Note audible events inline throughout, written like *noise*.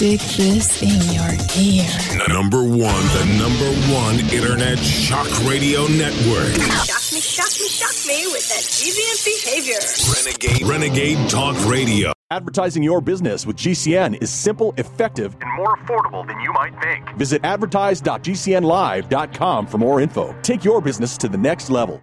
Stick this in your ear. Number one, the number one internet shock radio network. Shock me, shock me, shock me with that deviant behavior. Renegade, Renegade Talk Radio. Advertising your business with GCN is simple, effective, and more affordable than you might think. Visit advertise.gcnlive.com for more info. Take your business to the next level.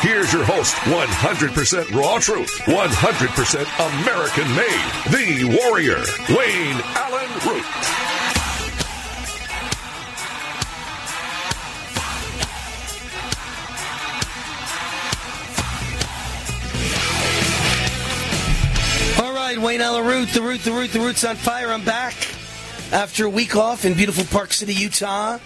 Here's your host, 100% raw truth, 100% American made, the warrior, Wayne Allyn Root. All right, Wayne Allyn Root, the root, the root, the root's on fire. I'm back after a week off in beautiful Park City, Utah,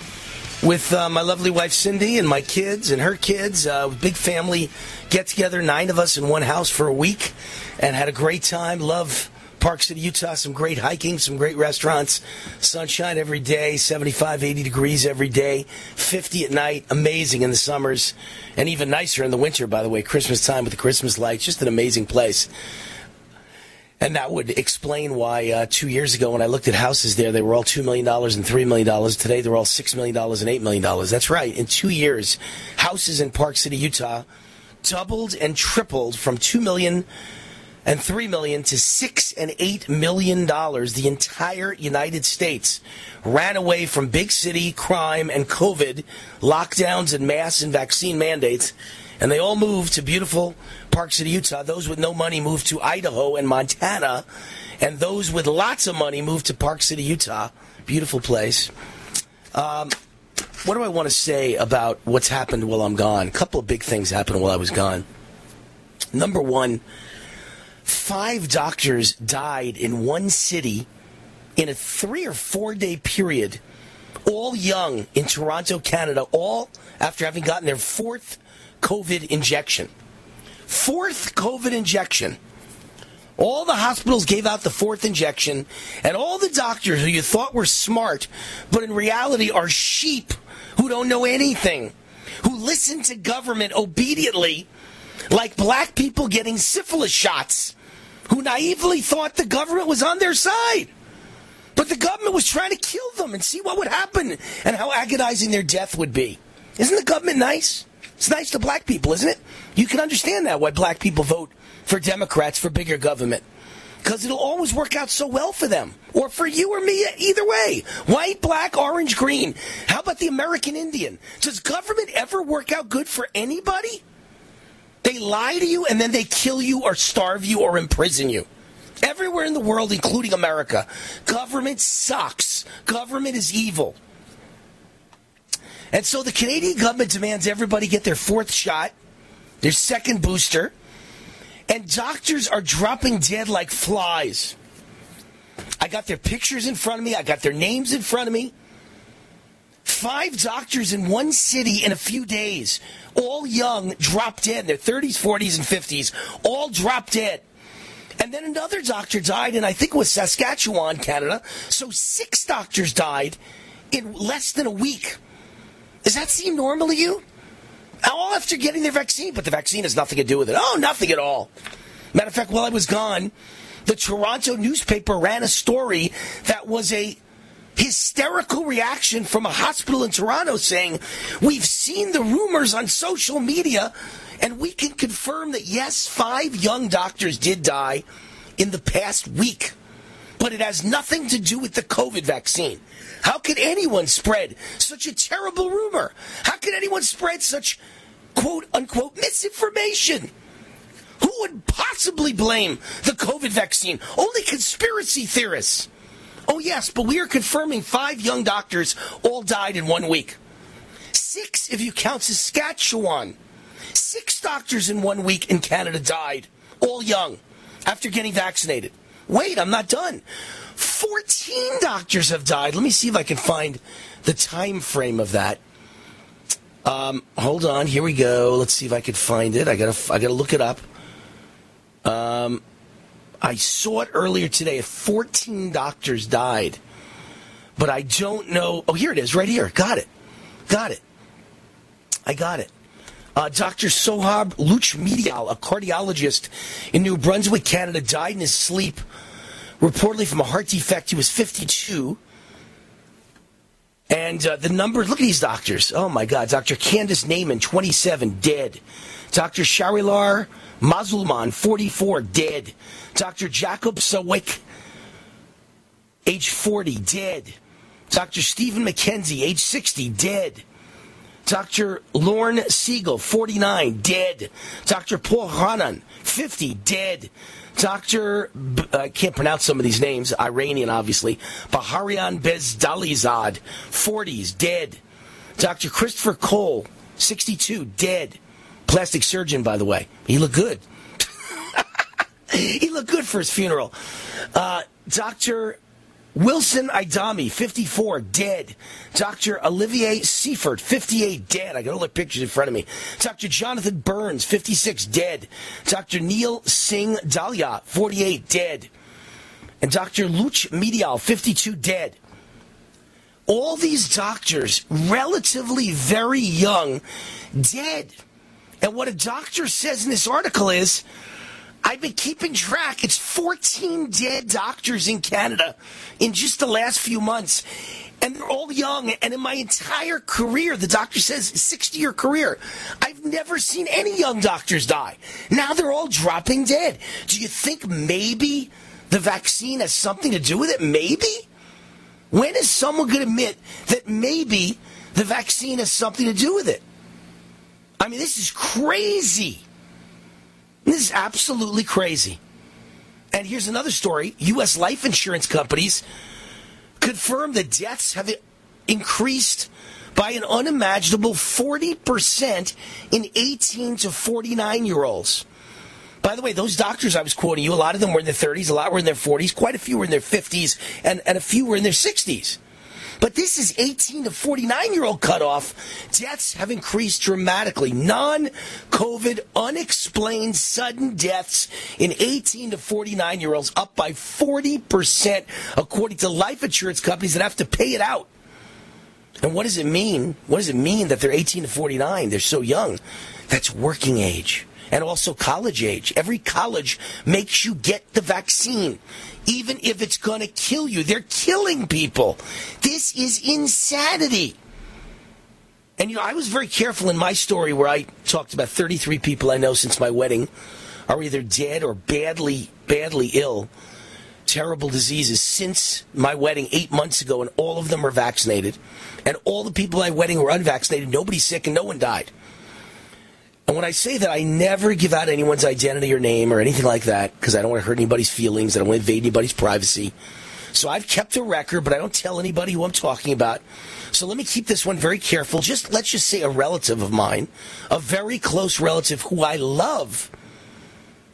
with uh, my lovely wife Cindy and my kids and her kids. Uh, big family get together, nine of us in one house for a week, and had a great time. Love Park City, Utah. Some great hiking, some great restaurants, sunshine every day, 75, 80 degrees every day, 50 at night. Amazing in the summers, and even nicer in the winter. By the way, Christmas time with the Christmas lights, just an amazing place. And that would explain why uh, two years ago, when I looked at houses there, they were all $2 million and $3 million. Today, they're all $6 million and $8 million. That's right. In two years, houses in Park City, Utah, doubled and tripled from $2 million and $3 million to 6 and $8 million. The entire United States ran away from big city crime and COVID, lockdowns and mass and vaccine mandates and they all moved to beautiful Park City, Utah. Those with no money moved to Idaho and Montana, and those with lots of money moved to Park City, Utah. Beautiful place. Um, what do I want to say about what's happened while I'm gone? A couple of big things happened while I was gone. Number one, five doctors died in one city in a three or four day period, all young in Toronto, Canada, all after having gotten their fourth COVID injection. Fourth COVID injection. All the hospitals gave out the fourth injection, and all the doctors who you thought were smart, but in reality are sheep who don't know anything, who listen to government obediently, like black people getting syphilis shots, who naively thought the government was on their side. But the government was trying to kill them and see what would happen and how agonizing their death would be. Isn't the government nice? It's nice to black people, isn't it? You can understand that why black people vote for Democrats for bigger government. Because it'll always work out so well for them. Or for you or me, either way. White, black, orange, green. How about the American Indian? Does government ever work out good for anybody? They lie to you and then they kill you or starve you or imprison you. Everywhere in the world, including America, government sucks. Government is evil. And so the Canadian government demands everybody get their fourth shot, their second booster, and doctors are dropping dead like flies. I got their pictures in front of me, I got their names in front of me. Five doctors in one city in a few days, all young, dropped dead in their 30s, 40s, and 50s, all dropped dead. And then another doctor died, and I think it was Saskatchewan, Canada. So six doctors died in less than a week. Does that seem normal to you? All after getting their vaccine, but the vaccine has nothing to do with it. Oh, nothing at all. Matter of fact, while I was gone, the Toronto newspaper ran a story that was a hysterical reaction from a hospital in Toronto saying, We've seen the rumors on social media, and we can confirm that yes, five young doctors did die in the past week. But it has nothing to do with the COVID vaccine. How could anyone spread such a terrible rumor? How could anyone spread such quote unquote misinformation? Who would possibly blame the COVID vaccine? Only conspiracy theorists. Oh, yes, but we are confirming five young doctors all died in one week. Six if you count Saskatchewan. Six doctors in one week in Canada died, all young, after getting vaccinated. Wait, I'm not done. 14 doctors have died. Let me see if I can find the time frame of that. Um, hold on, here we go. Let's see if I can find it. I gotta, I gotta look it up. Um, I saw it earlier today. 14 doctors died, but I don't know. Oh, here it is, right here. Got it, got it. I got it. Uh, Dr. Sohab Luchmedial, a cardiologist in New Brunswick, Canada, died in his sleep, reportedly from a heart defect. He was 52. And uh, the numbers, look at these doctors. Oh my God. Dr. Candace Naiman, 27, dead. Dr. Sharilar Mazulman, 44, dead. Dr. Jacob Sawick, age 40, dead. Dr. Stephen McKenzie, age 60, dead. Dr. Lorne Siegel, 49, dead. Dr. Paul Hanan, 50, dead. Dr. B- I can't pronounce some of these names, Iranian obviously. Baharian Bezdalizad, 40s, dead. Dr. Christopher Cole, 62, dead. Plastic surgeon, by the way. He looked good. *laughs* he looked good for his funeral. Uh, Dr. Wilson Idami, 54, dead. Dr. Olivier Seifert, 58, dead. I got all the pictures in front of me. Dr. Jonathan Burns, 56, dead. Dr. Neil Singh Dalia, 48, dead. And Dr. Luch Medial, 52, dead. All these doctors, relatively very young, dead. And what a doctor says in this article is, I've been keeping track. It's 14 dead doctors in Canada in just the last few months. And they're all young. And in my entire career, the doctor says 60 year career, I've never seen any young doctors die. Now they're all dropping dead. Do you think maybe the vaccine has something to do with it? Maybe? When is someone going to admit that maybe the vaccine has something to do with it? I mean, this is crazy. This is absolutely crazy. And here's another story U.S. life insurance companies confirm that deaths have increased by an unimaginable 40% in 18 to 49 year olds. By the way, those doctors I was quoting you, a lot of them were in their 30s, a lot were in their 40s, quite a few were in their 50s, and, and a few were in their 60s. But this is 18 to 49 year old cutoff. Deaths have increased dramatically. Non COVID, unexplained sudden deaths in 18 to 49 year olds up by 40%, according to life insurance companies that have to pay it out. And what does it mean? What does it mean that they're 18 to 49? They're so young. That's working age and also college age. Every college makes you get the vaccine even if it's going to kill you. They're killing people. This is insanity. And you know, I was very careful in my story where I talked about 33 people I know since my wedding are either dead or badly, badly ill. Terrible diseases since my wedding eight months ago, and all of them are vaccinated. And all the people at my wedding were unvaccinated. Nobody's sick, and no one died. And when I say that, I never give out anyone's identity or name or anything like that because I don't want to hurt anybody's feelings. I don't want to invade anybody's privacy. So I've kept a record, but I don't tell anybody who I'm talking about. So let me keep this one very careful. Just let's just say a relative of mine, a very close relative who I love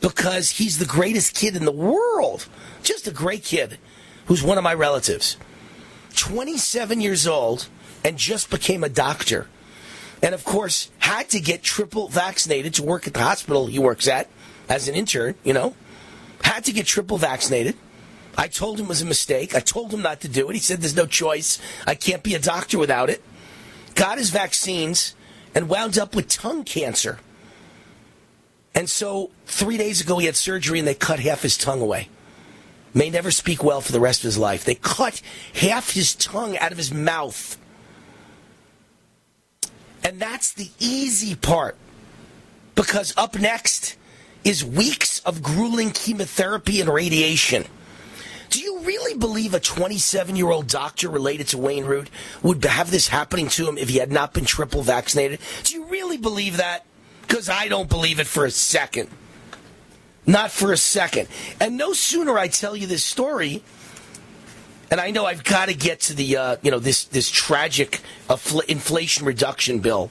because he's the greatest kid in the world. Just a great kid who's one of my relatives. 27 years old and just became a doctor and of course had to get triple vaccinated to work at the hospital he works at as an intern, you know. Had to get triple vaccinated. I told him it was a mistake. I told him not to do it. He said there's no choice. I can't be a doctor without it. Got his vaccines and wound up with tongue cancer. And so three days ago he had surgery and they cut half his tongue away. May never speak well for the rest of his life. They cut half his tongue out of his mouth and that's the easy part. Because up next is weeks of grueling chemotherapy and radiation. Do you really believe a 27 year old doctor related to Wayne Root would have this happening to him if he had not been triple vaccinated? Do you really believe that? Because I don't believe it for a second. Not for a second. And no sooner I tell you this story, and I know I've got to get to the uh, you know this this tragic inflation reduction bill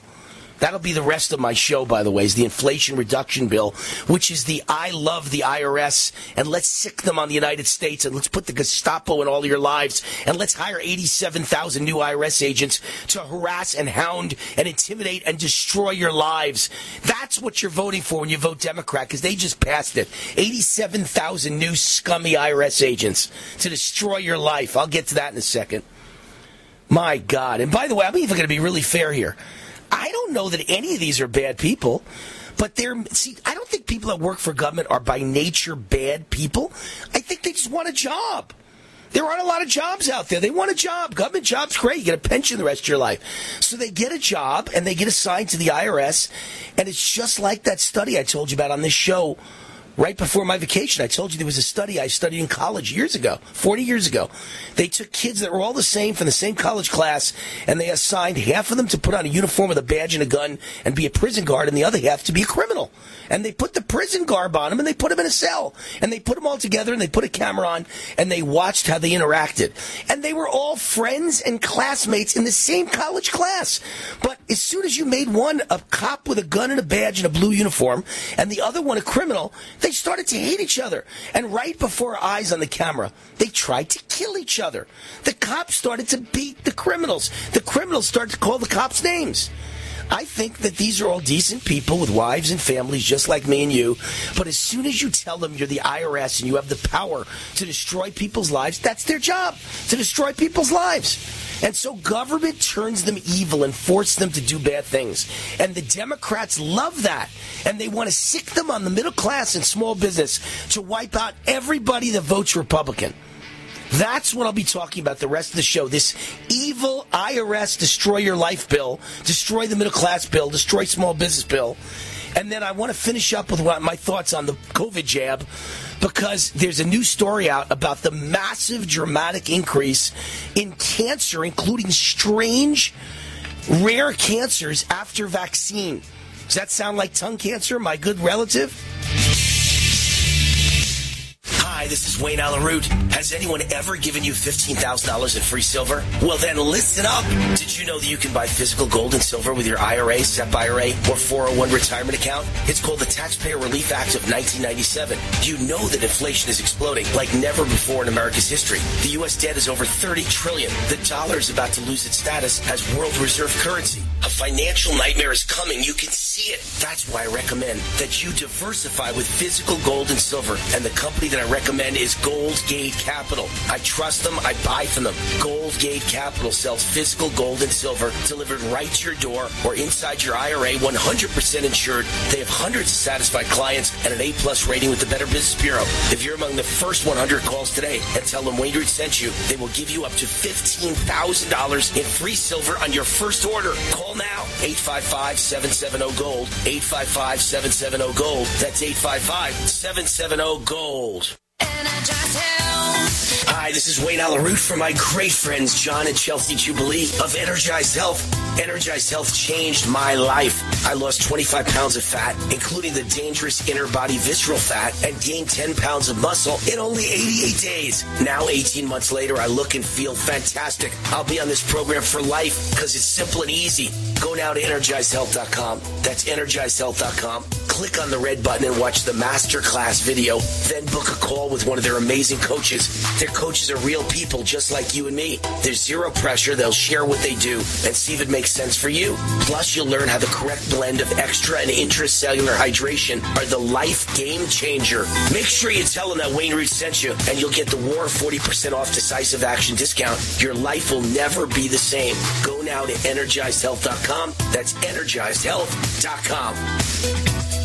That'll be the rest of my show, by the way, is the Inflation Reduction Bill, which is the I love the IRS and let's sic them on the United States and let's put the Gestapo in all your lives and let's hire 87,000 new IRS agents to harass and hound and intimidate and destroy your lives. That's what you're voting for when you vote Democrat because they just passed it. 87,000 new scummy IRS agents to destroy your life. I'll get to that in a second. My God. And by the way, I'm even going to be really fair here. I don't know that any of these are bad people, but they're, see, I don't think people that work for government are by nature bad people. I think they just want a job. There aren't a lot of jobs out there. They want a job. Government job's great. You get a pension the rest of your life. So they get a job and they get assigned to the IRS. And it's just like that study I told you about on this show right before my vacation. I told you there was a study I studied in college years ago, 40 years ago. They took kids that were all the same from the same college class, and they assigned half of them to put on a uniform with a badge and a gun and be a prison guard, and the other half to be a criminal. And they put the prison garb on them, and they put them in a cell, and they put them all together, and they put a camera on, and they watched how they interacted. And they were all friends and classmates in the same college class. But as soon as you made one a cop with a gun and a badge and a blue uniform, and the other one a criminal, they started to hate each other. And right before our eyes on the camera, they tried to kill each other. The cops started to beat the criminals. The criminals started to call the cops names. I think that these are all decent people with wives and families just like me and you. But as soon as you tell them you're the IRS and you have the power to destroy people's lives, that's their job, to destroy people's lives. And so government turns them evil and forces them to do bad things. And the Democrats love that. And they want to sic them on the middle class and small business to wipe out everybody that votes Republican. That's what I'll be talking about the rest of the show. This evil IRS destroy your life bill, destroy the middle class bill, destroy small business bill. And then I want to finish up with my thoughts on the COVID jab because there's a new story out about the massive dramatic increase in cancer, including strange, rare cancers after vaccine. Does that sound like tongue cancer, my good relative? Hi, this is Wayne Allyn Root. Has anyone ever given you $15,000 in free silver? Well, then listen up. Did you know that you can buy physical gold and silver with your IRA, SEP IRA, or 401 retirement account? It's called the Taxpayer Relief Act of 1997. You know that inflation is exploding like never before in America's history. The U.S. debt is over 30 trillion. The dollar is about to lose its status as world reserve currency. A financial nightmare is coming. You can see it. That's why I recommend that you diversify with physical gold and silver. And the company that I recommend is Gold Gate Capital. I trust them. I buy from them. Gold Gate Capital sells physical gold and silver delivered right to your door or inside your IRA, 100% insured. They have hundreds of satisfied clients and an A-plus rating with the Better Business Bureau. If you're among the first 100 calls today and tell them Wayne Root sent you, they will give you up to $15,000 in free silver on your first order. Call now. 855-770-GOLD. 855-770-GOLD. That's oh, 855-770-GOLD. Hi, this is Wayne Allyn Root from my great friends John and Chelsea Jubilee of Energized Health. Energized Health changed my life. I lost 25 pounds of fat, including the dangerous inner body visceral fat, and gained 10 pounds of muscle in only 88 days. Now, 18 months later, I look and feel fantastic. I'll be on this program for life because it's simple and easy. Go now to energizedhealth.com. That's energizedhealth.com. Click on the red button and watch the masterclass video. Then book a call with one of their amazing coaches. Their coaches are real people just like you and me. There's zero pressure. They'll share what they do and see if it makes sense for you. Plus, you'll learn how the correct blend of extra and intracellular hydration are the life game changer. Make sure you tell them that Wayne Root sent you, and you'll get the War 40% off decisive action discount. Your life will never be the same. Go now to energizedhealth.com. That's energizedhealth.com.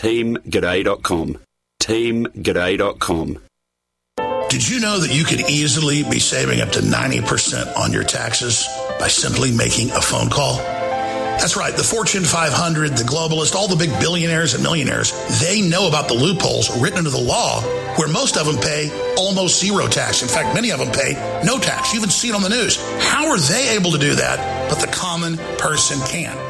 teamg'day.com. teamg'day.com. Did you know that you could easily be saving up to 90% on your taxes by simply making a phone call? That's right. The Fortune 500, the globalists, all the big billionaires and millionaires, they know about the loopholes written into the law where most of them pay almost zero tax. In fact, many of them pay no tax. You even see it on the news. How are they able to do that? But the common person can.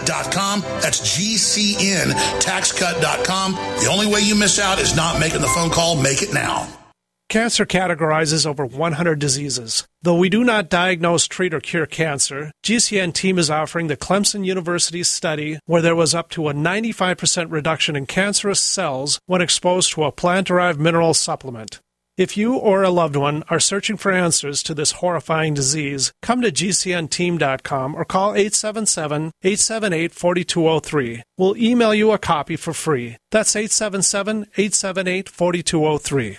GCNTaxCut.com. That's GCNTaxCut.com. The only way you miss out is not making the phone call. Make it now. Cancer categorizes over 100 diseases. Though we do not diagnose, treat, or cure cancer, GCN team is offering the Clemson University study where there was up to a 95% reduction in cancerous cells when exposed to a plant-derived mineral supplement. If you or a loved one are searching for answers to this horrifying disease, come to GCNteam.com or call 877 878 4203. We'll email you a copy for free. That's 877 878 4203.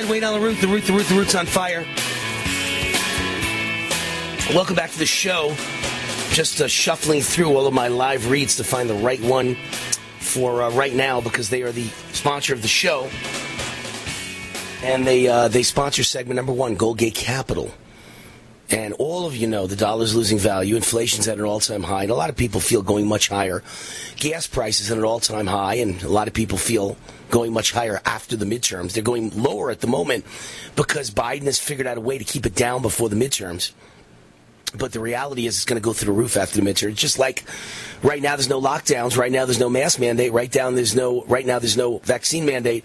All right, Wayne on the root, the root, the root, the root's on fire. Welcome back to the show. Just uh, shuffling through all of my live reads to find the right one for uh, right now because they are the sponsor of the show, and they uh, they sponsor segment number one, Goldgate Capital. And all of you know the dollar's losing value, inflation's at an all-time high, and a lot of people feel going much higher. Gas prices at an all-time high, and a lot of people feel going much higher after the midterms. They're going lower at the moment because Biden has figured out a way to keep it down before the midterms. But the reality is, it's going to go through the roof after the midterms. Just like right now, there's no lockdowns. Right now, there's no mask mandate. Right down, there's no. Right now, there's no vaccine mandate.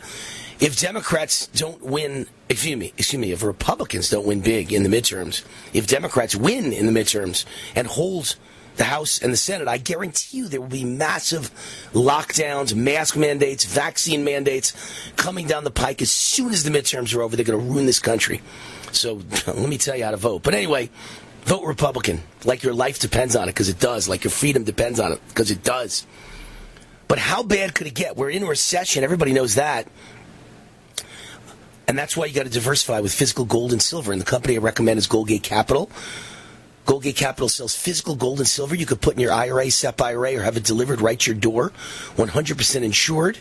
If Democrats don't win, excuse me, excuse me, if Republicans don't win big in the midterms, if Democrats win in the midterms and hold the House and the Senate, I guarantee you there will be massive lockdowns, mask mandates, vaccine mandates coming down the pike as soon as the midterms are over. They're going to ruin this country. So *laughs* let me tell you how to vote. But anyway, vote Republican like your life depends on it because it does, like your freedom depends on it because it does. But how bad could it get? We're in a recession. Everybody knows that. And that's why you got to diversify with physical gold and silver. And the company I recommend is Goldgate Capital. Goldgate Capital sells physical gold and silver you could put in your IRA, SEP IRA, or have it delivered right to your door. 100% insured.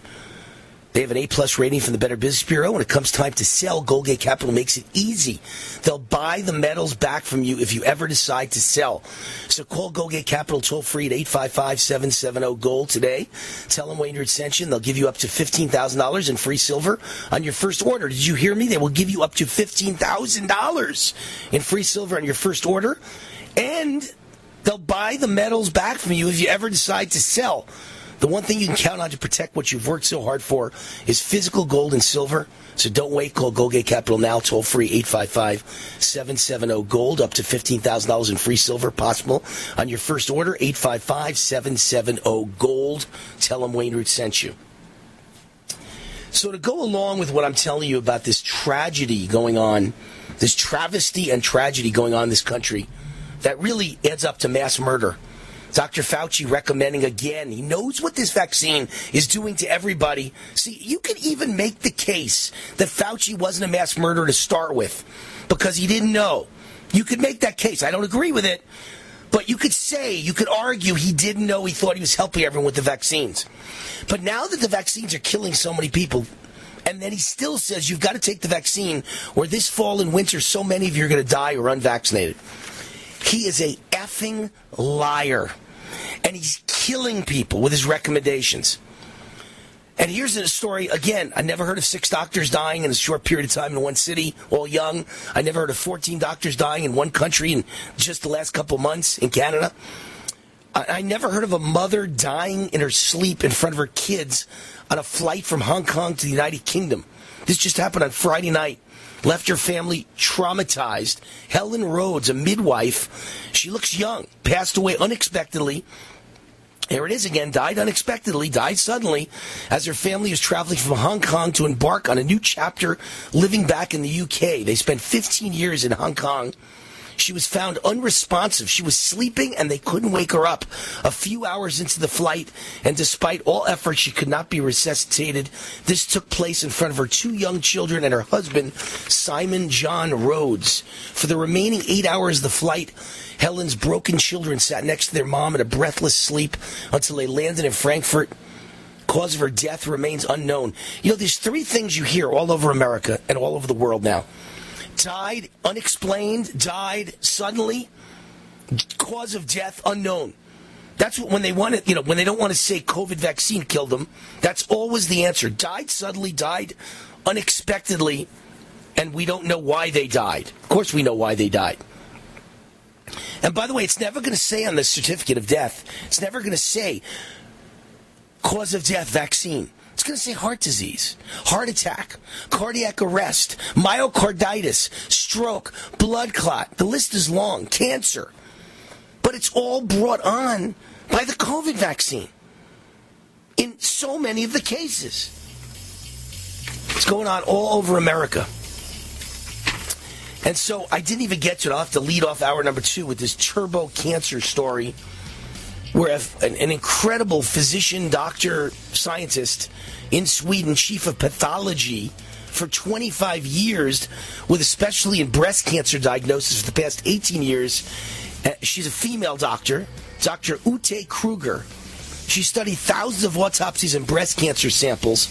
They have an A plus rating from the Better Business Bureau. When it comes time to sell, Goldgate Capital makes it easy. They'll buy the metals back from you if you ever decide to sell. So call Goldgate Capital toll free at 855-770-GOLD today. Tell them Wayne sent you, and they'll give you up to $15,000 in free silver on your first order. Did you hear me? They will give you up to $15,000 in free silver on your first order. And they'll buy the metals back from you if you ever decide to sell. The one thing you can count on to protect what you've worked so hard for is physical gold and silver. So don't wait. Call Goldgate Capital now, toll free 855 770 Gold, up to $15,000 in free silver possible on your first order. 855 770 Gold. Tell them Wayne Root sent you. So, to go along with what I'm telling you about this tragedy going on, this travesty and tragedy going on in this country that really adds up to mass murder. Dr. Fauci recommending again, he knows what this vaccine is doing to everybody. See, you could even make the case that Fauci wasn't a mass murderer to start with because he didn't know. You could make that case. I don't agree with it, but you could say, you could argue he didn't know he thought he was helping everyone with the vaccines. But now that the vaccines are killing so many people, and then he still says you've got to take the vaccine, or this fall and winter, so many of you are going to die or unvaccinated. He is a effing liar. And he's killing people with his recommendations. And here's a story again. I never heard of six doctors dying in a short period of time in one city, all young. I never heard of 14 doctors dying in one country in just the last couple months in Canada. I, I never heard of a mother dying in her sleep in front of her kids on a flight from Hong Kong to the United Kingdom. This just happened on Friday night. Left her family traumatized. Helen Rhodes, a midwife, she looks young, passed away unexpectedly here it is again, died unexpectedly, died suddenly, as her family was traveling from Hong Kong to embark on a new chapter living back in the UK. They spent 15 years in Hong Kong. She was found unresponsive. She was sleeping and they couldn't wake her up. A few hours into the flight, and despite all efforts, she could not be resuscitated. This took place in front of her two young children and her husband, Simon John Rhodes. For the remaining eight hours of the flight, Helen's broken children sat next to their mom in a breathless sleep until they landed in Frankfurt. Cause of her death remains unknown. You know, there's three things you hear all over America and all over the world now died unexplained, died suddenly, cause of death unknown. That's what, when they want to, you know, when they don't want to say COVID vaccine killed them, that's always the answer. Died suddenly, died unexpectedly, and we don't know why they died. Of course, we know why they died. And by the way, it's never going to say on the certificate of death, it's never going to say cause of death vaccine. Going to say heart disease, heart attack, cardiac arrest, myocarditis, stroke, blood clot. The list is long, cancer. But it's all brought on by the COVID vaccine in so many of the cases. It's going on all over America. And so I didn't even get to it. I'll have to lead off hour number two with this turbo cancer story where an, an incredible physician, doctor, scientist in Sweden, chief of pathology for 25 years, with especially in breast cancer diagnosis for the past 18 years. Uh, she's a female doctor, Dr. Ute Kruger. She studied thousands of autopsies and breast cancer samples.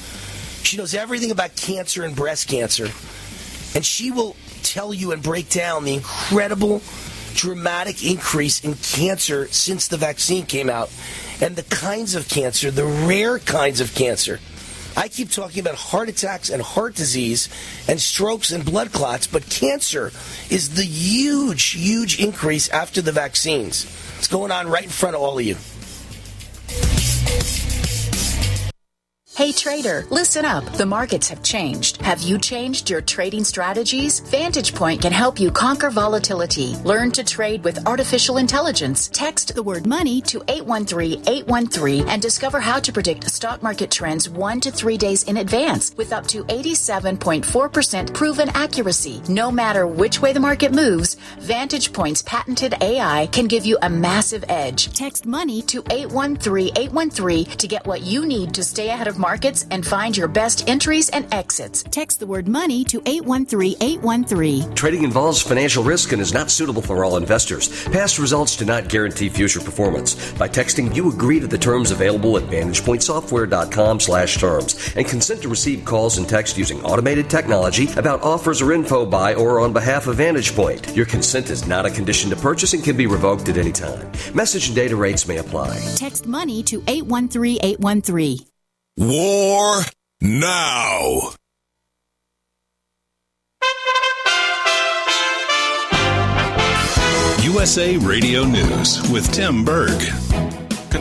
She knows everything about cancer and breast cancer. And she will tell you and break down the incredible, dramatic increase in cancer since the vaccine came out and the kinds of cancer, the rare kinds of cancer. I keep talking about heart attacks and heart disease and strokes and blood clots, but cancer is the huge, huge increase after the vaccines. It's going on right in front of all of you. Hey trader, listen up. The markets have changed. Have you changed your trading strategies? Vantage Point can help you conquer volatility. Learn to trade with artificial intelligence. Text the word money to 813-813 and discover how to predict stock market trends 1 to 3 days in advance with up to 87.4% proven accuracy. No matter which way the market moves, Vantage Point's patented AI can give you a massive edge. Text money to 813-813 to get what you need to stay ahead of markets and find your best entries and exits. Text the word money to 813-813. Trading involves financial risk and is not suitable for all investors. Past results do not guarantee future performance. By texting, you agree to the terms available at VantagePointSoftware.com slash terms and consent to receive calls and text using automated technology about offers or info by or on behalf of VantagePoint. Your consent is not a condition to purchase and can be revoked at any time. Message and data rates may apply. Text money to 813-813. War now. USA Radio News with Tim Berg.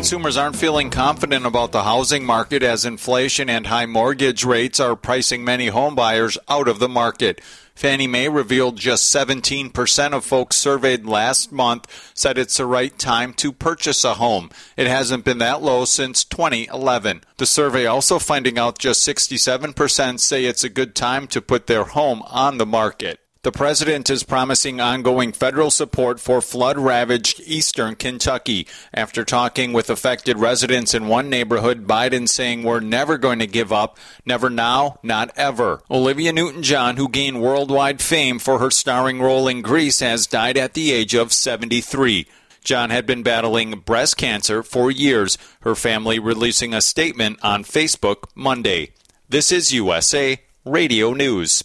Consumers aren't feeling confident about the housing market as inflation and high mortgage rates are pricing many homebuyers out of the market. Fannie Mae revealed just 17% of folks surveyed last month said it's the right time to purchase a home. It hasn't been that low since 2011. The survey also finding out just 67% say it's a good time to put their home on the market. The president is promising ongoing federal support for flood ravaged eastern Kentucky. After talking with affected residents in one neighborhood, Biden saying we're never going to give up, never now, not ever. Olivia Newton John, who gained worldwide fame for her starring role in Grease, has died at the age of 73. John had been battling breast cancer for years, her family releasing a statement on Facebook Monday. This is USA Radio News.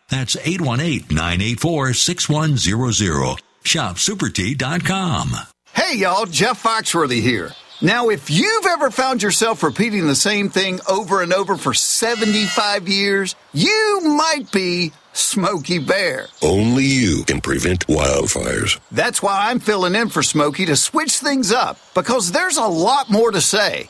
That's 818-984-6100. ShopSuperTea.com. Hey y'all, Jeff Foxworthy here. Now, if you've ever found yourself repeating the same thing over and over for 75 years, you might be Smokey Bear. Only you can prevent wildfires. That's why I'm filling in for Smokey to switch things up, because there's a lot more to say.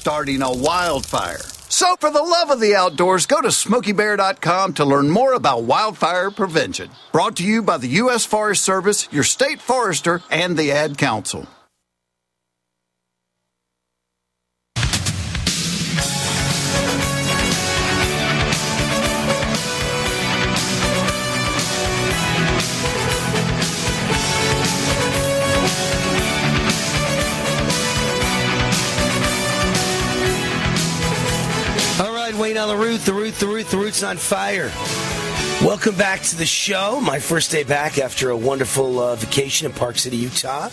starting a wildfire. So, for the love of the outdoors, go to smokeybear.com to learn more about wildfire prevention. Brought to you by the U.S. Forest Service, your state forester, and the Ad Council. The root. The root's on fire. Welcome back to the show. My first day back after a wonderful uh, vacation in Park City, Utah.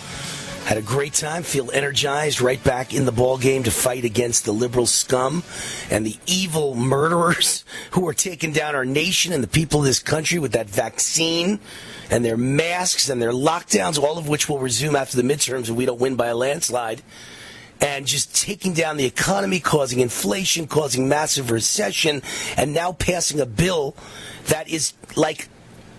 Had a great time. Feel energized. Right back in the ball game to fight against the liberal scum and the evil murderers *laughs* who are taking down our nation and the people of this country with that vaccine and their masks and their lockdowns, all of which will resume after the midterms if we don't win by a landslide and just taking down the economy, causing inflation, causing massive recession, and now passing a bill that is like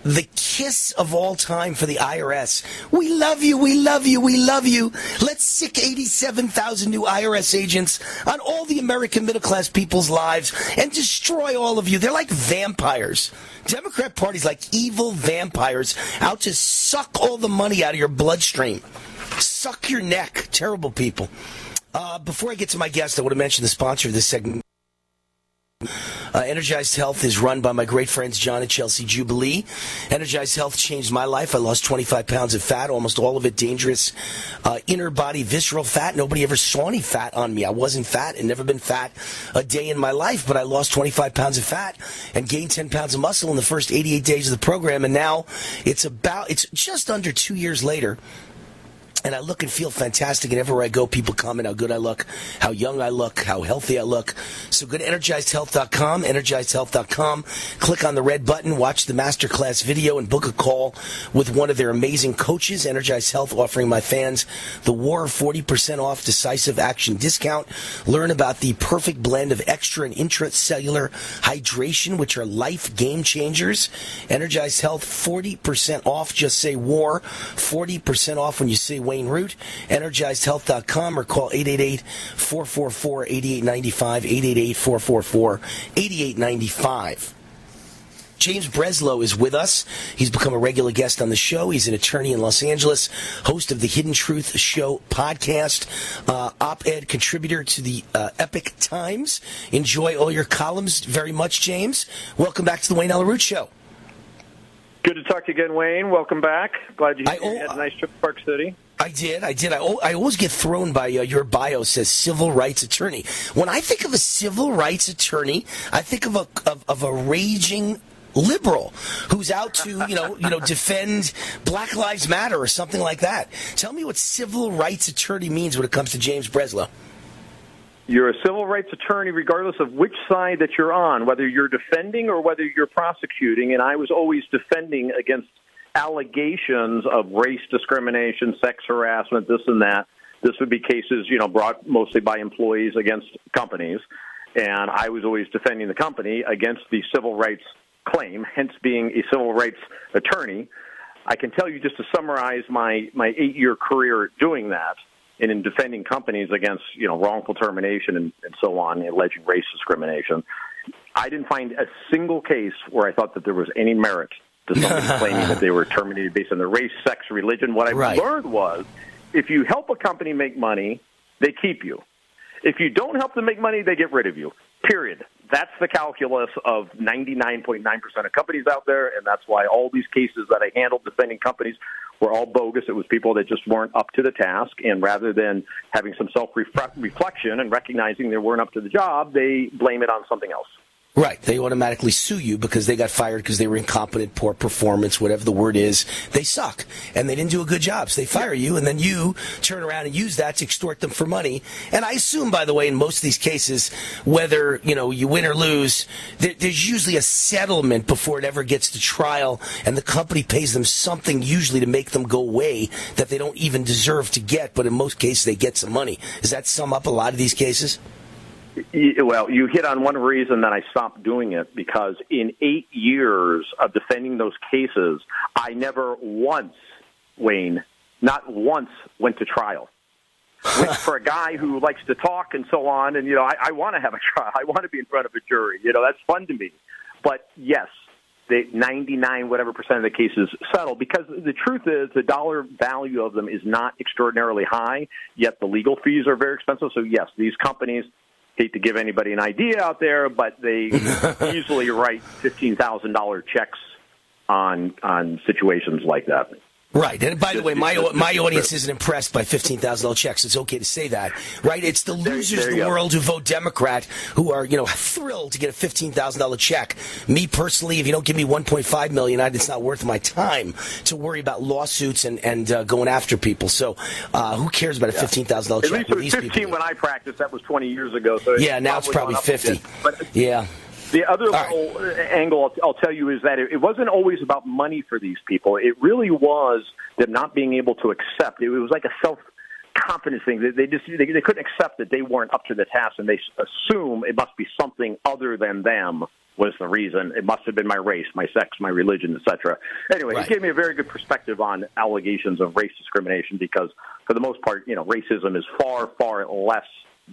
the kiss of all time for the IRS. We love you, we love you, we love you. Let's sic 87,000 new IRS agents on all the American middle class people's lives and destroy all of you. They're like vampires. Democrat Party's like evil vampires out to suck all the money out of your bloodstream. Suck your neck. Terrible people. Uh, before I get to my guest, I want to mention the sponsor of this segment. Uh, Energized Health is run by my great friends John and Chelsea Jubilee. Energized Health changed my life. I lost 25 pounds of fat, almost all of it dangerous uh, inner body visceral fat. Nobody ever saw any fat on me. I wasn't fat and never been fat a day in my life, but I lost 25 pounds of fat and gained 10 pounds of muscle in the first 88 days of the program. And now it's about, it's just under two years later and I look and feel fantastic. And everywhere I go, people comment how good I look, how young I look, how healthy I look. So go to energizedhealth.com, energizedhealth.com. Click on the red button, watch the masterclass video, and book a call with one of their amazing coaches. Energized Health offering my fans the War 40% off decisive action discount. Learn about the perfect blend of extra and intracellular hydration, which are life game changers. Energized Health 40% off. Just say War. 40% off when you say Wayne Root, energizedhealth.com, or call 888 444 8895, 888 444 8895. James Breslo is with us. He's become a regular guest on the show. He's an attorney in Los Angeles, host of the Hidden Truth Show podcast, uh, op ed contributor to the uh, Epoch Times. Enjoy all your columns very much, James. Welcome back to the Wayne Allyn Root Show. Good to talk to you again, Wayne. Welcome back. Glad you, you had a nice trip to Park City. I did. I did. I, I always get thrown by uh, your bio says civil rights attorney. When I think of a civil rights attorney, I think of a of, of a raging liberal who's out to you know you know defend Black Lives Matter or something like that. Tell me what civil rights attorney means when it comes to James Breslo. You're a civil rights attorney regardless of which side that you're on, whether you're defending or whether you're prosecuting. And I was always defending against allegations of race discrimination, sex harassment, this and that. This would be cases, you know, brought mostly by employees against companies. And I was always defending the company against the civil rights claim, hence being a civil rights attorney. I can tell you just to summarize my, my eight year career doing that and in defending companies against, you know, wrongful termination and, and so on, alleging race discrimination. I didn't find a single case where I thought that there was any merit to somebody *laughs* claiming that they were terminated based on their race, sex, religion. What I right. learned was if you help a company make money, they keep you. If you don't help them make money, they get rid of you. Period. That's the calculus of 99.9% of companies out there, and that's why all these cases that I handled defending companies were all bogus. It was people that just weren't up to the task, and rather than having some self reflection and recognizing they weren't up to the job, they blame it on something else. Right. They automatically sue you because they got fired because they were incompetent, poor performance, whatever the word is. They suck. And they didn't do a good job. So they fire you, and then you turn around and use that to extort them for money. And I assume, by the way, in most of these cases, whether, you know, you win or lose, there, there's usually a settlement before it ever gets to trial, and the company pays them something usually to make them go away that they don't even deserve to get, but in most cases they get some money. Does that sum up a lot of these cases? Well, you hit on one reason that I stopped doing it because in eight years of defending those cases, I never once, Wayne, not once went to trial. Which for a guy who likes to talk and so on, and you know, I, I want to have a trial. I want to be in front of a jury. You know, that's fun to me. But yes, the 99 whatever percent of the cases settle because the truth is the dollar value of them is not extraordinarily high yet the legal fees are very expensive so yes these companies hate to give anybody an idea out there, but they *laughs* easily write fifteen thousand dollar checks on on situations like that. Right, and by the way, my *laughs* my audience isn't impressed by fifteen thousand dollar checks. It's okay to say that, right? It's the losers you the go. world who vote Democrat who are you know thrilled to get a fifteen thousand dollar check. Me personally, if you don't give me one point five million, it's not worth my time to worry about lawsuits and and uh, going after people. So, uh, who cares about a fifteen thousand dollar At check? least it was These people 15 when I practiced. That was 20 years ago. So yeah, now it's probably gone up a bit. fifty. But Yeah. The other little uh, angle I'll, I'll tell you is that it, it wasn't always about money for these people. It really was them not being able to accept. It was like a self confidence thing. They, they just they, they couldn't accept that they weren't up to the task, and they assume it must be something other than them was the reason. It must have been my race, my sex, my religion, etc. Anyway, Right. it gave me a very good perspective on allegations of race discrimination because, for the most part, you know, racism is far, far less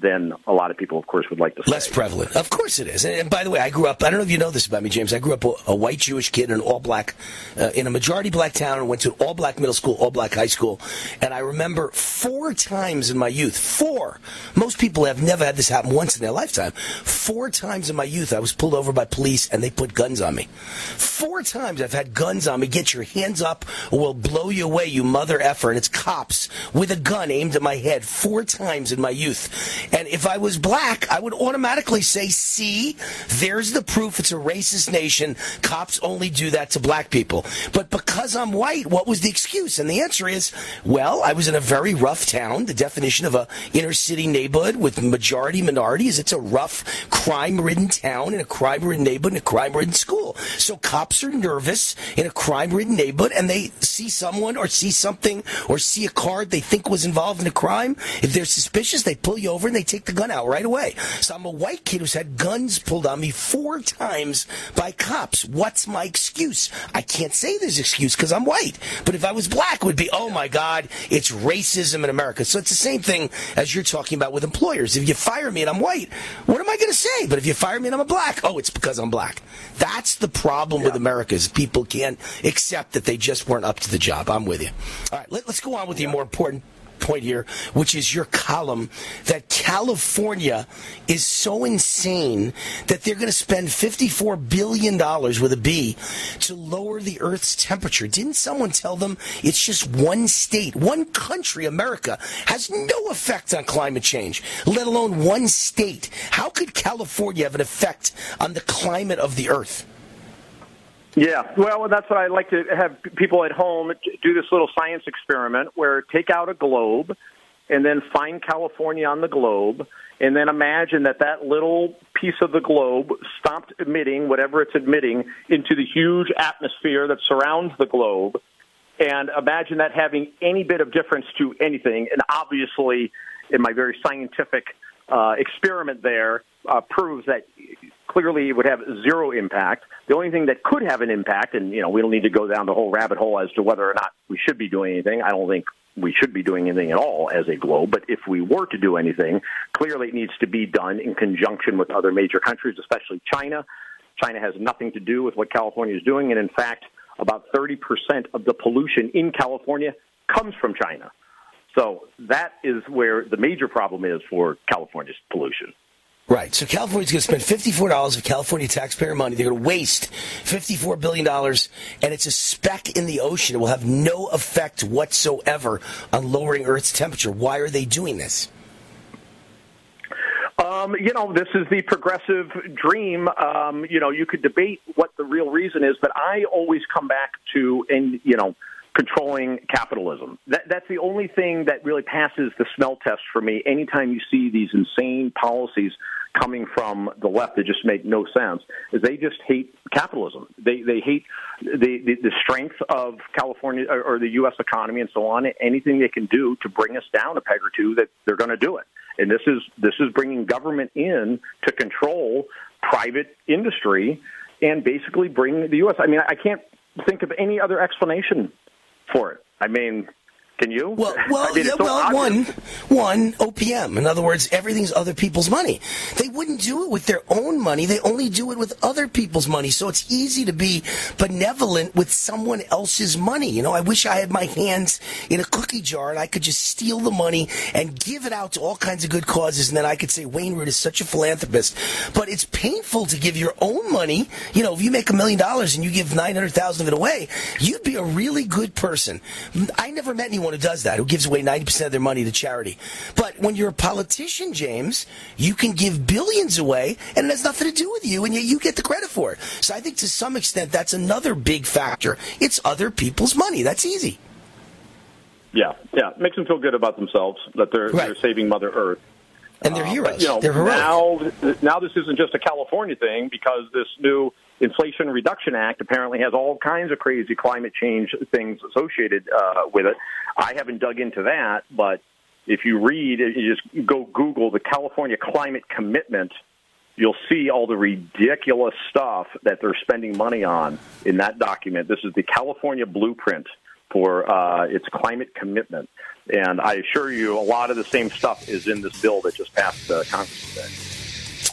than a lot of people, of course, would like to say. Less prevalent. Of course it is. And, by the way, I grew up, I don't know if you know this about me, James. I grew up a, a white Jewish kid in an all black, uh, in a majority black town and went to all black middle school, all black high school. And I remember four times in my youth, four. Most people have never had this happen once in their lifetime. Four times in my youth, I was pulled over by police and they put guns on me. Four times I've had guns on me. Get your hands up or we'll blow you away, you mother effer. And it's cops with a gun aimed at my head four times in my youth. And if I was black, I would automatically say, see, there's the proof it's a racist nation. Cops only do that to black people. But because I'm white, what was the excuse? And the answer is, well, I was in a very rough town. The definition of a inner city neighborhood with majority minorities, it's a rough, crime-ridden town in a crime-ridden neighborhood in a crime-ridden school. So cops are nervous in a crime-ridden neighborhood and they see someone or see something or see a card they think was involved in a crime. If they're suspicious, they pull you over and they take the gun out right away. So I'm a white kid who's had guns pulled on me four times by cops. What's my excuse? I can't say this excuse because I'm white. But if I was black, it would be, oh my God, it's racism in America. So it's the same thing as you're talking about with employers. If you fire me and I'm white, what am I going to say? But if you fire me and I'm a black, oh, it's because I'm black. That's the problem with America is people can't accept that they just weren't up to the job. I'm with you. All right, let, let's go on with the more important point here, which is your column that California is so insane that they're going to spend $54 billion with a B to lower the Earth's temperature. Didn't someone tell them it's just one state, one country, America, has no effect on climate change, let alone one state? How could California have an effect on the climate of the Earth? Yeah, well, that's what I like to have people at home do this little science experiment where take out a globe and then find California on the globe and then imagine that that little piece of the globe stopped emitting whatever it's emitting into the huge atmosphere that surrounds the globe. And imagine that having any bit of difference to anything. And obviously in my very scientific uh, experiment there uh, proves that clearly it would have zero impact. The only thing that could have an impact, and you know, we don't need to go down the whole rabbit hole as to whether or not we should be doing anything. I don't think we should be doing anything at all as a globe. But if we were to do anything, clearly it needs to be done in conjunction with other major countries, especially China. China has nothing to do with what California is doing, and in fact, about 30% of the pollution in California comes from China. So that is where the major problem is for California's pollution. Right. So California's going to spend fifty-four dollars of California taxpayer money. They're going to waste fifty-four billion dollars, and it's a speck in the ocean. It will have no effect whatsoever on lowering Earth's temperature. Why are they doing this? Um, you know, this is the progressive dream. Um, you know, you could debate what the real reason is, but I always come back to, and you know, controlling capitalism. That, that's the only thing that really passes the smell test for me. Anytime you see these insane policies coming from the left that just make no sense, is they just hate capitalism. They they hate the the, the strength of California or, or the U.S. economy and so on. Anything they can do to bring us down a peg or two, that they're going to do it. And this is this is bringing government in to control private industry and basically bring the U.S. I mean, I can't think of any other explanation for it. I mean, Can you? Well, *laughs* well, I mean, yeah, so well, obvious. one, one OPM. In other words, everything's other people's money. They wouldn't do it with their own money. They only do it with other people's money. So it's easy to be benevolent with someone else's money. You know, I wish I had my hands in a cookie jar and I could just steal the money and give it out to all kinds of good causes, and then I could say Wayne Root is such a philanthropist. But it's painful to give your own money. You know, if you make a million dollars and you give nine hundred thousand of it away, you'd be a really good person. I never met anyone who does that, who gives away 90% of their money to charity. But when you're a politician, James, you can give billions away and it has nothing to do with you and yet you get the credit for it. So I think to some extent that's another big factor. It's other people's money. That's easy. Yeah, yeah, makes them feel good about themselves that they're they're saving Mother Earth. And they're Uh, heroes. But, you know, they're heroic. now now this isn't just a California thing because this new Inflation Reduction Act apparently has all kinds of crazy climate change things associated uh, with it. I haven't dug into that, but if you read, you just go Google the California Climate Commitment. You'll see all the ridiculous stuff that they're spending money on in that document. This is the California Blueprint for uh, its climate commitment. And I assure you, a lot of the same stuff is in this bill that just passed uh, Congress today.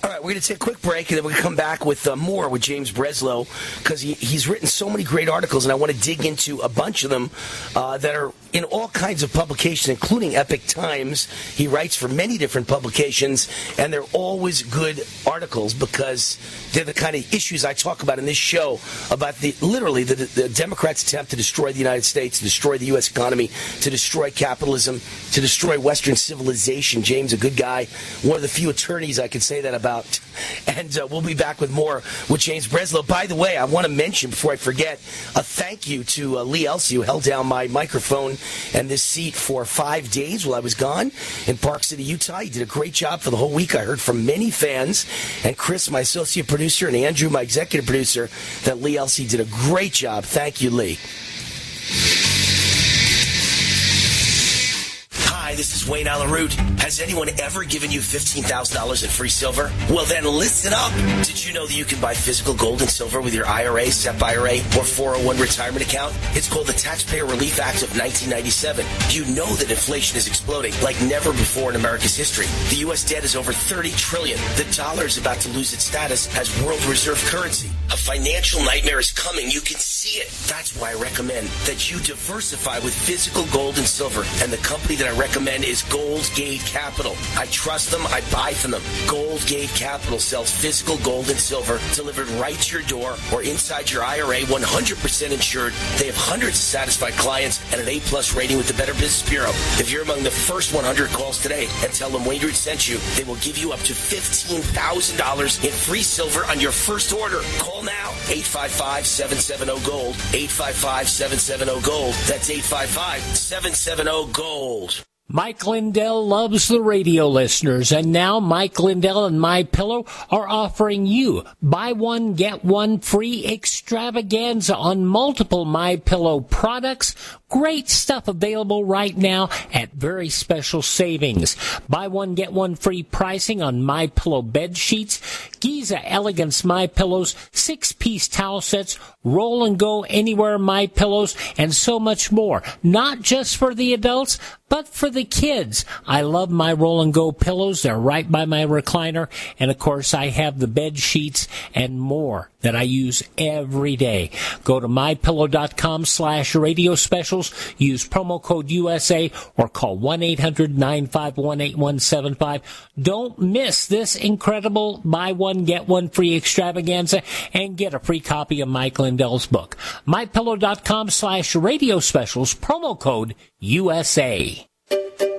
All right, we're going to take a quick break, and then we're going to come back with uh, more with James Breslo because he, he's written so many great articles, and I want to dig into a bunch of them uh, that are in all kinds of publications, including Epoch Times. He writes for many different publications, and they're always good articles because they're the kind of issues I talk about in this show about the literally the, the Democrats' attempt to destroy the United States, to destroy the U.S. economy, to destroy capitalism, to destroy Western civilization. James, a good guy, one of the few attorneys I could say that about. *laughs* And uh, we'll be back with more with James Breslo. By the way, I want to mention before I forget a thank you to uh, Lee Elsey, who held down my microphone and this seat for five days while I was gone in Park City, Utah. He did a great job for the whole week. I heard from many fans, and Chris, my associate producer, and Andrew, my executive producer, that Lee Elsey did a great job. Thank you, Lee. Hi, this is Wayne Allyn Root. Has anyone ever given you $15,000 in free silver? Well, then listen up. Did you know that you can buy physical gold and silver with your IRA, SEP IRA, or 401 retirement account? It's called the Taxpayer Relief Act of 1997. You know that inflation is exploding like never before in America's history. The U.S. debt is over 30 trillion. The dollar is about to lose its status as world reserve currency. A financial nightmare is coming. You can see it. That's why I recommend that you diversify with physical gold and silver. And the company that I recommend is Gold Gate Capital. I trust them. I buy from them. Gold Gate Capital sells physical gold and silver delivered right to your door or inside your IRA, 100% insured. They have hundreds of satisfied clients and an A-plus rating with the Better Business Bureau. If you're among the first 100 calls today and tell them Wayne Root sent you, they will give you up to $15,000 in free silver on your first order. Call now. 855-770-GOLD. 855-770-GOLD. That's 855-770-GOLD. Mike Lindell loves the radio listeners, and now Mike Lindell and My Pillow are offering you buy one get one free extravaganza on multiple My Pillow products. Great stuff available right now at very special savings. Buy one get one free pricing on My Pillow bed sheets, Giza Elegance My Pillows, six piece towel sets, roll and go anywhere My Pillows, and so much more. Not just for the adults, but for the kids. I love my roll and go pillows. They're right by my recliner. And of course, I have the bed sheets and more that I use every day. Go to mypillow.com slash radio specials. Use promo code USA or call 1-800-951-8175. Don't miss this incredible buy one, get one free extravaganza and get a free copy of Mike Lindell's book. mypillow.com slash radio specials. Promo code USA.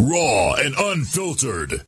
Raw and unfiltered.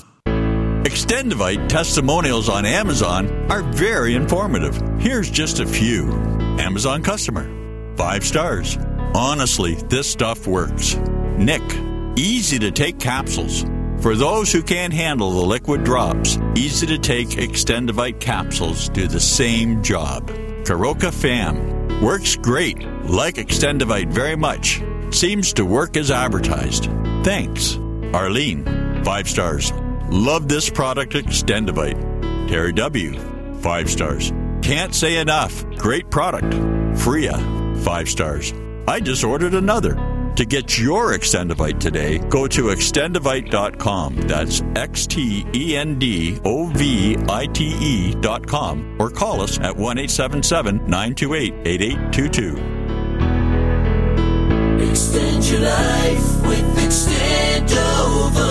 Extendovite testimonials on Amazon are very informative. Here's just a few. Amazon customer. Five stars. Honestly, this stuff works. Nick. Easy to take capsules. For those who can't handle the liquid drops, easy to take Extendovite capsules do the same job. Karoka Fam. Works great. Like Extendovite very much. Seems to work as advertised. Thanks. Arlene. Five stars. Love this product, Extendovite. Terry W. Five stars. Can't say enough. Great product. Freya. Five stars. I just ordered another. To get your Extendovite today, go to extendovite.com. That's X T E N D O V I T E.com or call us at 1 877 928 8822. Extend your life with Extendovite.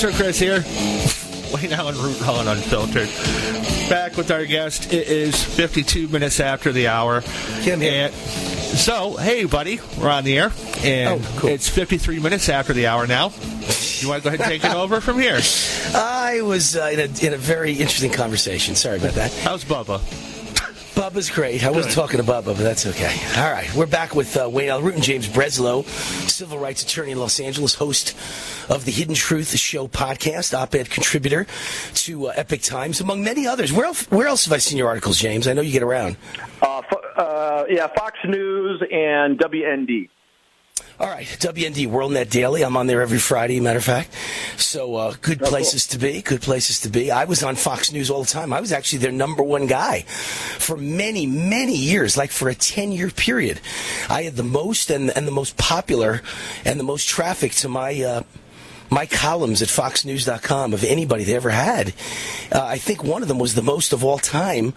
Producer Chris here. Wayne Allyn Root and Unfiltered. Back with our guest. It is 52 minutes after the hour. And so, hey, buddy, we're on the air. And it's 53 minutes after the hour now. You want to go ahead and take it *laughs* over from here? I was uh, in, a, in a very interesting conversation. Sorry about that. How's Bubba? Bubba's great. I wasn't talking to Bubba, but that's okay. All right, we're back with uh, Wayne Allyn Root and James Breslo, civil rights attorney in Los Angeles, host of the Hidden Truth Show podcast, op-ed contributor to uh, Epoch Times, among many others. Where else, where else have I seen your articles, James? I know you get around. Uh, fo- uh, yeah, Fox News and WND. All right, WND WorldNet Daily. I'm on there every Friday, matter of fact. So uh, good places to be. Good places to be. I was on Fox News all the time. I was actually their number one guy for many, many years, like for a 10 year period. I had the most and and the most popular and the most traffic to my. Uh, my columns at foxnews.com of anybody they ever had. Uh, I think one of them was the most of all time,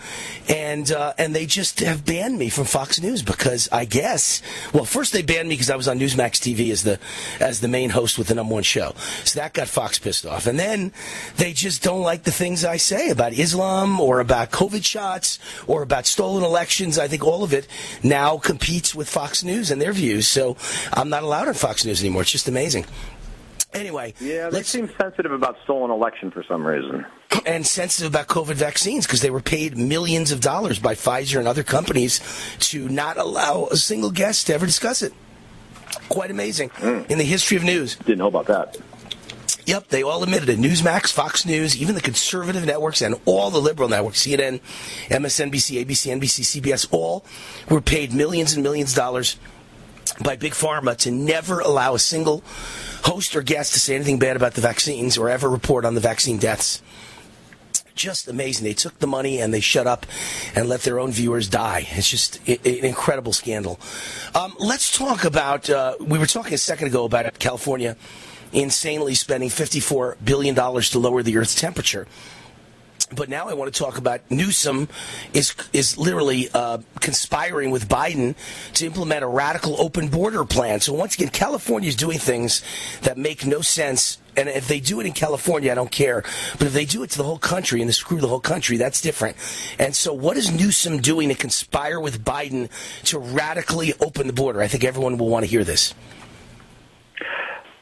and uh, and they just have banned me from Fox News because I guess well first they banned me because I was on Newsmax TV as the as the main host with the number one show, so that got Fox pissed off, and then they just don't like the things I say about Islam or about COVID shots or about stolen elections. I think all of it now competes with Fox News and their views, so I'm not allowed on Fox News anymore. It's just amazing. Anyway, Yeah, they seem sensitive about stolen election for some reason. and sensitive about COVID vaccines because they were paid millions of dollars by Pfizer and other companies to not allow a single guest to ever discuss it. Quite amazing hmm. in the history of news. Didn't know about that. Yep, they all admitted it. Newsmax, Fox News, even the conservative networks, and all the liberal networks, CNN, MSNBC, ABC, NBC, CBS, all were paid millions and millions of dollars by Big Pharma to never allow a single host or guest to say anything bad about the vaccines or ever report on the vaccine deaths. Just amazing. They took the money and they shut up and let their own viewers die. It's just an incredible scandal. Um, let's talk about. Uh, we were talking a second ago about California insanely spending $54 billion to lower the Earth's temperature. But now I want to talk about Newsom is is literally uh, conspiring with Biden to implement a radical open border plan. So once again, California is doing things that make no sense. And if they do it in California, I don't care. But if they do it to the whole country and screw the whole country, that's different. And so, what is Newsom doing to conspire with Biden to radically open the border? I think everyone will want to hear this.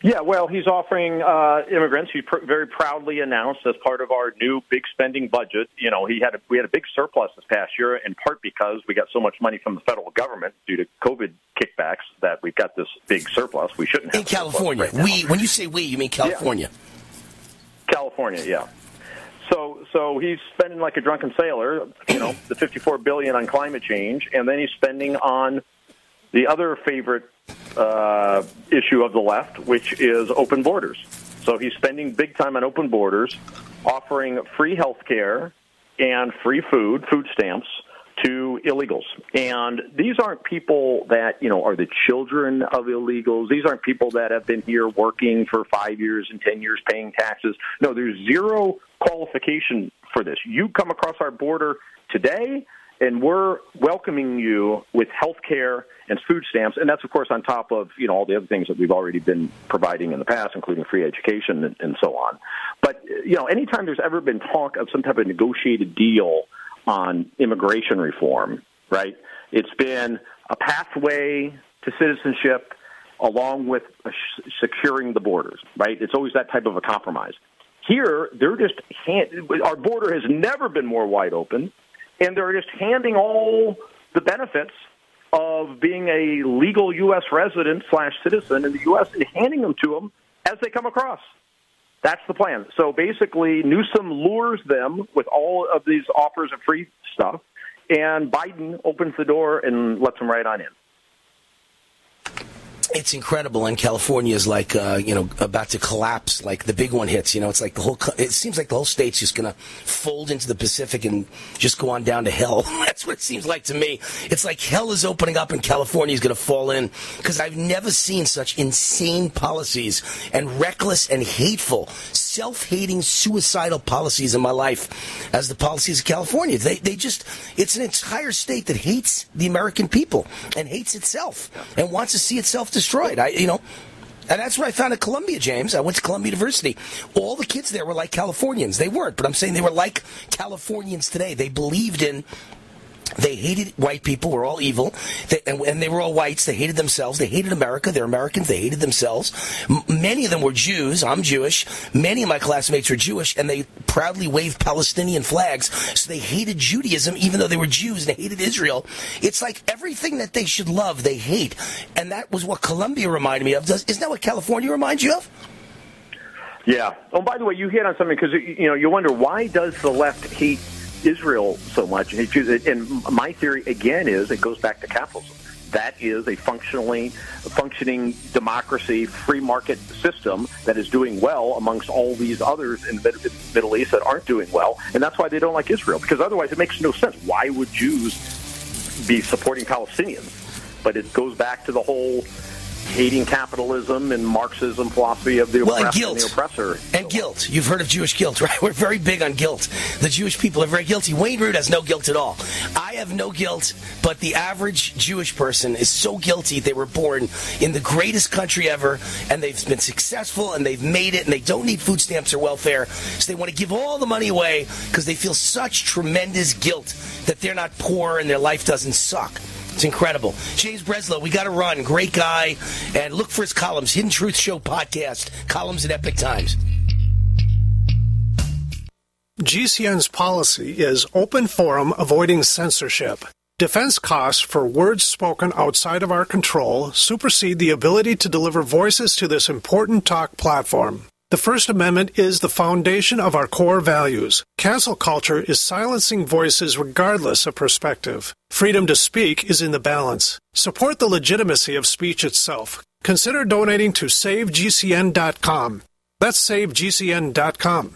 Yeah, well, he's offering uh, immigrants. He pr- very proudly announced as part of our new big spending budget. You know, he had a, we had a big surplus this past year, in part because we got so much money from the federal government due to COVID kickbacks that we've got this big surplus. We shouldn't have in California. Right we, when you say we, you mean California. Yeah. California, yeah. So, so he's spending like a drunken sailor. You know, the fifty-four billion on climate change, and then he's spending on the other favorite uh, issue of the left, which is open borders. So he's spending big time on open borders, offering free health care and free food, food stamps to illegals. And these aren't people that, you know, are the children of illegals. These aren't people that have been here working for five years and 10 years paying taxes. No, there's zero qualification for this. You come across our border today, and we're welcoming you with health care and food stamps, and that's of course on top of you know all the other things that we've already been providing in the past, including free education and, and so on. But you know, anytime there's ever been talk of some type of negotiated deal on immigration reform, right? It's been a pathway to citizenship along with securing the borders, right? It's always that type of a compromise. Here, they're just our border has never been more wide open and they're just handing all the benefits of being a legal U.S. resident slash citizen in the U.S. and handing them to them as they come across. That's the plan. So basically, Newsom lures them with all of these offers of free stuff, and Biden opens the door and lets them right on in it's incredible and california is like uh, you know about to collapse like the big one hits you know? It's like the whole it seems like the whole state's just gonna fold into the pacific and just go on down to hell. *laughs* That's what it seems like to me. It's like hell is opening up and california is gonna fall in because i've never seen such insane policies and reckless and hateful self-hating suicidal policies in my life as the policies of california they, they just it's an entire state that hates the american people and hates itself and wants to see itself destroyed. I, you know, and that's where I found at Columbia, James. I went to Columbia University. All the kids there were like Californians. They weren't, but I'm saying they were like Californians today. They believed in they hated white people. We're all evil. They, and, and, they were all whites. They hated themselves. They hated America. They're Americans. They hated themselves. M- many of them were Jews. I'm Jewish. Many of my classmates were Jewish, and they proudly waved Palestinian flags. So they hated Judaism, even though they were Jews, and they hated Israel. It's like everything that they should love, they hate. And that was what Columbia reminded me of. Does, isn't that what California reminds you of? Yeah. Oh, by the way, you hit on something because you know you wonder why does the left hate Israel so much. And my theory again is it goes back to capitalism. That is a functionally functioning democracy, free market system that is doing well amongst all these others in the Middle East that aren't doing well, and that's why they don't like Israel. Because otherwise, it makes no sense. Why would Jews be supporting Palestinians? But it goes back to the whole hating capitalism and Marxism philosophy of the, well, and guilt. and the oppressor. And guilt. You've heard of Jewish guilt, *laughs* right? We're very big on guilt. The Jewish people are very guilty. Wayne Root has no guilt at all. I have no guilt, but the average Jewish person is so guilty they were born in the greatest country ever and they've been successful and they've made it and they don't need food stamps or welfare. So they want to give all the money away because they feel such tremendous guilt that they're not poor and their life doesn't suck. It's incredible. James Breslo, we got to run. Great guy. And look for his columns Hidden Truth Show podcast, columns at Epoch Times. GCN's policy is open forum avoiding censorship. Defense costs for words spoken outside of our control supersede the ability to deliver voices to this important talk platform. The First Amendment is the foundation of our core values. Cancel culture is silencing voices regardless of perspective. Freedom to speak is in the balance. Support the legitimacy of speech itself. Consider donating to SaveGCN.com. That's SaveGCN.com.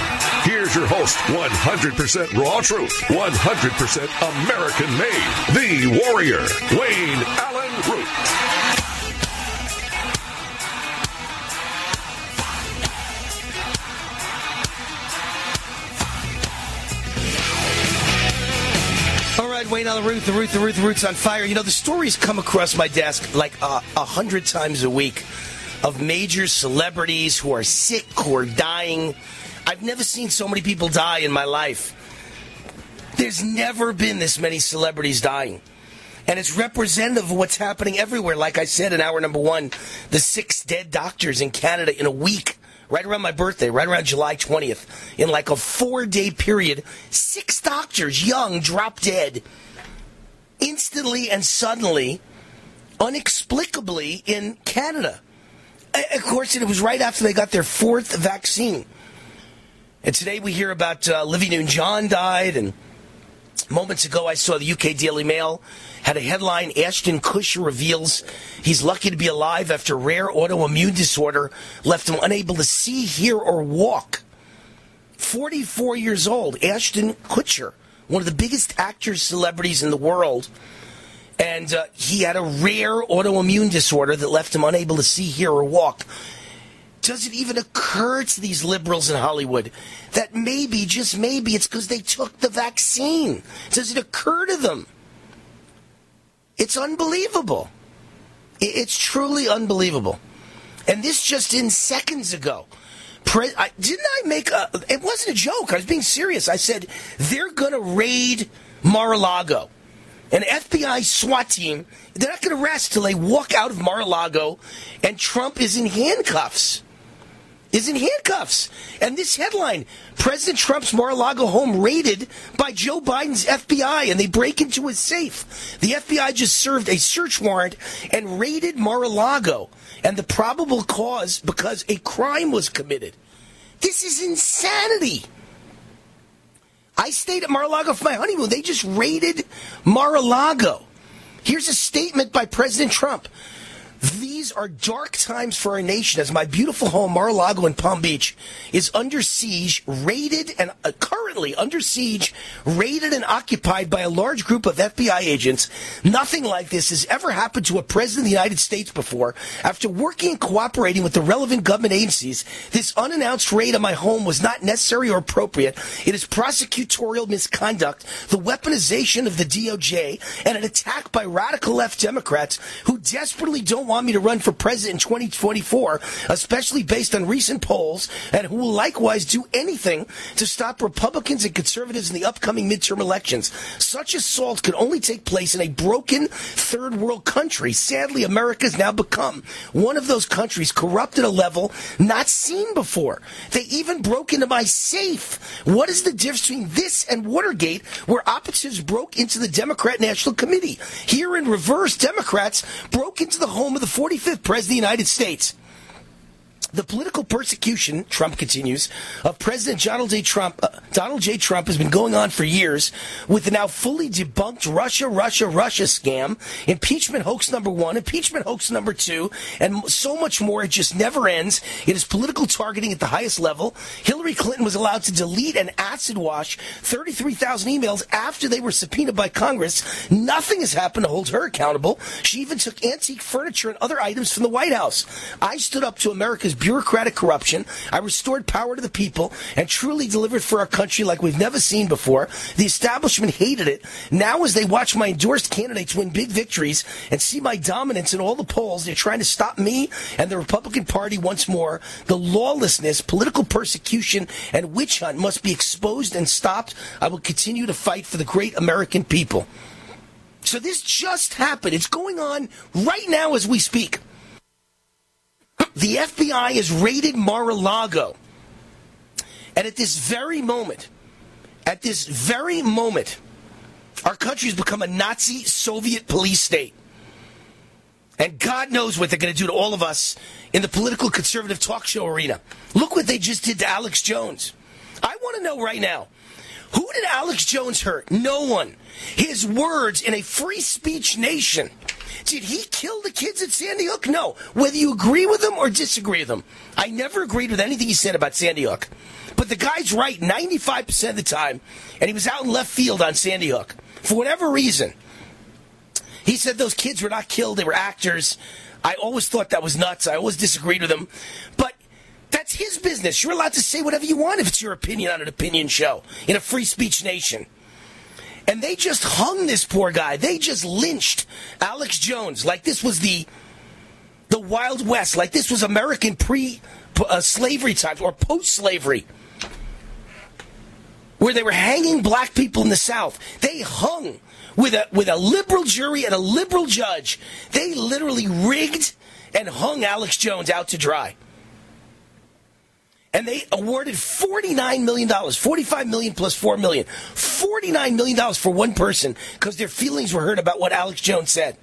Here's your host, 100% raw truth, 100% American made, the warrior, Wayne Allyn Root. All right, Wayne the root, the root, the root, the root's on fire. You know, the stories come across my desk like uh, a hundred times a week of major celebrities who are sick, are dying. I've never seen so many people die in my life. There's never been this many celebrities dying. And it's representative of what's happening everywhere. Like I said in hour number one, the six dead doctors in Canada in a week, right around my birthday, right around July 20th, in like a four day period, six doctors, young, drop dead. Instantly and suddenly, unexplicably in Canada. Of course, it was right after they got their fourth vaccine. And today we hear about uh, Livy Newton John died, and moments ago I saw the UK Daily Mail had a headline Ashton Kutcher reveals he's lucky to be alive after rare autoimmune disorder left him unable to see, hear, or walk. 44 years old, Ashton Kutcher, one of the biggest actors, celebrities in the world. And uh, he had a rare autoimmune disorder that left him unable to see, hear, or walk does it even occur to these liberals in Hollywood that maybe, just maybe, it's because they took the vaccine? Does it occur to them? It's unbelievable. It's truly unbelievable. And this just in seconds ago. Pre- I, didn't I make a. It wasn't a joke. I was being serious. I said, they're going to raid Mar a Lago. An FBI SWAT team, they're not going to rest till they walk out of Mar a Lago and Trump is in handcuffs. Is in handcuffs. And this headline President Trump's Mar a Lago home raided by Joe Biden's FBI and they break into his safe. The FBI just served a search warrant and raided Mar a Lago. And the probable cause because a crime was committed. This is insanity. I stayed at Mar-a-Lago for my honeymoon. They just raided Mar-a-Lago. Here's a statement by President Trump. These are dark times for our nation as my beautiful home, Mar-a-Lago in Palm Beach, is under siege, raided and uh, currently under siege, raided and occupied by a large group of FBI agents. Nothing like this has ever happened to a president of the United States before. After working and cooperating with the relevant government agencies, this unannounced raid on my home was not necessary or appropriate. It is prosecutorial misconduct, the weaponization of the DOJ, and an attack by radical left Democrats who desperately don't want me to run for president in 2024, especially based on recent polls, and who will likewise do anything to stop Republicans and conservatives in the upcoming midterm elections. Such assault could only take place in a broken third world country. Sadly, America has now become one of those countries corrupt at a level not seen before. They even broke into my safe. What is the difference between this and Watergate, where operatives broke into the Democrat National Committee? Here in reverse, Democrats broke into the home of the 45th President of the United States. The political persecution, Trump continues, of President Donald J. Trump, uh, Donald J. Trump has been going on for years with the now fully debunked Russia, Russia, Russia scam, impeachment hoax number one, impeachment hoax number two, and so much more. It just never ends. It is political targeting at the highest level. Hillary Clinton was allowed to delete and acid wash 33,000 emails after they were subpoenaed by Congress. Nothing has happened to hold her accountable. She even took antique furniture and other items from the White House. I stood up to America's bureaucratic corruption. I restored power to the people and truly delivered for our country like we've never seen before. The establishment hated it. Now, as they watch my endorsed candidates win big victories and see my dominance in all the polls, they're trying to stop me and the Republican Party once more. The lawlessness, political persecution, and witch hunt must be exposed and stopped. I will continue to fight for the great American people. So this just happened. It's going on right now as we speak. The FBI has raided Mar-a-Lago. And at this very moment, at this very moment, our country has become a Nazi Soviet police state. And God knows what they're going to do to all of us in the political conservative talk show arena. Look what they just did to Alex Jones. I want to know right now who did Alex Jones hurt? No one. His words in a free speech nation. Did he kill the kids at Sandy Hook? No. Whether you agree with him or disagree with him. I never agreed with anything he said about Sandy Hook. But the guy's right 95% of the time, and he was out in left field on Sandy Hook. For whatever reason, he said those kids were not killed, they were actors. I always thought that was nuts. I always disagreed with him. But that's his business. You're allowed to say whatever you want if it's your opinion on an opinion show in a free speech nation. And they just hung this poor guy. They just lynched Alex Jones like this was the the Wild West, like this was American pre uh, slavery times or post slavery, where they were hanging black people in the South. They hung with a with a liberal jury and a liberal judge. They literally rigged and hung Alex Jones out to dry and they awarded $49 million, $45 million plus $4 million, $49 million for one person because their feelings were hurt about what Alex Jones said.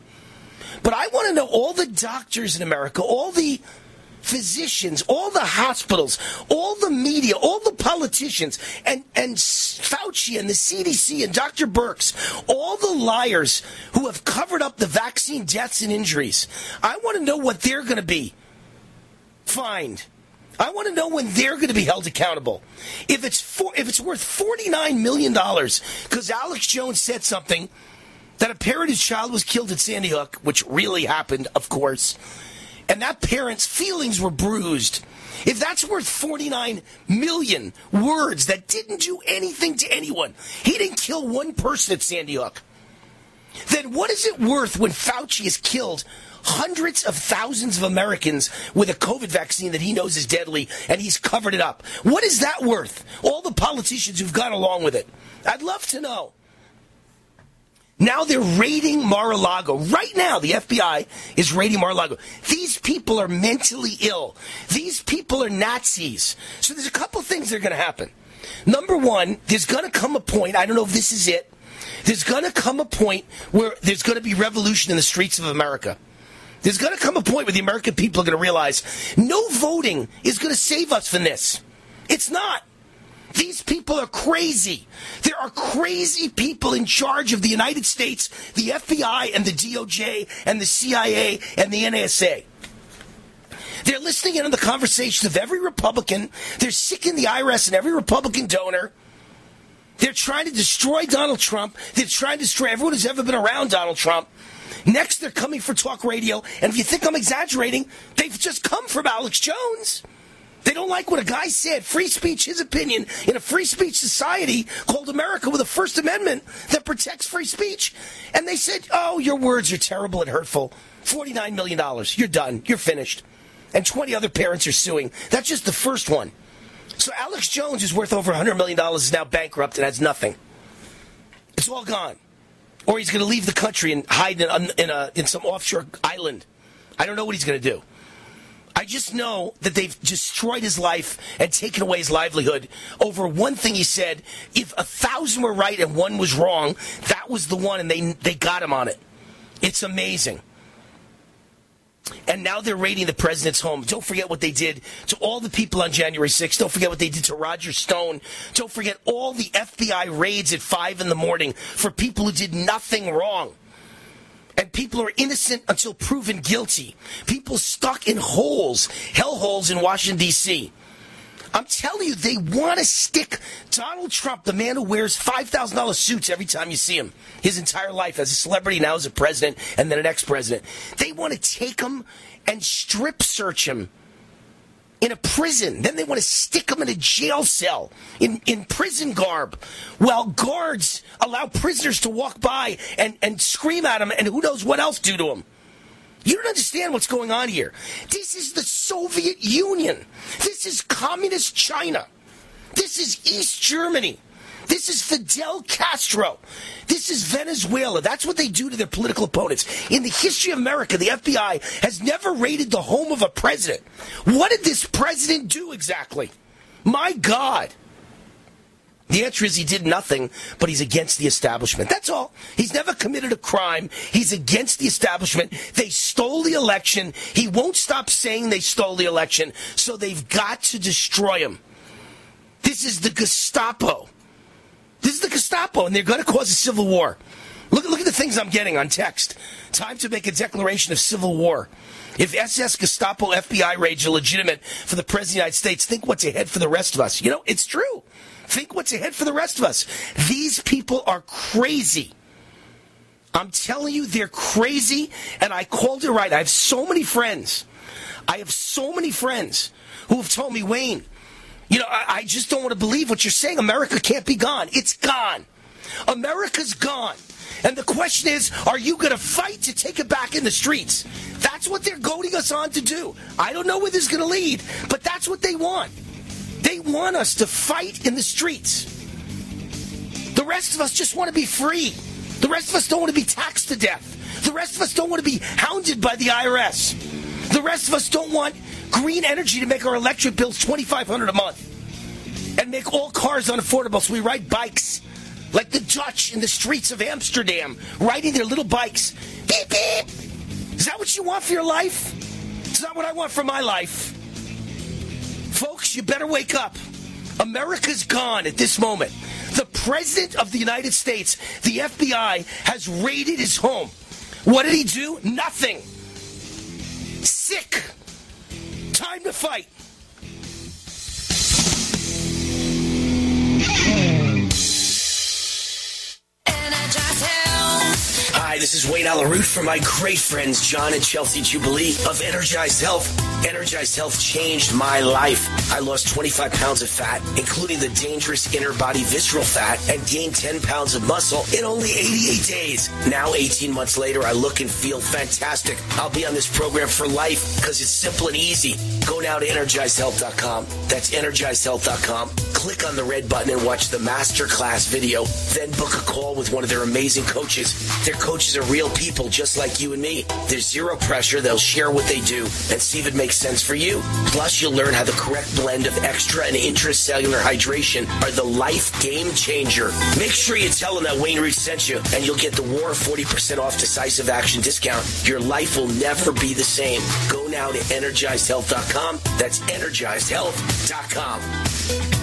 But I want to know all the doctors in America, all the physicians, all the hospitals, all the media, all the politicians, and, and Fauci and the CDC and Dr. Birx, all the liars who have covered up the vaccine deaths and injuries. I want to know what they're going to be fined. I want to know when they're going to be held accountable. If it's for, if it's worth forty nine million dollars because Alex Jones said something that a parent's child was killed at Sandy Hook, which really happened, of course, and that parent's feelings were bruised. If that's worth 49 million words that didn't do anything to anyone, he didn't kill one person at Sandy Hook, then what is it worth when Fauci is killed hundreds of thousands of Americans with a COVID vaccine that he knows is deadly and he's covered it up. What is that worth? All the politicians who've gone along with it. I'd love to know. Now they're raiding Mar-a-Lago. Right now, the FBI is raiding Mar-a-Lago. These people are mentally ill. These people are Nazis. So there's a couple things that are going to happen. Number one, there's going to come a point, I don't know if this is it, there's going to come a point where there's going to be revolution in the streets of America. There's going to come a point where the American people are going to realize no voting is going to save us from this. It's not. These people are crazy. There are crazy people in charge of the United States, the FBI and the DOJ and the CIA and the NSA. They're listening in on the conversations of every Republican. They're sicking the IRS and every Republican donor. They're trying to destroy Donald Trump. They're trying to destroy everyone who's ever been around Donald Trump. Next, they're coming for talk radio. And if you think I'm exaggerating, they've just come from Alex Jones. They don't like what a guy said. Free speech, his opinion, in a free speech society called America with a First Amendment that protects free speech. And they said, oh, your words are terrible and hurtful. $49 million. You're done. You're finished. And 20 other parents are suing. That's just the first one. So Alex Jones is worth over $100 million, is now bankrupt and has nothing. It's all gone or he's going to leave the country and hide in, in, a, in some offshore island. I don't know what he's going to do. I just know that they've destroyed his life and taken away his livelihood over one thing he said. If a thousand were right and one was wrong, that was the one, and they they got him on it. It's amazing. And now they're raiding the president's home. Don't forget what they did to all the people on January 6th. Don't forget what they did to Roger Stone. Don't forget all the FBI raids at 5 in the morning for people who did nothing wrong. And people are innocent until proven guilty. People stuck in holes, hell holes in Washington, D.C. I'm telling you, they want to stick Donald Trump, the man who wears $5,000 suits every time you see him, his entire life as a celebrity, now as a president, and then an ex president. They want to take him and strip search him in a prison. Then they want to stick him in a jail cell in, in prison garb while guards allow prisoners to walk by and, and scream at him and who knows what else do to him. You don't understand what's going on here. This is the Soviet Union. This is communist China. This is East Germany. This is Fidel Castro. This is Venezuela. That's what they do to their political opponents. In the history of America, the FBI has never raided the home of a president. What did this president do exactly? My God. The answer is he did nothing, but he's against the establishment. That's all. He's never committed a crime. He's against the establishment. They stole the election. He won't stop saying they stole the election, so they've got to destroy him. This is the Gestapo. This is the Gestapo, and they're going to cause a civil war. Look, look at the things I'm getting on text. Time to make a declaration of civil war. If SS, Gestapo, FBI raids are legitimate for the President of the United States, think what's ahead for the rest of us. You know, it's true. Think what's ahead for the rest of us. These people are crazy. I'm telling you, they're crazy, and I called it right. I have so many friends. I have so many friends who have told me, Wayne, you know, I, I just don't want to believe what you're saying. America can't be gone. It's gone. America's gone. And the question is, are you going to fight to take it back in the streets? That's what they're goading us on to do. I don't know where this is going to lead, but that's what they want. They want us to fight in the streets. The rest of us just want to be free. The rest of us don't want to be taxed to death. The rest of us don't want to be hounded by the IRS. The rest of us don't want green energy to make our electric bills 2500 a month and make all cars unaffordable so we ride bikes like the Dutch in the streets of Amsterdam riding their little bikes. Beep, beep. Is that what you want for your life? It's not what I want for my life. Folks, you better wake up. America's gone at this moment. The President of the United States, the FBI, has raided his home. What did he do? Nothing. Sick. Time to fight. This is Wayne Allyn Root from my great friends John and Chelsea Jubilee of Energized Health. Energized Health changed my life. I lost 25 pounds of fat, including the dangerous inner body visceral fat, and gained 10 pounds of muscle in only 88 days. Now, 18 months later, I look and feel fantastic. I'll be on this program for life because it's simple and easy. Go now to energizedhealth.com. That's energizedhealth.com. Click on the red button and watch the masterclass video. Then book a call with one of their amazing coaches. Their coaches are real people just like you and me. There's zero pressure. They'll share what they do and see if it makes sense for you. Plus, you'll learn how the correct blend of extra and intracellular hydration are the life game changer. Make sure you tell them that Wayne Root sent you, and you'll get the War 40% off decisive action discount. Your life will never be the same. Go now to energizedhealth.com. That's energizedhealth.com.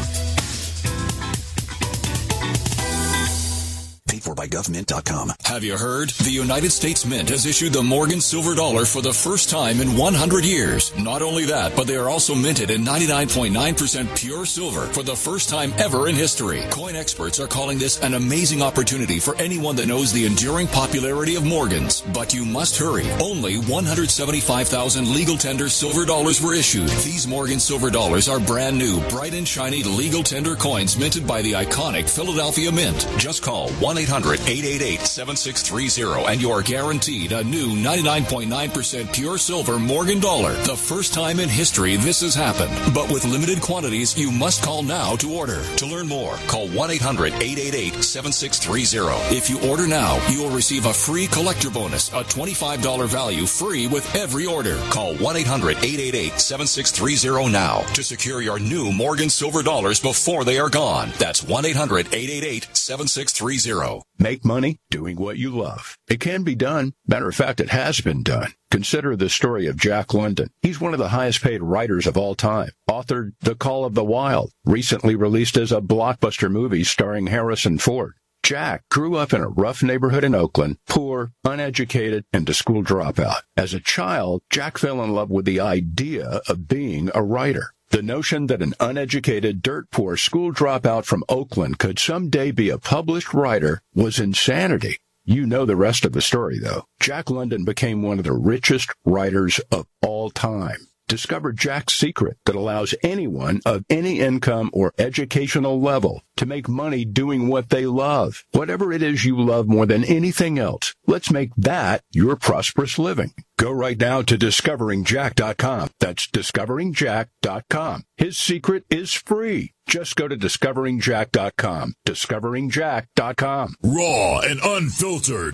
for by GovMint.com. Have you heard? The United States Mint has issued the Morgan Silver Dollar for the first time in 100 years. Not only that, but they are also minted in 99.9% pure silver for the first time ever in history. Coin experts are calling this an amazing opportunity for anyone that knows the enduring popularity of Morgans. But you must hurry. Only 175,000 legal tender silver dollars were issued. These Morgan Silver Dollars are brand new, bright and shiny legal tender coins minted by the iconic Philadelphia Mint. Just call 1 800 888 7630 and you're guaranteed a new 99.9% pure silver Morgan dollar. The first time in history this has happened. But with limited quantities, you must call now to order. To learn more, call 1 800 888 7630. If you order now, you will receive a free collector bonus, a $25 value free with every order. Call 1 800 888 7630 now to secure your new Morgan silver dollars before they are gone. That's 1 800 888 7630. Make money doing what you love. It can be done. Matter of fact, it has been done. Consider the story of Jack London. He's one of the highest paid writers of all time. Authored The Call of the Wild, recently released as a blockbuster movie starring Harrison Ford. Jack grew up in a rough neighborhood in Oakland, poor, uneducated, and a school dropout. As a child, Jack fell in love with the idea of being a writer. The notion that an uneducated, dirt poor school dropout from Oakland could someday be a published writer was insanity. You know the rest of the story, though. Jack London became one of the richest writers of all time. Discover Jack's secret that allows anyone of any income or educational level to make money doing what they love. Whatever it is you love more than anything else, let's make that your prosperous living. Go right now to discoveringjack.com. That's discoveringjack.com. His secret is free. Just go to discoveringjack.com. Discoveringjack.com. Raw and unfiltered.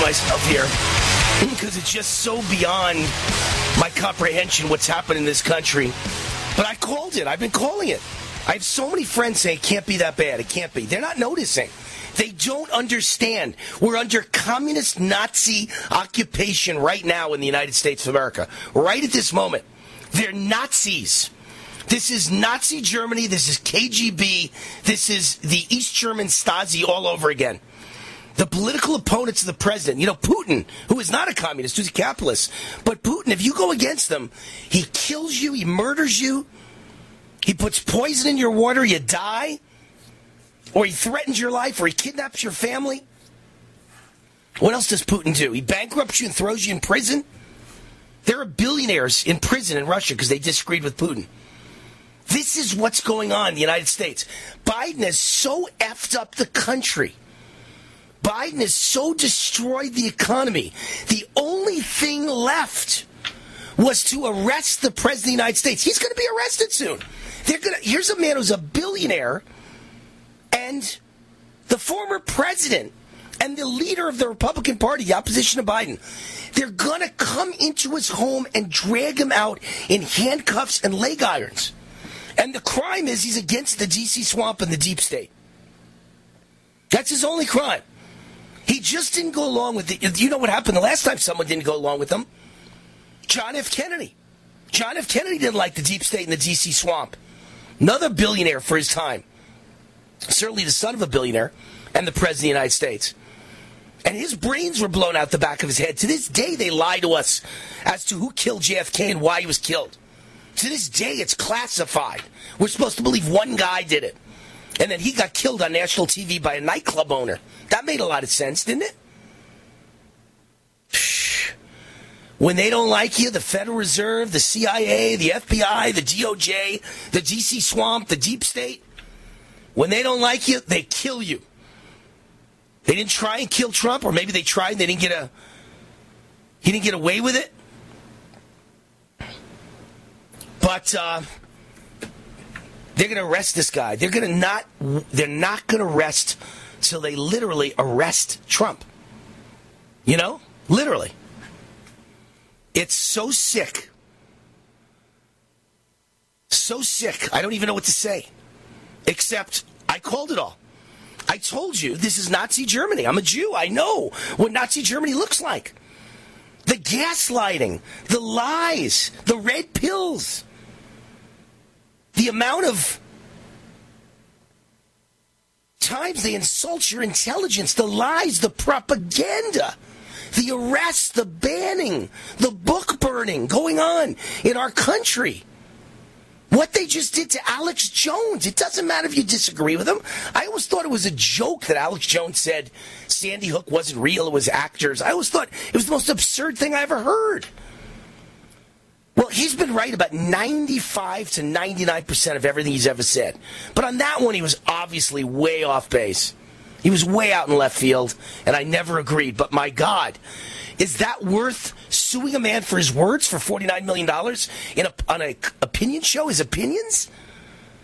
Myself here *clears throat* because it's just so beyond my comprehension what's happened in this country. But I called it. I've been calling it. I have so many friends saying it can't be that bad. It can't be. They're not noticing. They don't understand. We're under communist Nazi occupation right now in the United States of America. Right at this moment. They're Nazis. This is Nazi Germany. This is KGB. This is the East German Stasi all over again. The political opponents of the president, you know, Putin, who is not a communist, who's a capitalist. But Putin, if you go against him, he kills you, he murders you, he puts poison in your water, you die, or he threatens your life, or he kidnaps your family. What else does Putin do? He bankrupts you and throws you in prison? There are billionaires in prison in Russia because they disagreed with Putin. This is what's going on in the United States. Biden has so effed up the country. Biden has so destroyed the economy. The only thing left was to arrest the president of the United States. He's going to be arrested soon. They're going to, here's a man who's a billionaire and the former president and the leader of the Republican Party, the opposition to Biden. They're going to come into his home and drag him out in handcuffs and leg irons. And the crime is he's against the DC swamp and the deep state. That's his only crime. He just didn't go along with it. You know what happened the last time someone didn't go along with him? John F. Kennedy. John F. Kennedy didn't like the deep state in the DC swamp. Another billionaire for his time. certainly the son of a billionaire and the president of the United States. And his brains were blown out the back of his head. To this day, they lie to us as to who killed JFK and why he was killed. To this day, it's classified. We're supposed to believe one guy did it. And then he got killed on national TV by a nightclub owner. That made a lot of sense, didn't it? When they don't like you, the Federal Reserve, the CIA, the FBI, the DOJ, the DC swamp, the deep state, when they don't like you, they kill you. They didn't try and kill Trump, or maybe they tried and they didn't get a he didn't get away with it. But uh, they're going to arrest this guy. They're going to not. They're not going to arrest till they literally arrest Trump. You know, literally. It's so sick. So sick. I don't even know what to say. Except I called it all. I told you this is Nazi Germany. I'm a Jew. I know what Nazi Germany looks like. The gaslighting, the lies, the red pills, the amount of times they insult your intelligence, the lies, the propaganda, the arrests, the banning, the book burning going on in our country. What they just did to Alex Jones. It doesn't matter if you disagree with him. I always thought it was a joke that Alex Jones said Sandy Hook wasn't real, it was actors. I always thought it was the most absurd thing I ever heard. Well, he's been right about 95 to 99% of everything he's ever said. But on that one, he was obviously way off base. He was way out in left field, and I never agreed. But my God, is that worth suing a man for his words for $49 million in a, on an opinion show, his opinions?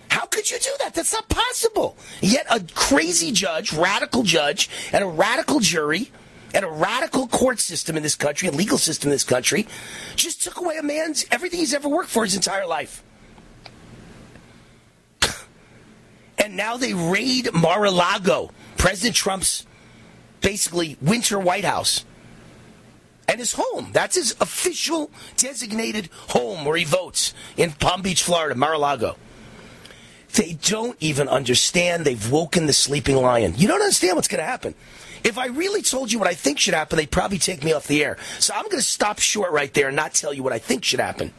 How could you do that? That's not possible. Yet a crazy judge, radical judge, and a radical jury, and a radical court system in this country, a legal system in this country, just took away a man's everything he's ever worked for his entire life. *laughs* And now they raid Mar-a-Lago, President Trump's basically winter White House and his home. That's his official designated home where he votes in Palm Beach, Florida, Mar-a-Lago. They don't even understand they've woken the sleeping lion. You don't understand what's going to happen. If I really told you what I think should happen, they'd probably take me off the air. So I'm going to stop short right there and not tell you what I think should happen.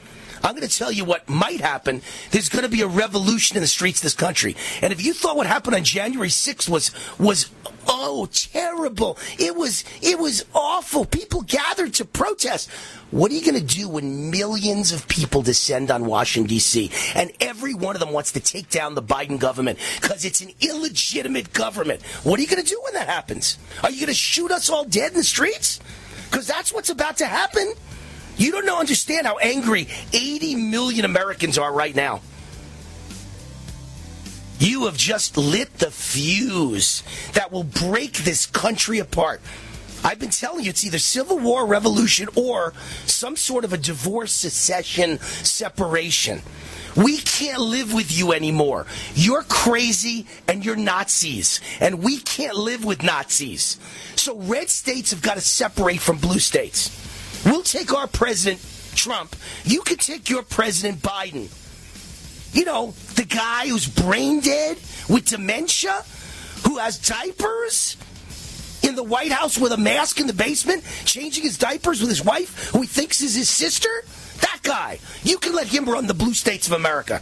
I'm going to tell you what might happen. There's going to be a revolution in the streets of this country. And if you thought what happened on January 6th was was oh terrible, it was it was awful. People gathered to protest. What are you going to do when millions of people descend on Washington D.C. and every one of them wants to take down the Biden government because it's an illegitimate government? What are you going to do when that happens? Are you going to shoot us all dead in the streets? Because that's what's about to happen. You don't know, understand how angry 80 million Americans are right now. You have just lit the fuse that will break this country apart. I've been telling you it's either civil war, revolution, or some sort of a divorce, secession, separation. We can't live with you anymore. You're crazy and you're Nazis, and we can't live with Nazis. So red states have got to separate from blue states. We'll take our president, Trump. You can take your president, Biden. You know, the guy who's brain dead with dementia, who has diapers in the White House with a mask in the basement, changing his diapers with his wife, who he thinks is his sister. That guy. You can let him run the blue states of America.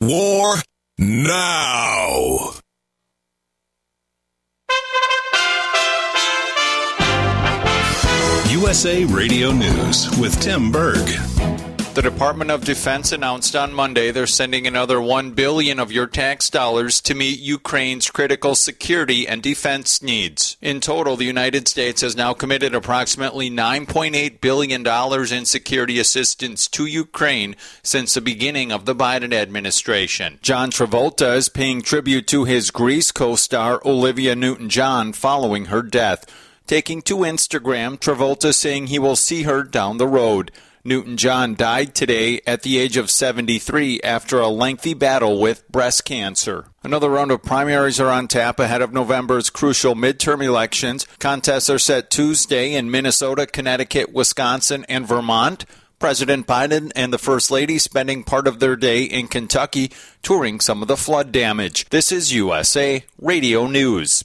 War now. USA Radio News with Tim Berg. The Department of Defense announced on Monday they're sending another 1 billion of your tax dollars to meet Ukraine's critical security and defense needs. In total, the United States has now committed approximately 9.8 billion dollars in security assistance to Ukraine since the beginning of the Biden administration. John Travolta is paying tribute to his Grease co-star Olivia Newton-John following her death. Taking to Instagram, Travolta saying he will see her down the road. Newton John died today at the age of 73 after a lengthy battle with breast cancer. Another round of primaries are on tap ahead of November's crucial midterm elections. Contests are set Tuesday in Minnesota, Connecticut, Wisconsin, and Vermont. President Biden and the First Lady spending part of their day in Kentucky touring some of the flood damage. This is USA Radio News.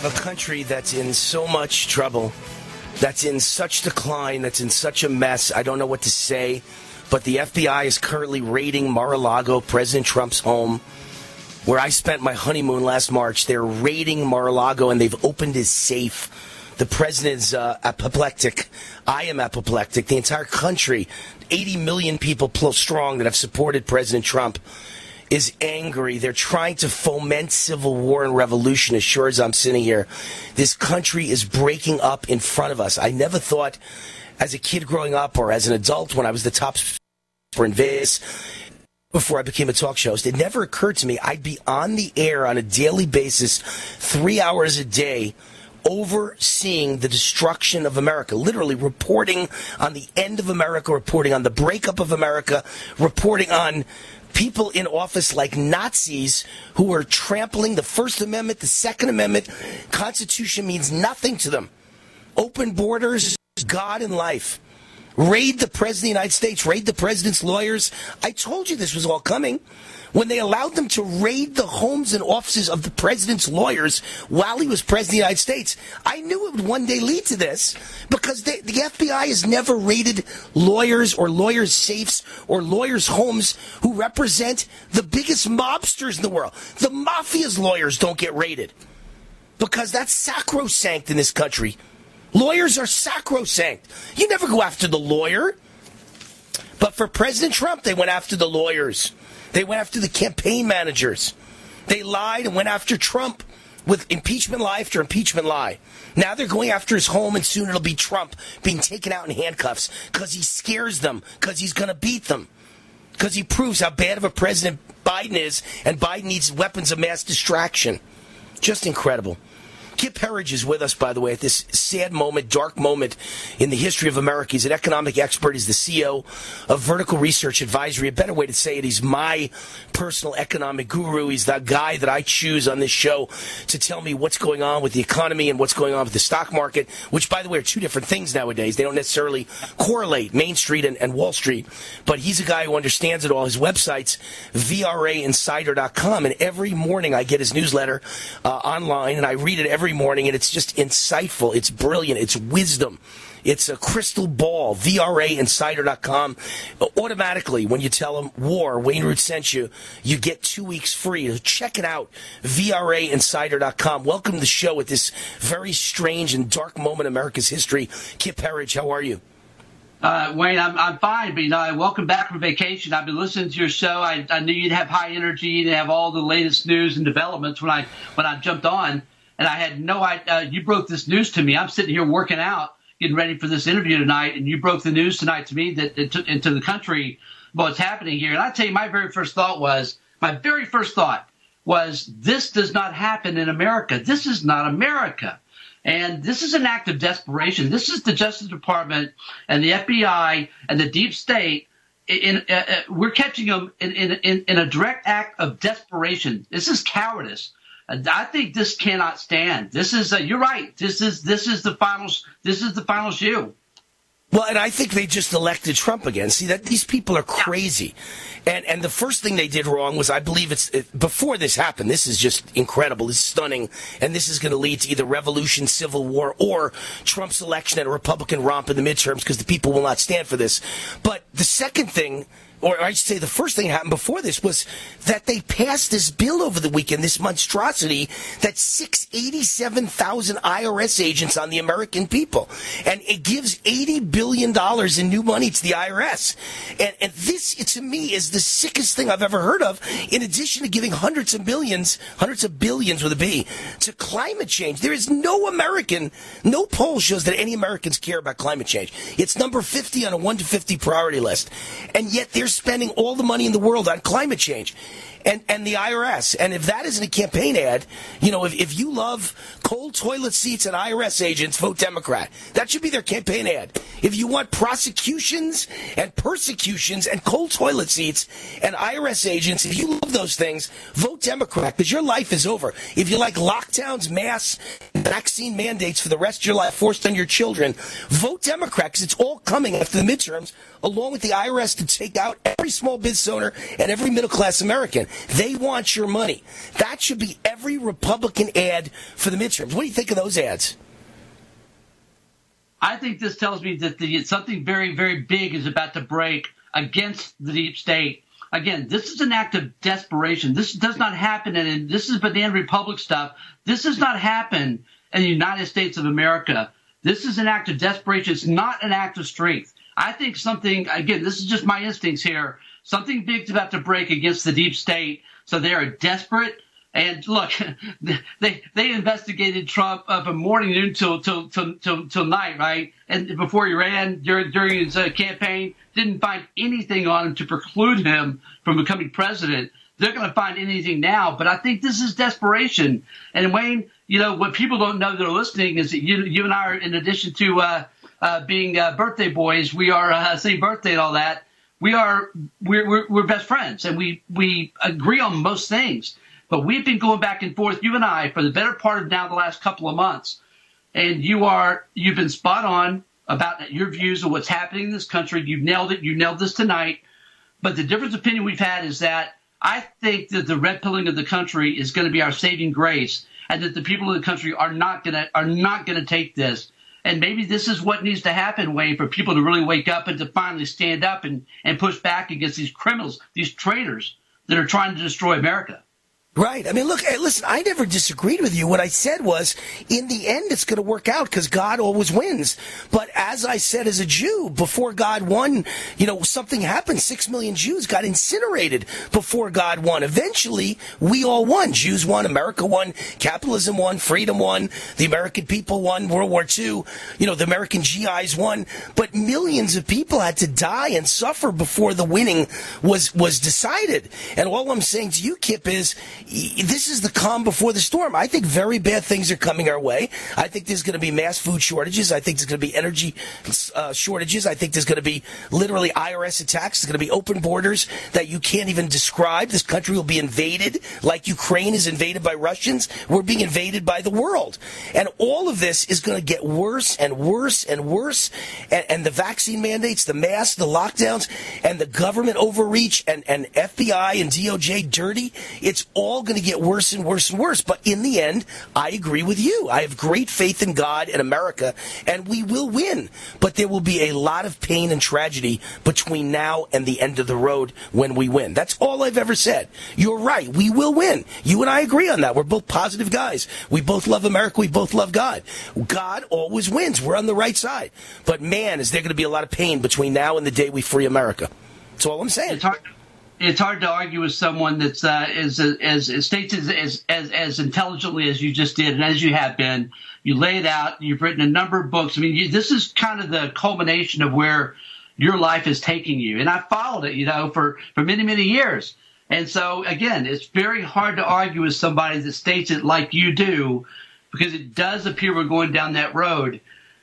Have a country that's in so much trouble, that's in such decline, that's in such a mess. I don't know what to say, but the FBI is currently raiding Mar a Lago, President Trump's home, where I spent my honeymoon last March. They're raiding Mar a Lago and they've opened his safe. The president's uh, apoplectic. I am apoplectic. The entire country, 80 million people plus strong that have supported President Trump, is angry. They're trying to foment civil war and revolution as sure as I'm sitting here. This country is breaking up in front of us. I never thought as a kid growing up or as an adult when I was the top for in Vegas before I became a talk show host, it never occurred to me I'd be on the air on a daily basis, three hours a day, overseeing the destruction of America, literally reporting on the end of America, reporting on the breakup of America, reporting on people in office like Nazis who are trampling the First Amendment, the Second Amendment. Constitution means nothing to them. Open borders, God and life. Raid the President of the United States, raid the President's lawyers. I told you this was all coming when they allowed them to raid the homes and offices of the president's lawyers while he was president of the United States. I knew it would one day lead to this because they, the FBI has never raided lawyers or lawyers' safes or lawyers' homes who represent the biggest mobsters in the world. The mafia's lawyers don't get raided because that's sacrosanct in this country. Lawyers are sacrosanct. You never go after the lawyer. But for President Trump, they went after the lawyers. They went after the campaign managers. They lied and went after Trump with impeachment lie after impeachment lie. Now they're going after his home, and soon it'll be Trump being taken out in handcuffs because he scares them, because he's going to beat them, because he proves how bad of a president Biden is, and Biden needs weapons of mass distraction. Just incredible. Kip Herriage is with us, by the way, at this sad moment, dark moment in the history of America. He's an economic expert. He's the CEO of Vertical Research Advisory. A better way to say it, he's my personal economic guru. He's the guy that I choose on this show to tell me what's going on with the economy and what's going on with the stock market, which, by the way, are two different things nowadays. They don't necessarily correlate, Main Street and, and Wall Street. But he's a guy who understands it all. His website's VRAinsider.com. And every morning I get his newsletter uh, online and I read it every morning, and it's just insightful. It's brilliant. It's wisdom. It's a crystal ball. VRAinsider.com. Automatically, when you tell them War, Wayne Root sent you, you get two weeks free. Check it out. VRAinsider.com. Welcome to the show at this very strange and dark moment in America's history. Kip Herriage, how are you? Uh, Wayne, I'm, I'm fine, but you know, I welcome back from vacation. I've been listening to your show. I, I knew you'd have high energy and have all the latest news and developments when I when I jumped on and I had no idea. Uh, you broke this news to me. I'm sitting here working out, getting ready for this interview tonight, and you broke the news tonight to me that it took into the country what's happening here. And I tell you, my very first thought was, my very first thought was, this does not happen in America. This is not America. And this is an act of desperation. This is the Justice Department and the FBI and the deep state. In, uh, uh, we're catching them in, in, in a direct act of desperation. This is cowardice. I think this cannot stand. This is uh, you're right. This is this is the final this is the final shoe. Well, and I think they just elected Trump again. See that these people are crazy, and and the first thing they did wrong was I believe it's it, before this happened. This is just incredible. It's stunning, and this is going to lead to either revolution, civil war, or Trump's election and a Republican romp in the midterms because the people will not stand for this. But the second thing or I should say the first thing that happened before this was that they passed this bill over the weekend, this monstrosity that 687,000 IRS agents on the American people. And it gives $80 billion in new money to the IRS. And, and this, to me, is the sickest thing I've ever heard of, in addition to giving hundreds of millions, hundreds of billions with a B, to climate change. There is no American, no poll shows that any Americans care about climate change. It's number 50 on a 1 to 50 priority list. And yet there's spending all the money in the world on climate change and, and the IRS. And if that isn't a campaign ad, you know, if, if you love cold toilet seats and IRS agents, vote Democrat. That should be their campaign ad. If you want prosecutions and persecutions and cold toilet seats and IRS agents, if you love those things, vote Democrat because your life is over. If you like lockdowns, mass vaccine mandates for the rest of your life forced on your children, vote Democrat because it's all coming after the midterms, along with the IRS to take out every small business owner and every middle class American. They want your money. That should be every Republican ad for the midterms. What do you think of those ads? I think this tells me that the, something very, very big is about to break against the deep state. Again, this is an act of desperation. This does not happen, and this is Banana Republic stuff. This does not happen in the United States of America. This is an act of desperation. It's not an act of strength. I think something, again, this is just my instincts here. Something big's about to break against the deep state. So they are desperate. And look, *laughs* they they investigated Trump uh, from morning noon till till till till, till night, right? And before he ran during during his uh, campaign, didn't find anything on him to preclude him from becoming president. They're going to find anything now, but I think this is desperation. And Wayne, you know what people don't know that are listening is that you you and I are, in addition to uh, uh, being uh, birthday boys, we are uh, same birthday and all that. We are we're, we're we're best friends, and we we agree on most things. But we've been going back and forth, you and I, for the better part of now the last couple of months. And you are, you've been spot on about your views of what's happening in this country. You've nailed it. You nailed this tonight. But the difference opinion we've had is that I think that the red pilling of the country is going to be our saving grace, and that the people of the country are not going to are not going to take this. And maybe this is what needs to happen, Wayne, for people to really wake up and to finally stand up and, and push back against these criminals, these traitors that are trying to destroy America. Right. I mean, look, eh, listen, I never disagreed with you. What I said was, in the end, it's going to work out because God always wins. But as I said as a Jew, before God won, you know, something happened. Six million Jews got incinerated before God won. Eventually, we all won. Jews won, America won, capitalism won, freedom won, the American people won, World War II, you know, the American GIs won. But millions of people had to die and suffer before the winning was, was decided. And all I'm saying to you, Kip, is, this is the calm before the storm. I think very bad things are coming our way. I think there's going to be mass food shortages. I think there's going to be energy uh, shortages. I think there's going to be literally IRS attacks. There's going to be open borders that you can't even describe. This country will be invaded like Ukraine is invaded by Russians. We're being invaded by the world. And all of this is going to get worse and worse and worse. And, and the vaccine mandates, the masks, the lockdowns, and the government overreach and, and FBI and DOJ dirty. It's all all going to get worse and worse and worse. But in the end, I agree with you. I have great faith in God and America, and we will win. But there will be a lot of pain and tragedy between now and the end of the road when we win. That's all I've ever said. You're right. We will win. You and I agree on that. We're both positive guys. We both love America. We both love God. God always wins. We're on the right side. But man, is there going to be a lot of pain between now and the day we free America. That's all I'm saying. It's hard to argue with someone that's uh, as, as, as states as, as as intelligently as you just did and as you have been. You lay it out. You've written a number of books. I mean, you, this is kind of the culmination of where your life is taking you. And I followed it, you know, for for many many years. And so again, it's very hard to argue with somebody that states it like you do, because it does appear we're going down that road.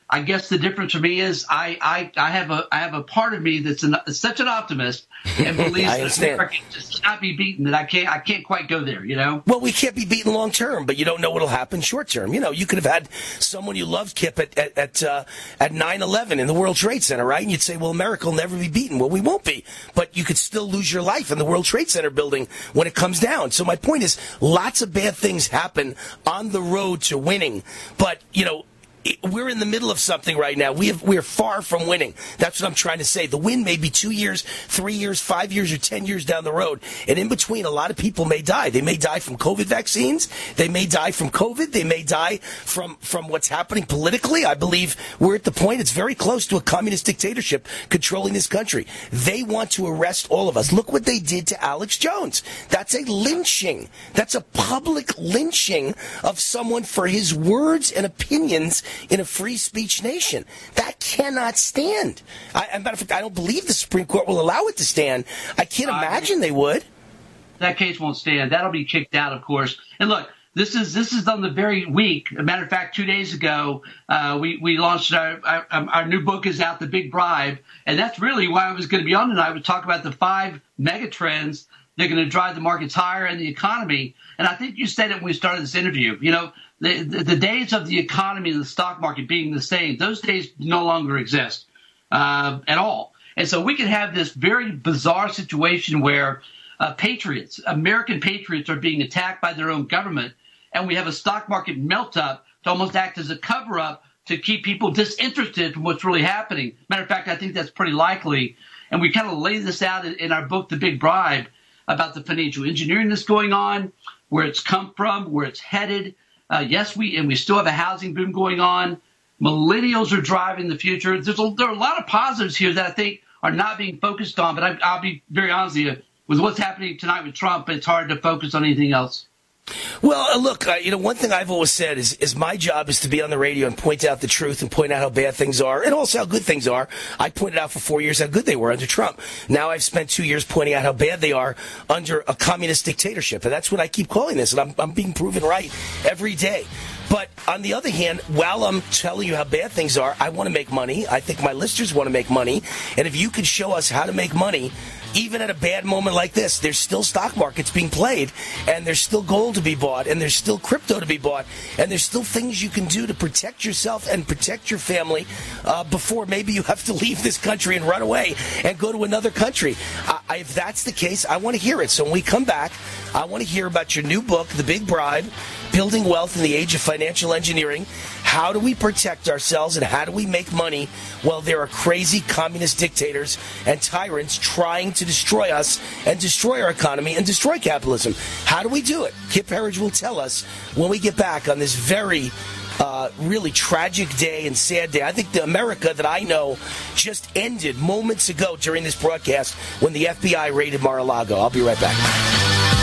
I guess the difference for me is I, I, I have a I have a part of me that's an, such an optimist and *laughs* believes that America just cannot be beaten that I can't I can't quite go there. You know. Well, we can't be beaten long term, but you don't know what'll happen short term. You know, you could have had someone you loved Kip at at at, uh, at 9/11 in the World Trade Center, right? And you'd say, well, America will never be beaten. Well, we won't be, but you could still lose your life in the World Trade Center building when it comes down. So my point is, lots of bad things happen on the road to winning, but you know we're in the middle of something right now. We have, we're far from winning. That's what I'm trying to say. The win may be two years, three years, five years, or ten years down the road. And in between, a lot of people may die. They may die from COVID vaccines. They may die from COVID. They may die from, from what's happening politically. I believe we're at the point it's very close to a communist dictatorship controlling this country. They want to arrest all of us. Look what they did to Alex Jones. That's a lynching. That's a public lynching of someone for his words and opinions in a free speech nation. That cannot stand. I, I, fact, I don't believe the Supreme Court will allow it to stand. I can't imagine they would. That case won't stand. That'll be kicked out, of course. And look, this is this is on the very week. As a matter of fact, two days ago, uh, we we launched our, our, our new book is out, The Big Bribe, and that's really why I was going to be on tonight. We talk about the five mega trends that are going to drive the markets higher and the economy. And I think you said it when we started this interview. You know, the, the, days of the economy and the stock market being the same, those days no longer exist uh, at all. And so we could have this very bizarre situation where uh, patriots, American patriots, are being attacked by their own government, and we have a stock market melt up to almost act as a cover up to keep people disinterested from what's really happening. Matter of fact, I think that's pretty likely. And we kind of lay this out in our book, The Big Bribe, about the financial engineering that's going on, where it's come from, where it's headed. Uh, yes, we and we still have a housing boom going on. Millennials are driving the future. There's a, there are a lot of positives here that I think are not being focused on. But I, I'll be very honest with you, with what's happening tonight with Trump, it's hard to focus on anything else. Well, uh, look, uh, you know, one thing I've always said is, is my job is to be on the radio and point out the truth and point out how bad things are and also how good things are. I pointed out for four years how good they were under Trump. Now I've spent two years pointing out how bad they are under a communist dictatorship. And that's what I keep calling this. And I'm, I'm being proven right every day. But on the other hand, while I'm telling you how bad things are, I want to make money. I think my listeners want to make money. And if you could show us how to make money, even at a bad moment like this, there's still stock markets being played, and there's still gold to be bought, and there's still crypto to be bought, and there's still things you can do to protect yourself and protect your family uh, before maybe you have to leave this country and run away and go to another country. Uh, if that's the case, I want to hear it. So when we come back, I want to hear about your new book, The Big Bribe Building Wealth in the Age of Financial Engineering. How do we protect ourselves and how do we make money while there are crazy communist dictators and tyrants trying to destroy us and destroy our economy and destroy capitalism? How do we do it? Kip Herriage will tell us when we get back on this very uh, really tragic day and sad day. I think the America that I know just ended moments ago during this broadcast when the FBI raided Mar-a-Lago. I'll be right back.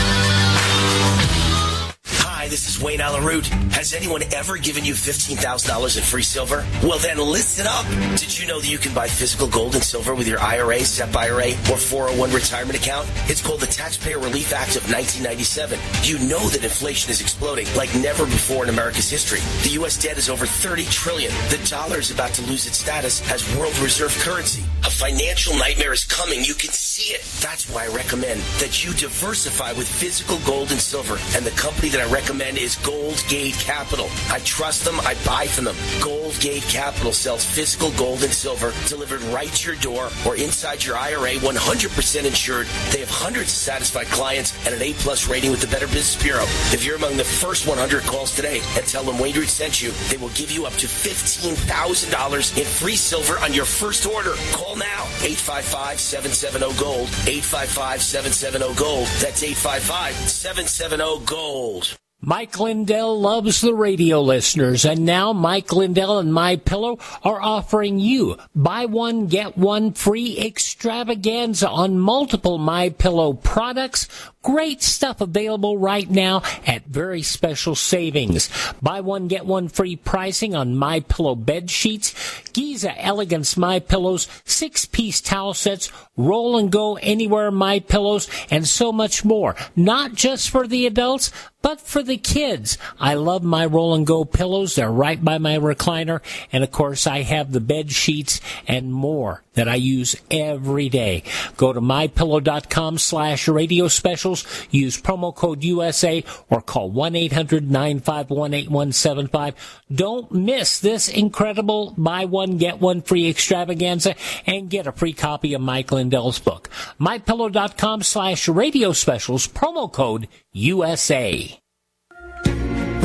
Hi, this is Wayne Allyn Root. Has anyone ever given you $15,000 in free silver? Well, then listen up. Did you know that you can buy physical gold and silver with your IRA, SEP IRA, or 401 retirement account? It's called the Taxpayer Relief Act of 1997. You know that inflation is exploding like never before in America's history. The U.S. debt is over 30 trillion. The dollar is about to lose its status as world reserve currency. A financial nightmare is coming. You can see it. That's why I recommend that you diversify with physical gold and silver. And the company that I recommend recommend is Gold Gate Capital. I trust them. I buy from them. Gold Gate Capital sells physical gold and silver delivered right to your door or inside your IRA, 100% insured. They have hundreds of satisfied clients and an A-plus rating with the Better Business Bureau. If you're among the first 100 calls today and tell them Wayne Root sent you, they will give you up to $15,000 in free silver on your first order. Call now. 855-770-GOLD. 855-770-GOLD. That's 855-770-GOLD. Mike Lindell loves the radio listeners, and now Mike Lindell and My Pillow are offering you buy one get one free extravaganza on multiple My Pillow products. Great stuff available right now at very special savings. Buy one get one free pricing on My Pillow bed sheets, Giza Elegance My Pillows, six piece towel sets, roll and go anywhere My Pillows, and so much more. Not just for the adults, but for the kids. I love my roll and go pillows. They're right by my recliner. And of course, I have the bed sheets and more that I use every day. Go to mypillow.com slash radio specials. Use promo code USA or call 1-800-951-8175. Don't miss this incredible buy one, get one free extravaganza and get a free copy of Mike Lindell's book. mypillow.com slash radio specials, promo code USA.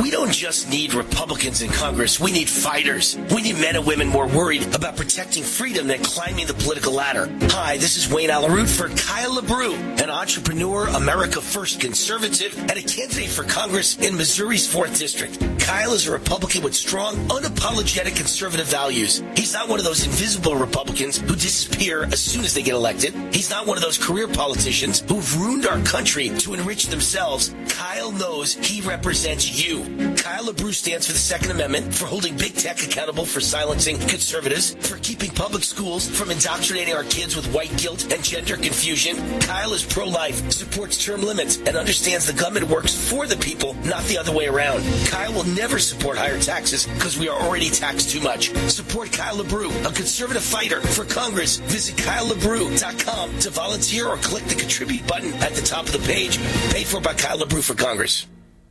We don't just need Republicans in Congress. We need fighters. We need men and women more worried about protecting freedom than climbing the political ladder. Hi, this is Wayne Allyn Root for Kyle LaBrue, an entrepreneur, America First conservative, and a candidate for Congress in Missouri's 4th District. Kyle is a Republican with strong, unapologetic conservative values. He's not one of those invisible Republicans who disappear as soon as they get elected. He's not one of those career politicians who've ruined our country to enrich themselves. Kyle knows he represents you. Kyle LaBrue stands for the Second Amendment, for holding big tech accountable for silencing conservatives, for keeping public schools from indoctrinating our kids with white guilt and gender confusion. Kyle is pro-life, supports term limits, and understands the government works for the people, not the other way around. Kyle will never support higher taxes because we are already taxed too much. Support Kyle LaBrue, a conservative fighter for Congress. Visit KyleLaBrue.com to volunteer or click the contribute button at the top of the page. Paid for by Kyle LaBrue for Congress.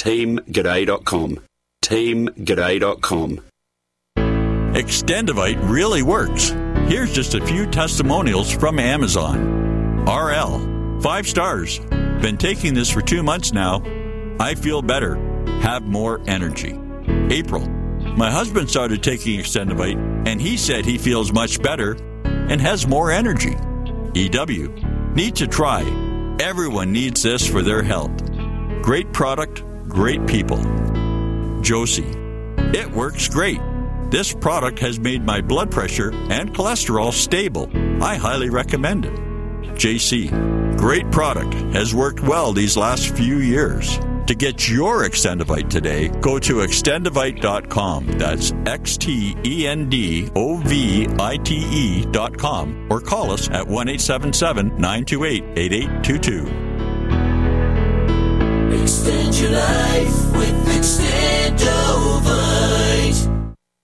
teamg'day.com. teamg'day.com. Extendovite really works. Here's just a few testimonials from Amazon. RL, five stars. Been taking this for two months now. I feel better, have more energy. April, my husband started taking Extendovite and he said he feels much better and has more energy. EW, need to try. Everyone needs this for their health. Great product, great people. Josie, it works great. This product has made my blood pressure and cholesterol stable. I highly recommend it. JC, great product, has worked well these last few years. To get your Extendovite today, go to extendivite.com. That's X T E N D O V I T E.com or call us at 1 877 928 8822. Extend your life with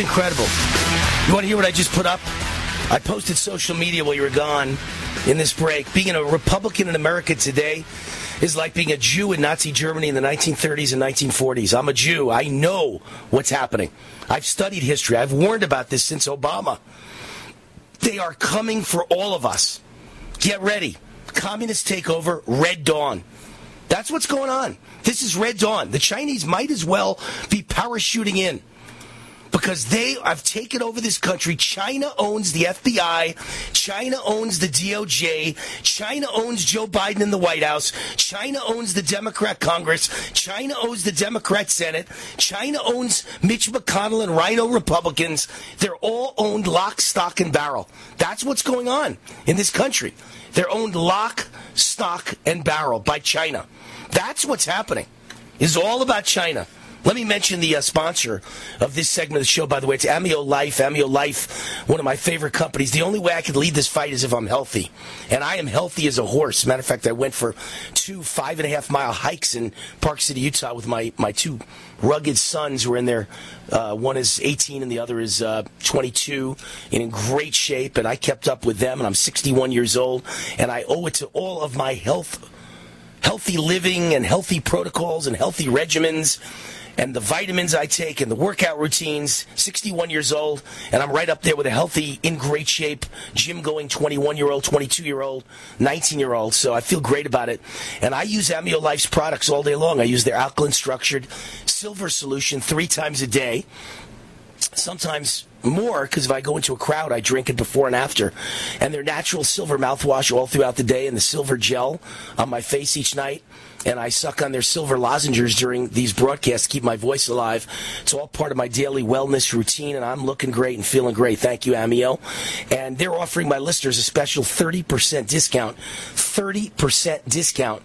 Incredible. You want to hear what I just put up? I posted social media while you were gone in this break. Being a Republican in America today is like being a Jew in Nazi Germany in the 1930s and 1940s. I'm a Jew. I know what's happening. I've studied history. I've warned about this since Obama. They are coming for all of us. Get ready. Communist takeover, Red Dawn. That's what's going on. This is Red Dawn. The Chinese might as well be parachuting in because they have taken over this country. China owns the FBI. China owns the DOJ. China owns Joe Biden in the White House. China owns the Democrat Congress. China owns the Democrat Senate. China owns Mitch McConnell and RINO Republicans. They're all owned lock, stock, and barrel. That's what's going on in this country. They're owned lock, stock, and barrel by China. That's what's happening. It's all about China. Let me mention the uh, sponsor of this segment of the show, by the way. It's Amio Life. Amio Life, one of my favorite companies. The only way I can lead this fight is if I'm healthy. And I am healthy as a horse. Matter of fact, I went for two five and a half mile hikes in Park City, Utah with my, my two rugged sons who are in there. Uh, one is 18 and the other is uh, 22 and in great shape. And I kept up with them and I'm 61 years old. And I owe it to all of my health healthy living and healthy protocols and healthy regimens and the vitamins I take and the workout routines. 61 years old, and I'm right up there with a healthy, in great shape, gym going 21 year old, 22 year old, 19 year old. So I feel great about it. And I use Amio Life's products all day long. I use their alkaline structured silver solution three times a day. Sometimes more because if I go into a crowd, I drink it before and after. And their natural silver mouthwash all throughout the day and the silver gel on my face each night. And I suck on their silver lozenges during these broadcasts to keep my voice alive. It's all part of my daily wellness routine, and I'm looking great and feeling great. Thank you, Amio. And they're offering my listeners a special 30% discount. 30% discount.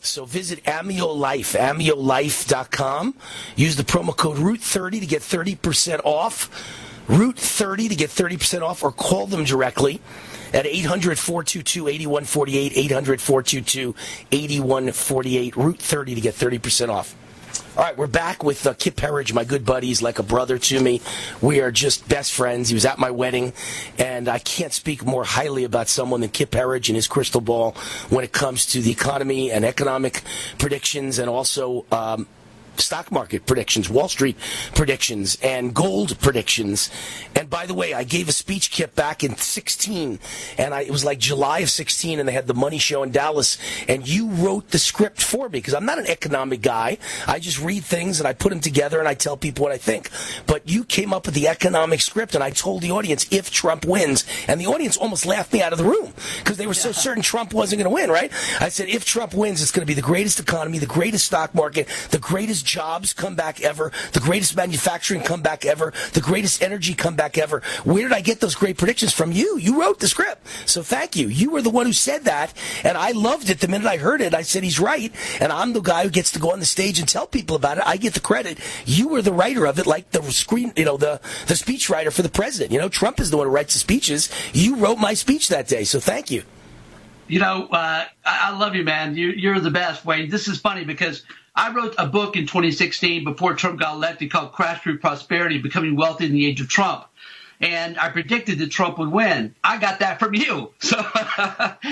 So visit Amio Life, amiolife.com. Use the promo code ROOT30 to get 30% off. Root30 to get 30% off, or call them directly at 800 422 8148. 800 422 8148. Root 30 to get 30% off. All right, we're back with uh, Kip Herriage, my good buddy. He's like a brother to me. We are just best friends. He was at my wedding, and I can't speak more highly about someone than Kip Herriage and his crystal ball when it comes to the economy and economic predictions and also um, stock market predictions, Wall Street predictions, and gold predictions. And by the way, I gave a speech Kip back in 16, and I, it was like July of 16, and they had the money show in Dallas, and you wrote the script for me because I'm not an economic guy. I just read things and I put them together and I tell people what I think. But you came up with the economic script, and I told the audience if Trump wins, and the audience almost laughed me out of the room because they were so certain Trump wasn't going to win, right? I said if Trump wins, it's going to be the greatest economy, the greatest stock market, the greatest jobs comeback ever, the greatest manufacturing comeback ever, the greatest energy comeback ever. Where did I get those great predictions from? You. You wrote the script. So thank you. You were the one who said that, and I loved it the minute I heard it. I said he's right, and I'm the guy who gets to go on the stage and tell people about it. I get the credit. You were the writer of it, like the screen, you know, the the speech writer for the president. You know, Trump is the one who writes the speeches. You wrote my speech that day, so thank you. You know, uh, I, love you, man. You, you're the best, Wayne. This is funny because I wrote a book in 2016 before Trump got elected called Crash Through Prosperity, Becoming Wealthy in the Age of Trump. And I predicted that Trump would win. I got that from you. *laughs* So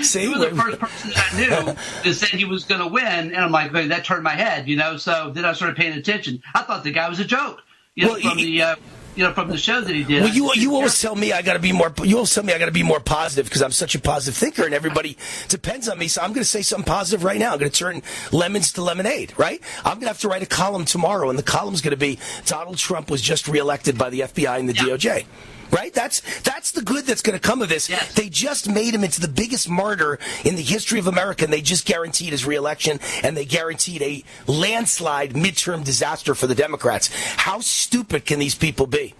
See, you were the first person I knew *laughs* that said he was going to win. And I'm like, that turned my head, you know. So then I started paying attention. I thought the guy was a joke, you know, Well, from he- the uh, you know from the show that he did. Well, you you always tell me I got to be more. You always tell me I got to be more positive because I'm such a positive thinker, and everybody depends on me. So I'm going to say something positive right now. I'm going to turn lemons to lemonade. Right? I'm going to have to write a column tomorrow, and the column's going to be Donald Trump was just reelected by the FBI and the DOJ. Right? That's that's the good that's going to come of this. They just made him into the biggest martyr in the history of America, and they just guaranteed his reelection, and they guaranteed a landslide midterm disaster for the Democrats. How stupid can these people be?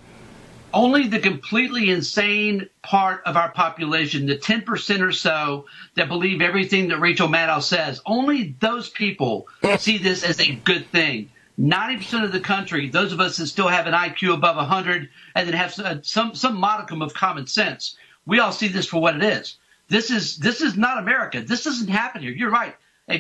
only the completely insane part of our population, the 10% or so that believe everything that Rachel Maddow says, only those people *laughs* see this as a good thing. 90% of the country, those of us that still have an IQ above 100 and that have some, some, some modicum of common sense, we all see this for what it is. This is, this is not America. This doesn't happen here. You're right.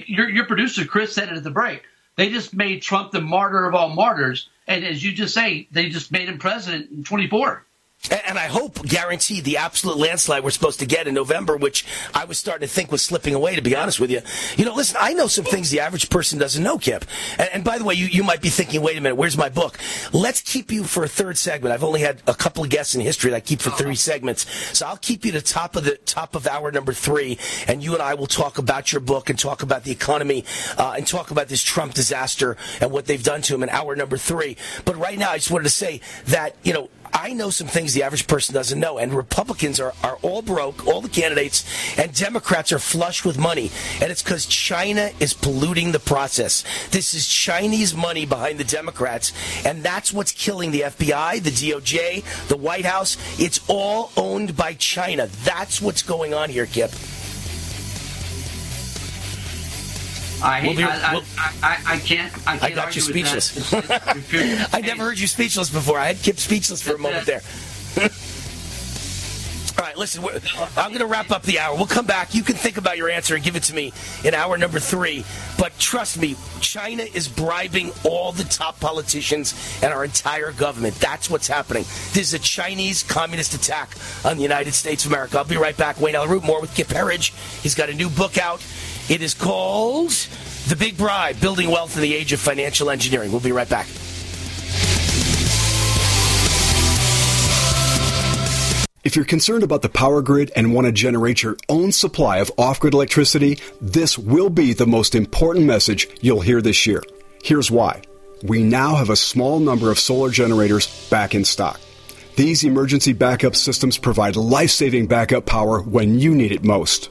Your, your producer, Chris, said it at the break. They just made Trump the martyr of all martyrs. And as you just say, they just made him president in 24. And, I hope guaranteed the absolute landslide we're supposed to get in November, which I was starting to think was slipping away, to be honest with you. You know, listen, I know some things the average person doesn't know, Kip. And, and by the way, you, you might be thinking, wait a minute, where's my book? Let's keep you for a third segment. I've only had a couple of guests in history that I keep for three segments. So I'll keep you to top of the top of hour number three, and you and I will talk about your book and talk about the economy uh, and talk about this Trump disaster and what they've done to him in hour number three. But right now, I just wanted to say that, you know, I know some things the average person doesn't know, and Republicans are, are all broke, all the candidates, and Democrats are flush with money. And it's because China is polluting the process. This is Chinese money behind the Democrats, and that's what's killing the FBI, the DOJ, the White House. It's all owned by China. That's what's going on here, Kip. I, We'll be- I, we'll- I, I, I can't. I, can't I got you speechless. *laughs* I never heard you speechless before. I had Kip speechless for a moment there. *laughs* All right, listen, I'm going to wrap up the hour. We'll come back. You can think about your answer and give it to me in hour number three. But trust me, China is bribing all the top politicians and our entire government. That's what's happening. This is a Chinese communist attack on the United States of America. I'll be right back. Wayne Root more with Kip Herriage. He's got a new book out. It is called The Big Bribe Building Wealth in the Age of Financial Engineering. We'll be right back. If you're concerned about the power grid and want to generate your own supply of off grid electricity, this will be the most important message you'll hear this year. Here's why. We now have a small number of solar generators back in stock. These emergency backup systems provide life saving backup power when you need it most.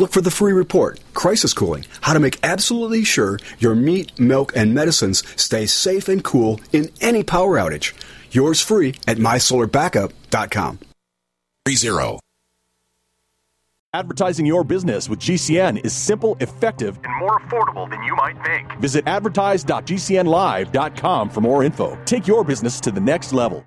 Look for the free report, Crisis Cooling, how to make absolutely sure your meat, milk, and medicines stay safe and cool in any power outage. Yours free at mysolarbackup.com. Zero. Advertising your business with GCN is simple, effective, and more affordable than you might think. Visit advertise.gcnlive.com for more info. Take your business to the next level.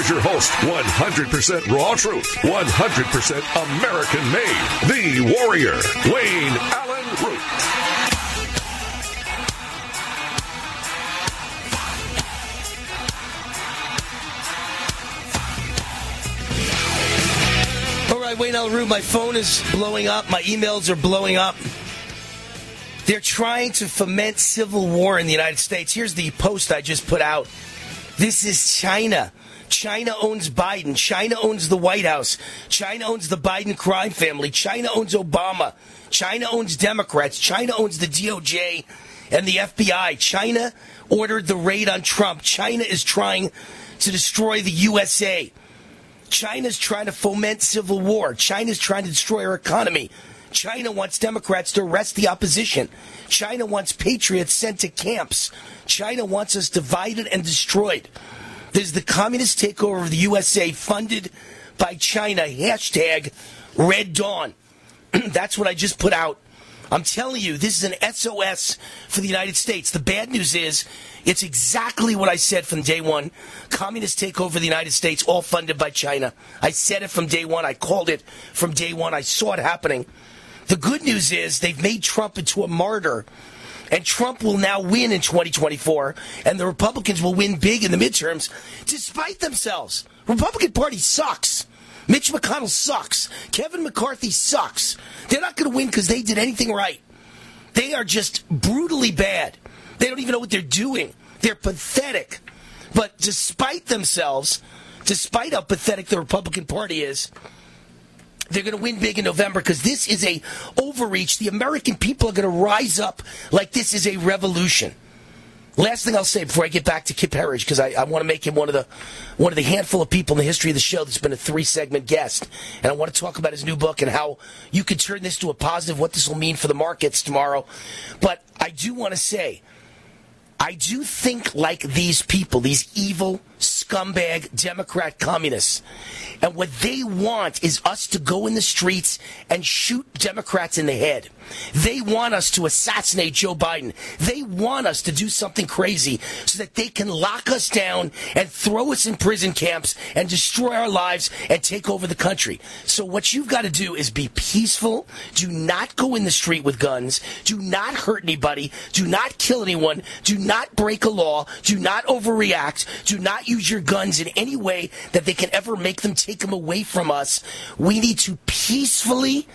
Here's your host, 100% raw truth, 100% American made, the warrior, Wayne Allyn Root. right, Wayne Allyn Root, my phone is blowing up. My emails are blowing up. They're trying to foment civil war in the United States. Here's the post I just put out. This is China. China owns Biden. China owns the White House. China owns the Biden crime family. China owns Obama. China owns Democrats. China owns the DOJ and the FBI. China ordered the raid on Trump. China is trying to destroy the USA. China's trying to foment civil war. China's trying to destroy our economy. China wants Democrats to arrest the opposition. China wants patriots sent to camps. China wants us divided and destroyed. There's the communist takeover of the USA funded by China. Hashtag Red Dawn. *clears throat* That's what I just put out. I'm telling you, this is an SOS for the United States. The bad news is it's exactly what I said from day one. Communist takeover of the United States, all funded by China. I said it from day one. I called it from day one. I saw it happening. The good news is they've made Trump into a martyr. And Trump will now win in 2024, and the Republicans will win big in the midterms, despite themselves. Republican Party sucks. Mitch McConnell sucks. Kevin McCarthy sucks. They're not going to win because they did anything right. They are just brutally bad. They don't even know what they're doing. They're pathetic. But despite themselves, despite how pathetic the Republican Party is, they're going to win big in November because this is a overreach. The American people are going to rise up like this is a revolution. Last thing I'll say before I get back to Kip Herriage, because I, I want to make him one of the one of the handful of people in the history of the show that's been a three segment guest, and I want to talk about his new book and how you could turn this to a positive, what this will mean for the markets tomorrow. But I do want to say I do think like these people, these evil scumbag Democrat communists. And what they want is us to go in the streets and shoot Democrats in the head. They want us to assassinate Joe Biden. They want us to do something crazy so that they can lock us down and throw us in prison camps and destroy our lives and take over the country. So what you've got to do is be peaceful. Do not go in the street with guns. Do not hurt anybody. Do not kill anyone. Do not break a law. Do not overreact. Do not use your guns in any way that they can ever make them take them away from us. We need to peacefully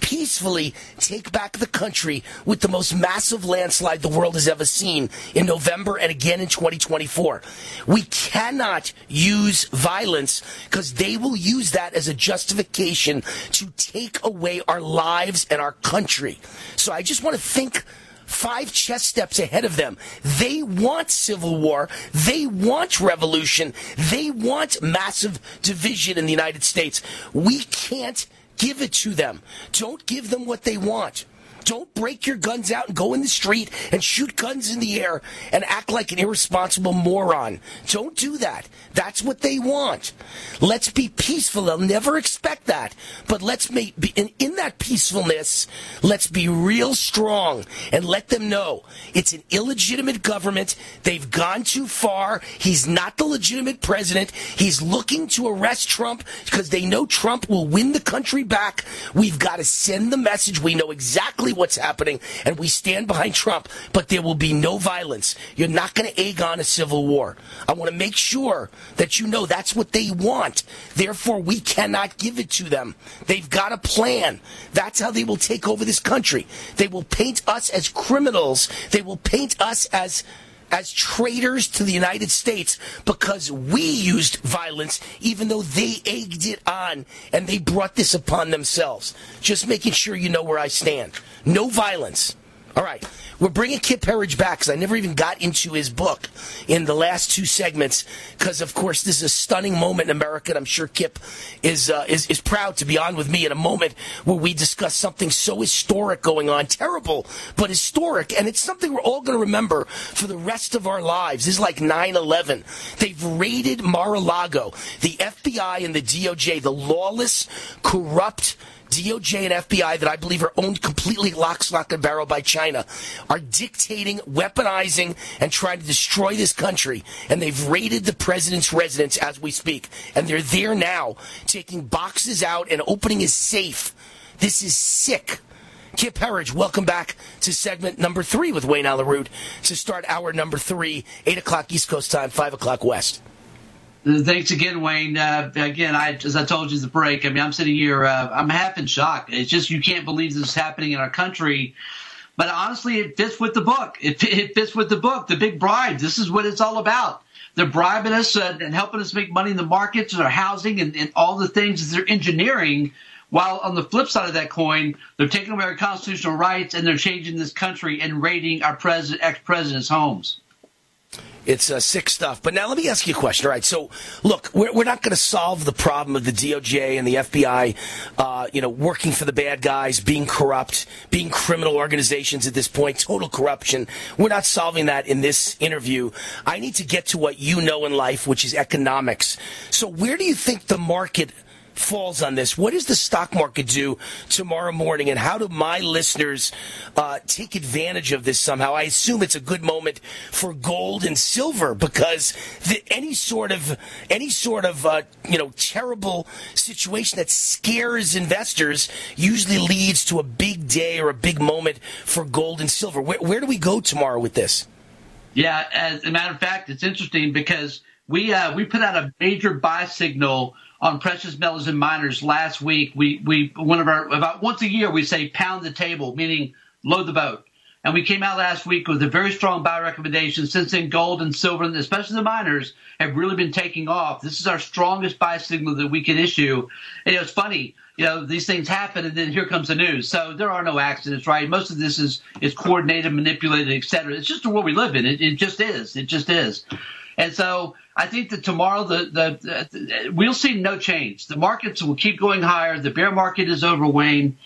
peacefully take back the country with the most massive landslide the world has ever seen in November and again in 2024. We cannot use violence because they will use that as a justification to take away our lives and our country. So I just want to think five chess steps ahead of them. They want civil war. They want revolution. They want massive division in the United States. We can't give it to them. Don't give them what they want. Don't break your guns out and go in the street and shoot guns in the air and act like an irresponsible moron. Don't do that. That's what they want. Let's be peaceful. They'll never expect that. But let's make, be, in, in that peacefulness, let's be real strong and let them know it's an illegitimate government. They've gone too far. He's not the legitimate president. He's looking to arrest Trump because they know Trump will win the country back. We've got to send the message. We know exactly what's happening, and we stand behind Trump, but there will be no violence. You're not going to egg on a civil war. I want to make sure that you know that's what they want. Therefore, we cannot give it to them. They've got a plan. That's how they will take over this country. They will paint us as criminals. They will paint us as as traitors to the United States because we used violence even though they egged it on and they brought this upon themselves. Just making sure you know where I stand. No violence. All right. We're bringing Kip Herriage back because I never even got into his book in the last two segments because, of course, this is a stunning moment in America. And I'm sure Kip is, uh, is, is proud to be on with me in a moment where we discuss something so historic going on. Terrible, but historic. And it's something we're all going to remember for the rest of our lives. This is like 9 11. They've raided Mar a Lago. The FBI and the DOJ, the lawless, corrupt, DOJ and FBI that I believe are owned completely lock, stock, and barrel by China are dictating, weaponizing, and trying to destroy this country. And they've raided the president's residence as we speak. And they're there now, taking boxes out and opening his safe. This is sick. Kip Herriage, welcome back to segment number three with Wayne Allyn Root to start hour number three, 8 o'clock East Coast time, 5 o'clock West. Thanks again, Wayne. Uh, again, I, as I told you, the break. I mean, I'm sitting here. Uh, I'm half in shock. It's just you can't believe this is happening in our country. But honestly, it fits with the book. It, it fits with the book. The big bribe. This is what it's all about. They're bribing us uh, and helping us make money in the markets and our housing and, and all the things that they're engineering. While on the flip side of that coin, they're taking away our constitutional rights and they're changing this country and raiding our president, ex-president's homes. It's uh, sick stuff. But now let me ask you a question. All right. So, look, we're, we're not going to solve the problem of the DOJ and the FBI, uh, you know, working for the bad guys, being corrupt, being criminal organizations at this point, total corruption. We're not solving that in this interview. I need to get to what you know in life, which is economics. So, where do you think the market falls on this. What does the stock market do tomorrow morning, and how do my listeners uh, take advantage of this somehow? I assume it's a good moment for gold and silver because the, any sort of any sort of uh, you know terrible situation that scares investors usually leads to a big day or a big moment for gold and silver. Where, where do we go tomorrow with this? Yeah, as a matter of fact, it's interesting because we uh, we put out a major buy signal on precious metals and miners last week. We we one of our about once a year we say pound the table, meaning load the boat. And we came out last week with a very strong buy recommendation. Since then, gold and silver, especially the miners, have really been taking off. This is our strongest buy signal that we can issue. And it was funny, you know, these things happen, and then here comes the news. So there are no accidents, right? Most of this is is coordinated, manipulated, et cetera. It's just the world we live in. It, it just is. It just is. And so I think that tomorrow the, the, the, we'll see no change. The markets will keep going higher. The bear market is over, Wayne.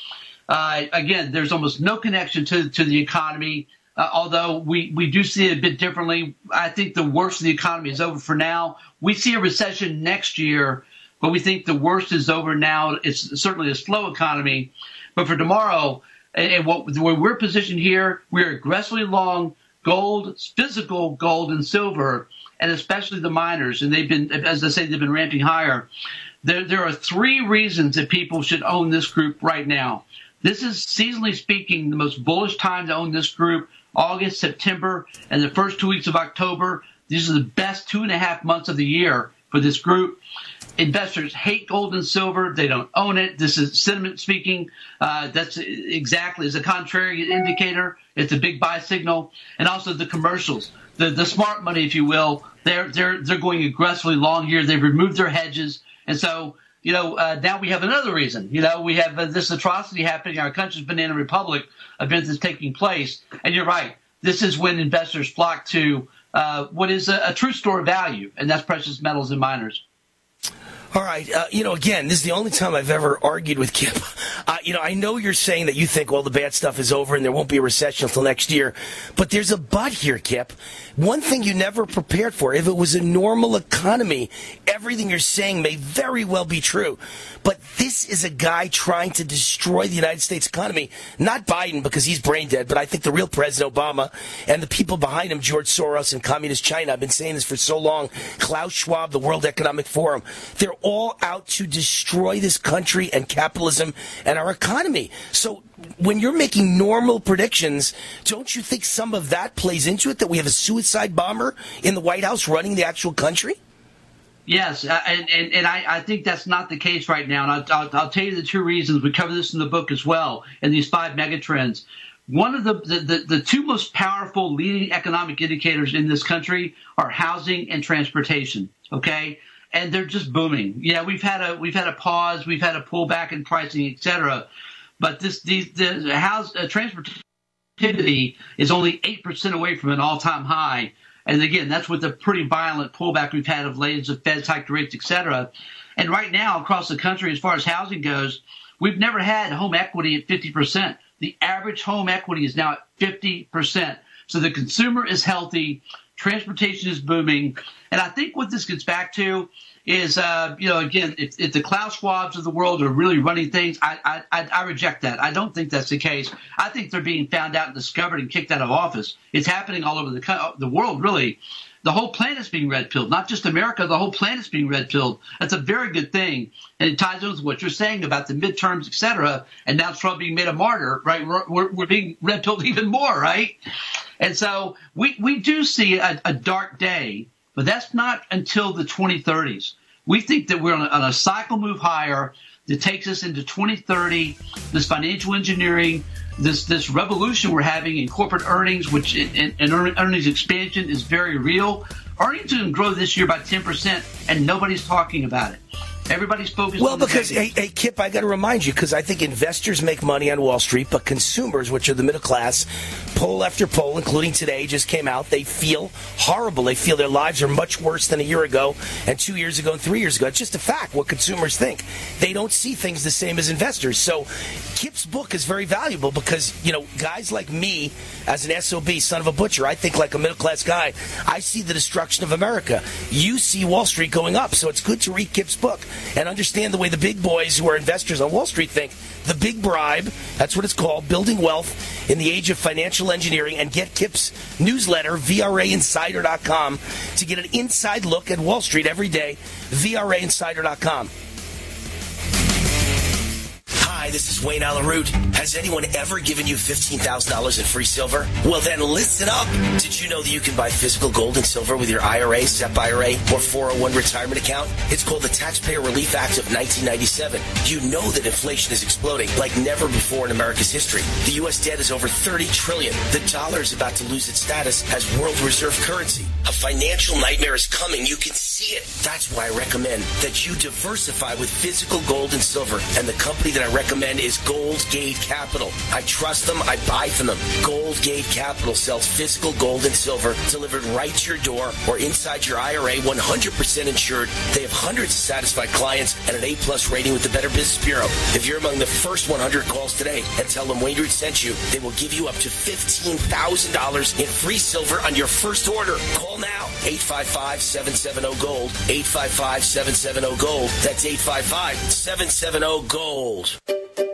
Uh, again, there's almost no connection to to the economy. Uh, although we, we do see it a bit differently, I think the worst of the economy is over for now. We see a recession next year, but we think the worst is over now. It's certainly a slow economy. But for tomorrow, and what where we're positioned here, we're aggressively long gold, physical gold and silver and especially the miners, and they've been, as I say, they've been ramping higher. There, there are three reasons that people should own this group right now. This is seasonally speaking the most bullish time to own this group. August, September, and the first two weeks of October. These are the best two and a half months of the year for this group. Investors hate gold and silver. They don't own it. This is sentiment speaking. Uh, that's exactly as a contrary indicator. It's a big buy signal. And also the commercials, the, the smart money, if you will, they're they're they're going aggressively long here. They've removed their hedges, and so you know uh, now we have another reason. You know we have uh, this atrocity happening in our country's banana republic event that's taking place, and you're right. This is when investors flock to uh, what is a, a true store of value, and that's precious metals and miners. All right. Uh, you know, again, this is the only time I've ever argued with Kip. *laughs* Uh, you know, I know you're saying that you think, well, the bad stuff is over and there won't be a recession until next year. But there's a but here, Kip. One thing you never prepared for. If it was a normal economy, everything you're saying may very well be true. But this is a guy trying to destroy the United States economy. Not Biden, because he's brain dead, but I think the real President Obama and the people behind him, George Soros and Communist China, I've been saying this for so long. Klaus Schwab, the World Economic Forum. They're all out to destroy this country and capitalism and our economy. So when you're making normal predictions, don't you think some of that plays into it that we have a suicide bomber in the White House running the actual country? Yes, uh, and, and, and I, I, think that's not the case right now. And I'll, I'll, I'll, tell you the two reasons. We cover this in the book as well, in these five megatrends. one of the, the, the, the, two most powerful leading economic indicators in this country are housing and transportation. Okay. And they're just booming. Yeah, we've had a we've had a pause, we've had a pullback in pricing, et cetera. But this these the house uh, transportation is only eight percent away from an all time high. And again, that's with the pretty violent pullback we've had of late as the Fed's hiked rates, et cetera. And right now, across the country, as far as housing goes, we've never had home equity at 50%. The average home equity is now at 50%. So the consumer is healthy, transportation is booming. And I think what this gets back to is, uh, you know, again, if, if, the Klaus Schwabs of the world are really running things, I, I, I reject that. I don't think that's the case. I think they're being found out and discovered and kicked out of office. It's happening all over the, the world, really the whole planet's being red pilled, not just America, the whole planet's being red pilled. That's a very good thing. And it ties in with what you're saying about the midterms, et cetera. And now Trump being made a martyr, right? We're, we're, we're being red pilled *laughs* even more, right? And so we, we do see a, a, dark day, but that's not until the 2030s. We think that we're on a, on a cycle move higher that takes us into 2030, this financial engineering, this this revolution we're having in corporate earnings, which and, earnings expansion is very real. Earnings to grow this year by 10%, and nobody's talking about it. Everybody's focused. Well, because hey, hey, Kip, I got to remind you because I think investors make money on Wall Street, but consumers, which are the middle class, poll after poll, including today, just came out. They feel horrible. They feel their lives are much worse than a year ago, and two years ago, and three years ago. It's just a fact. What consumers think. They don't see things the same as investors. So, Kip's book is very valuable because you know guys like me, as an sob, son of a butcher, I think like a middle class guy. I see the destruction of America. You see Wall Street going up, so it's good to read Kip's book and understand the way the big boys who are investors on Wall Street think. The big bribe, that's what it's called, building wealth in the age of financial engineering, and get Kip's newsletter, VRAinsider.com, to get an inside look at Wall Street every day, VRAinsider.com. Hi, this is Wayne Allyn Root. Has anyone ever given you $15,000 in free silver? Well, then listen up. Did you know that you can buy physical gold and silver with your IRA, SEP IRA, or 401 retirement account? It's called the Taxpayer Relief Act of 1997. You know that inflation is exploding like never before in America's history. The U.S. debt is over 30 trillion. The dollar is about to lose its status as world reserve currency. A financial nightmare is coming. You can see it. That's why I recommend that you diversify with physical gold and silver. And the company that I recommend recommend is Gold Gate Capital. I trust them. I buy from them. Gold Gate Capital sells physical gold and silver delivered right to your door or inside your IRA, 100% insured. They have hundreds of satisfied clients and an A-plus rating with the Better Business Bureau. If you're among the first 100 calls today and tell them Wayne Root sent you, they will give you up to $15,000 in free silver on your first order. Call now. 855-770-GOLD. 855-770-GOLD. That's 855-770-GOLD thank you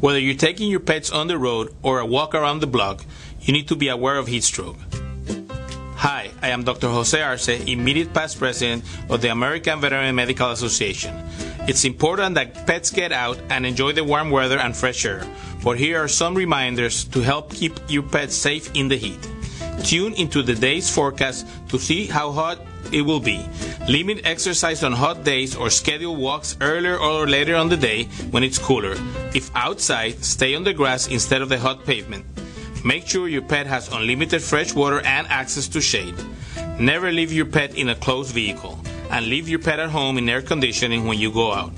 Whether you're taking your pets on the road or a walk around the block, you need to be aware of heat stroke. Hi, I am Dr. Jose Arce, immediate past president of the American Veterinary Medical Association. It's important that pets get out and enjoy the warm weather and fresh air, but here are some reminders to help keep your pets safe in the heat. Tune into the day's forecast to see how hot it will be. Limit exercise on hot days or schedule walks earlier or later on the day when it's cooler. If outside, stay on the grass instead of the hot pavement. Make sure your pet has unlimited fresh water and access to shade. Never leave your pet in a closed vehicle and leave your pet at home in air conditioning when you go out.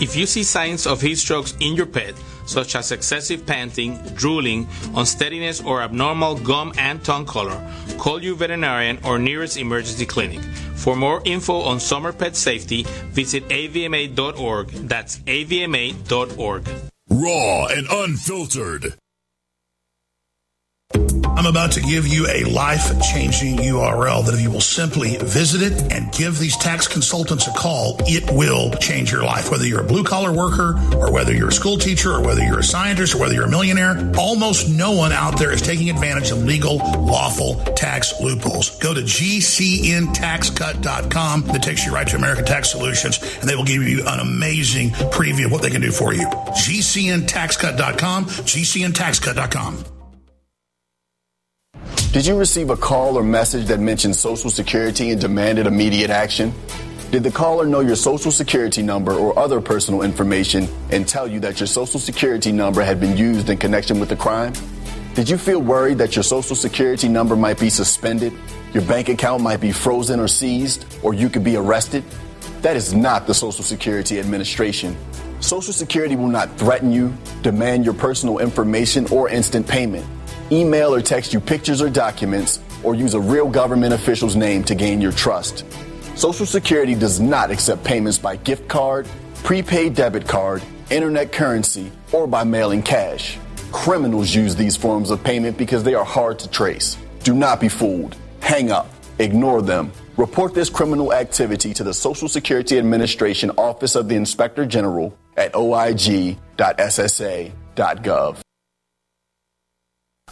If you see signs of heat strokes in your pet, such as excessive panting, drooling, unsteadiness, or abnormal gum and tongue color, call your veterinarian or nearest emergency clinic. For more info on summer pet safety, visit avma.org. That's avma.org. Raw and unfiltered. I'm about to give you a life changing URL that if you will simply visit it and give these tax consultants a call, it will change your life. Whether you're a blue collar worker or whether you're a school teacher or whether you're a scientist or whether you're a millionaire, almost no one out there is taking advantage of legal, lawful tax loopholes. Go to gcntaxcut.com. That takes you right to American Tax Solutions and they will give you an amazing preview of what they can do for you. gcntaxcut.com, gcntaxcut.com. Did you receive a call or message that mentioned Social Security and demanded immediate action? Did the caller know your Social Security number or other personal information and tell you that your Social Security number had been used in connection with the crime? Did you feel worried that your Social Security number might be suspended, your bank account might be frozen or seized, or you could be arrested? That is not the Social Security Administration. Social Security will not threaten you, demand your personal information, or instant payment email or text you pictures or documents, or use a real government official's name to gain your trust. Social Security does not accept payments by gift card, prepaid debit card, internet currency, or by mailing cash. Criminals use these forms of payment because they are hard to trace. Do not be fooled. Hang up. Ignore them. Report this criminal activity to the Social Security Administration Office of the Inspector General at oig.ssa.gov.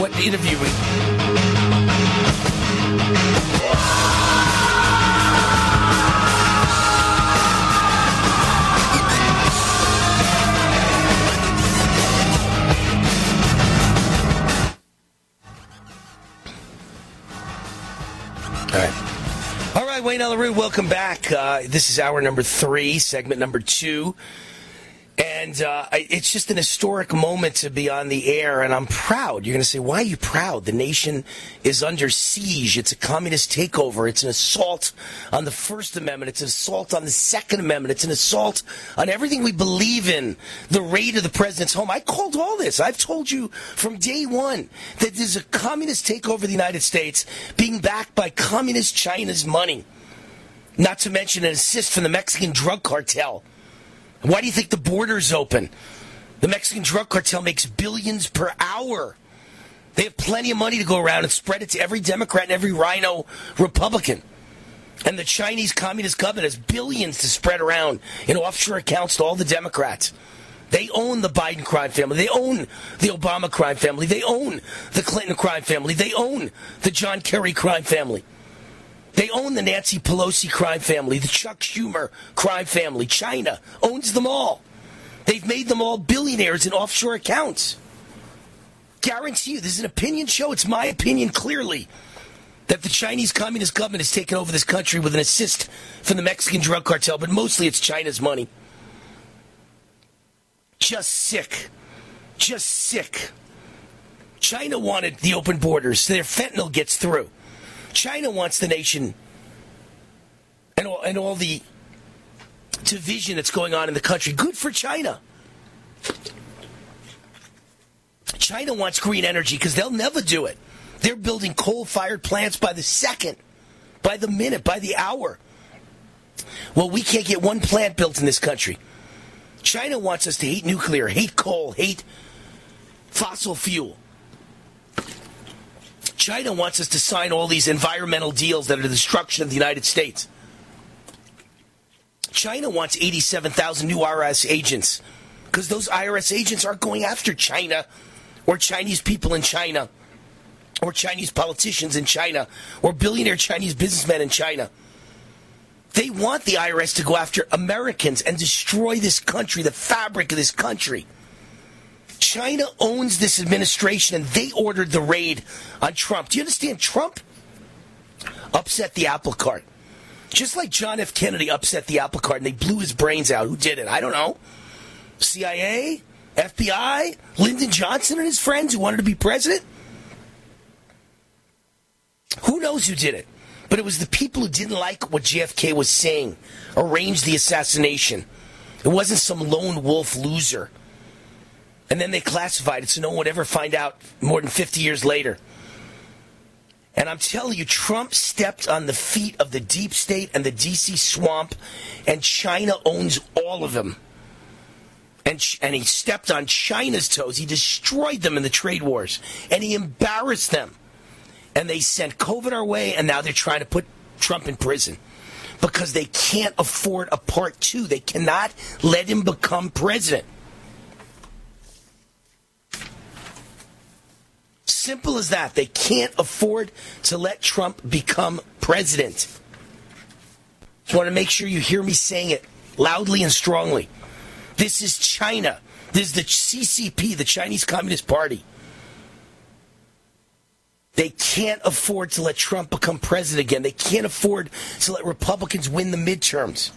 What what interview we All right. All right, Wayne Ellery, welcome back. Uh, this is hour number three, segment number two. And uh, it's just an historic moment to be on the air, and I'm proud. You're going to say, why are you proud? The nation is under siege. It's a communist takeover. It's an assault on the First Amendment. It's an assault on the Second Amendment. It's an assault on everything we believe in. The raid of the president's home. I called all this. I've told you from day one that there's a communist takeover of the United States being backed by communist China's money. Not to mention an assist from the Mexican drug cartel. Why do you think the border's open? The Mexican drug cartel makes billions per hour. They have plenty of money to go around and spread it to every Democrat and every RINO Republican. And the Chinese Communist government has billions to spread around in offshore accounts to all the Democrats. They own the Biden crime family. They own the Obama crime family. They own the Clinton crime family. They own the John Kerry crime family. They own the Nancy Pelosi crime family, the Chuck Schumer crime family. China owns them all. They've made them all billionaires in offshore accounts. Guarantee you, this is an opinion show. It's my opinion, clearly, that the Chinese Communist government has taken over this country with an assist from the Mexican drug cartel, but mostly it's China's money. Just sick. Just sick. China wanted the open borders so their fentanyl gets through. China wants the nation and all, and all the division that's going on in the country. Good for China. China wants green energy because they'll never do it. They're building coal fired plants by the second, by the minute, by the hour. Well, we can't get one plant built in this country. China wants us to hate nuclear, hate coal, hate fossil fuel. China wants us to sign all these environmental deals that are the destruction of the United States. China wants 87,000 new IRS agents because those IRS agents aren't going after China or Chinese people in China or Chinese politicians in China or billionaire Chinese businessmen in China. They want the IRS to go after Americans and destroy this country, the fabric of this country. China owns this administration and they ordered the raid on Trump. Do you understand? Trump upset the apple cart. Just like John F. Kennedy upset the apple cart and they blew his brains out. Who did it? I don't know. CIA? FBI? Lyndon Johnson and his friends who wanted to be president? Who knows who did it? But it was the people who didn't like what JFK was saying, arranged the assassination. It wasn't some lone wolf loser. And then they classified it so no one would ever find out more than 50 years later. And I'm telling you, Trump stepped on the feet of the deep state and the DC swamp, and China owns all of them. And, and he stepped on China's toes. He destroyed them in the trade wars, and he embarrassed them. And they sent COVID our way, and now they're trying to put Trump in prison because they can't afford a part two. They cannot let him become president. Simple as that. They can't afford to let Trump become president. Just want to make sure you hear me saying it loudly and strongly. This is China. This is the CCP, the Chinese Communist Party. They can't afford to let Trump become president again. They can't afford to let Republicans win the midterms.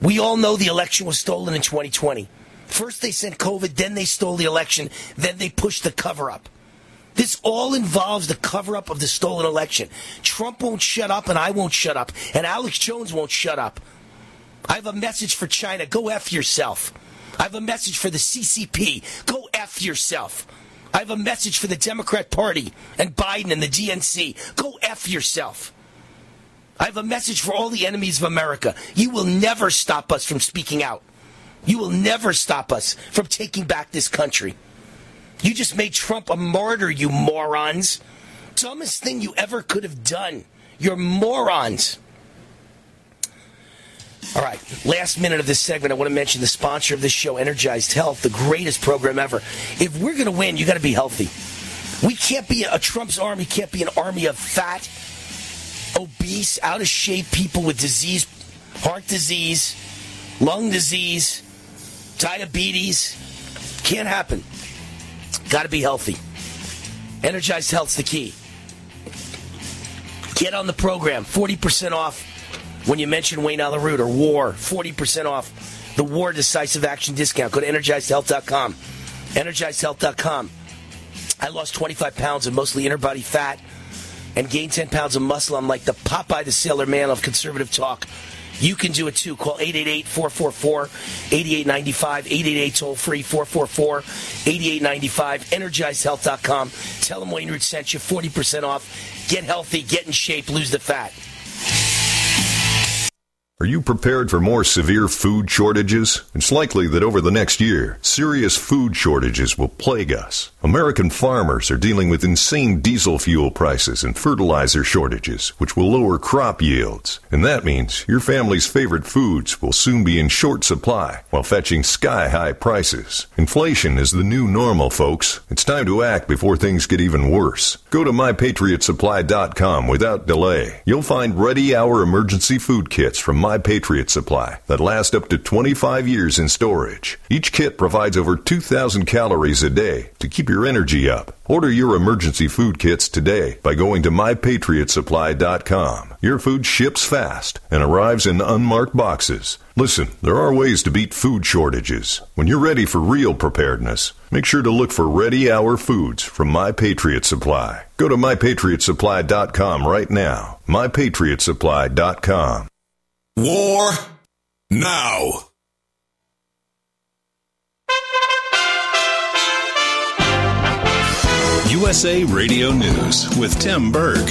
We all know the election was stolen in 2020. First they sent COVID, then they stole the election, then they pushed the cover up. This all involves the cover up of the stolen election. Trump won't shut up, and I won't shut up, and Alex Jones won't shut up. I have a message for China. Go F yourself. I have a message for the CCP. Go F yourself. I have a message for the Democrat Party and Biden and the DNC. Go F yourself. I have a message for all the enemies of America. You will never stop us from speaking out. You will never stop us from taking back this country. You just made Trump a martyr, you morons. Dumbest thing you ever could have done. You're morons. All right, last minute of this segment, I want to mention the sponsor of this show, Energized Health, the greatest program ever. If we're going to win, you got to be healthy. We can't be a, Trump's army, can't be an army of fat, obese, out of shape people with disease, heart disease, lung disease, diabetes. Can't happen. Got to be healthy. Energized Health's the key. Get on the program. 40% off when you mention Wayne Allyn Root or WAR. 40% off the WAR Decisive Action Discount. Go to EnergizedHealth.com. EnergizedHealth.com. I lost 25 pounds of mostly inner body fat and gained 10 pounds of muscle. I'm like the Popeye the Sailor Man of conservative talk. You can do it too. Call 888-444-8895, 888 toll free 444-8895, energizedhealth.com. Tell them Wayne Root sent you 40% off. Get healthy, get in shape, lose the fat. Are you prepared for more severe food shortages? It's likely that over the next year, serious food shortages will plague us. American farmers are dealing with insane diesel fuel prices and fertilizer shortages, which will lower crop yields. And that means your family's favorite foods will soon be in short supply while fetching sky high prices. Inflation is the new normal, folks. It's time to act before things get even worse. Go to mypatriotsupply.com without delay. You'll find ready hour emergency food kits from My Patriot Supply that last up to 25 years in storage. Each kit provides over 2,000 calories a day to keep your energy up. Order your emergency food kits today by going to mypatriotsupply.com. Your food ships fast and arrives in unmarked boxes. Listen, there are ways to beat food shortages. When you're ready for real preparedness, make sure to look for Ready Hour Foods from My Patriot Supply. Go to mypatriotsupply.com right now. mypatriotsupply.com. War now. USA Radio News with Tim Berg.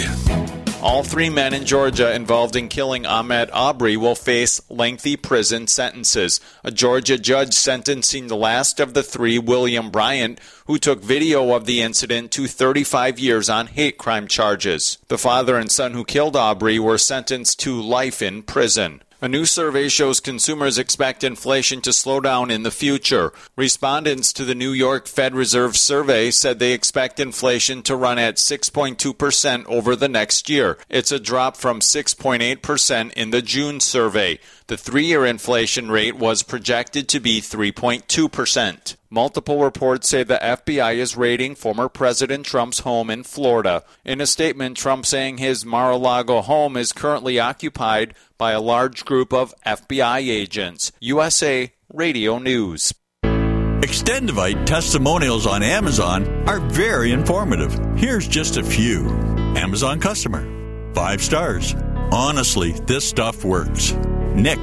All three men in Georgia involved in killing Ahmaud Arbery will face lengthy prison sentences. A Georgia judge sentencing the last of the three, William Bryan, who took video of the incident, to 35 years on hate crime charges. The father and son who killed Arbery were sentenced to life in prison. A new survey shows consumers expect inflation to slow down in the future. Respondents to the New York Fed Reserve survey said they expect inflation to run at 6.2% over the next year. It's a drop from 6.8% in the June survey. The three year inflation rate was projected to be 3.2%. Multiple reports say the FBI is raiding former President Trump's home in Florida. In a statement, Trump saying his Mar a Lago home is currently occupied by a large group of FBI agents. USA Radio News. Extendovite testimonials on Amazon are very informative. Here's just a few Amazon customer, five stars. Honestly, this stuff works. Nick,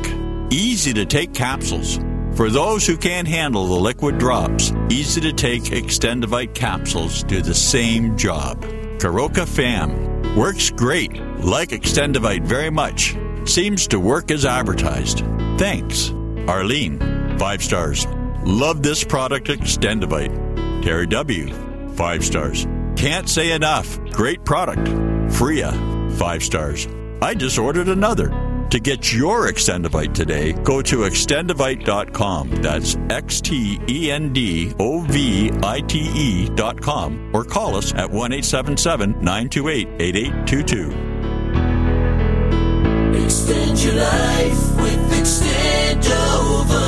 easy to take capsules. For those who can't handle the liquid drops, easy to take Extendovite capsules do the same job. Karoka Fam works great. Like Extendovite very much. Seems to work as advertised. Thanks. Arlene, five stars. Love this product Extendovite. Terry W, five stars. Can't say enough. Great product. Freya, five stars. I just ordered another. To get your Extendovite today, go to extendovite.com. That's X T E N D O V I T E.com or call us at 1 877 928 8822. Extend your life with Extendova.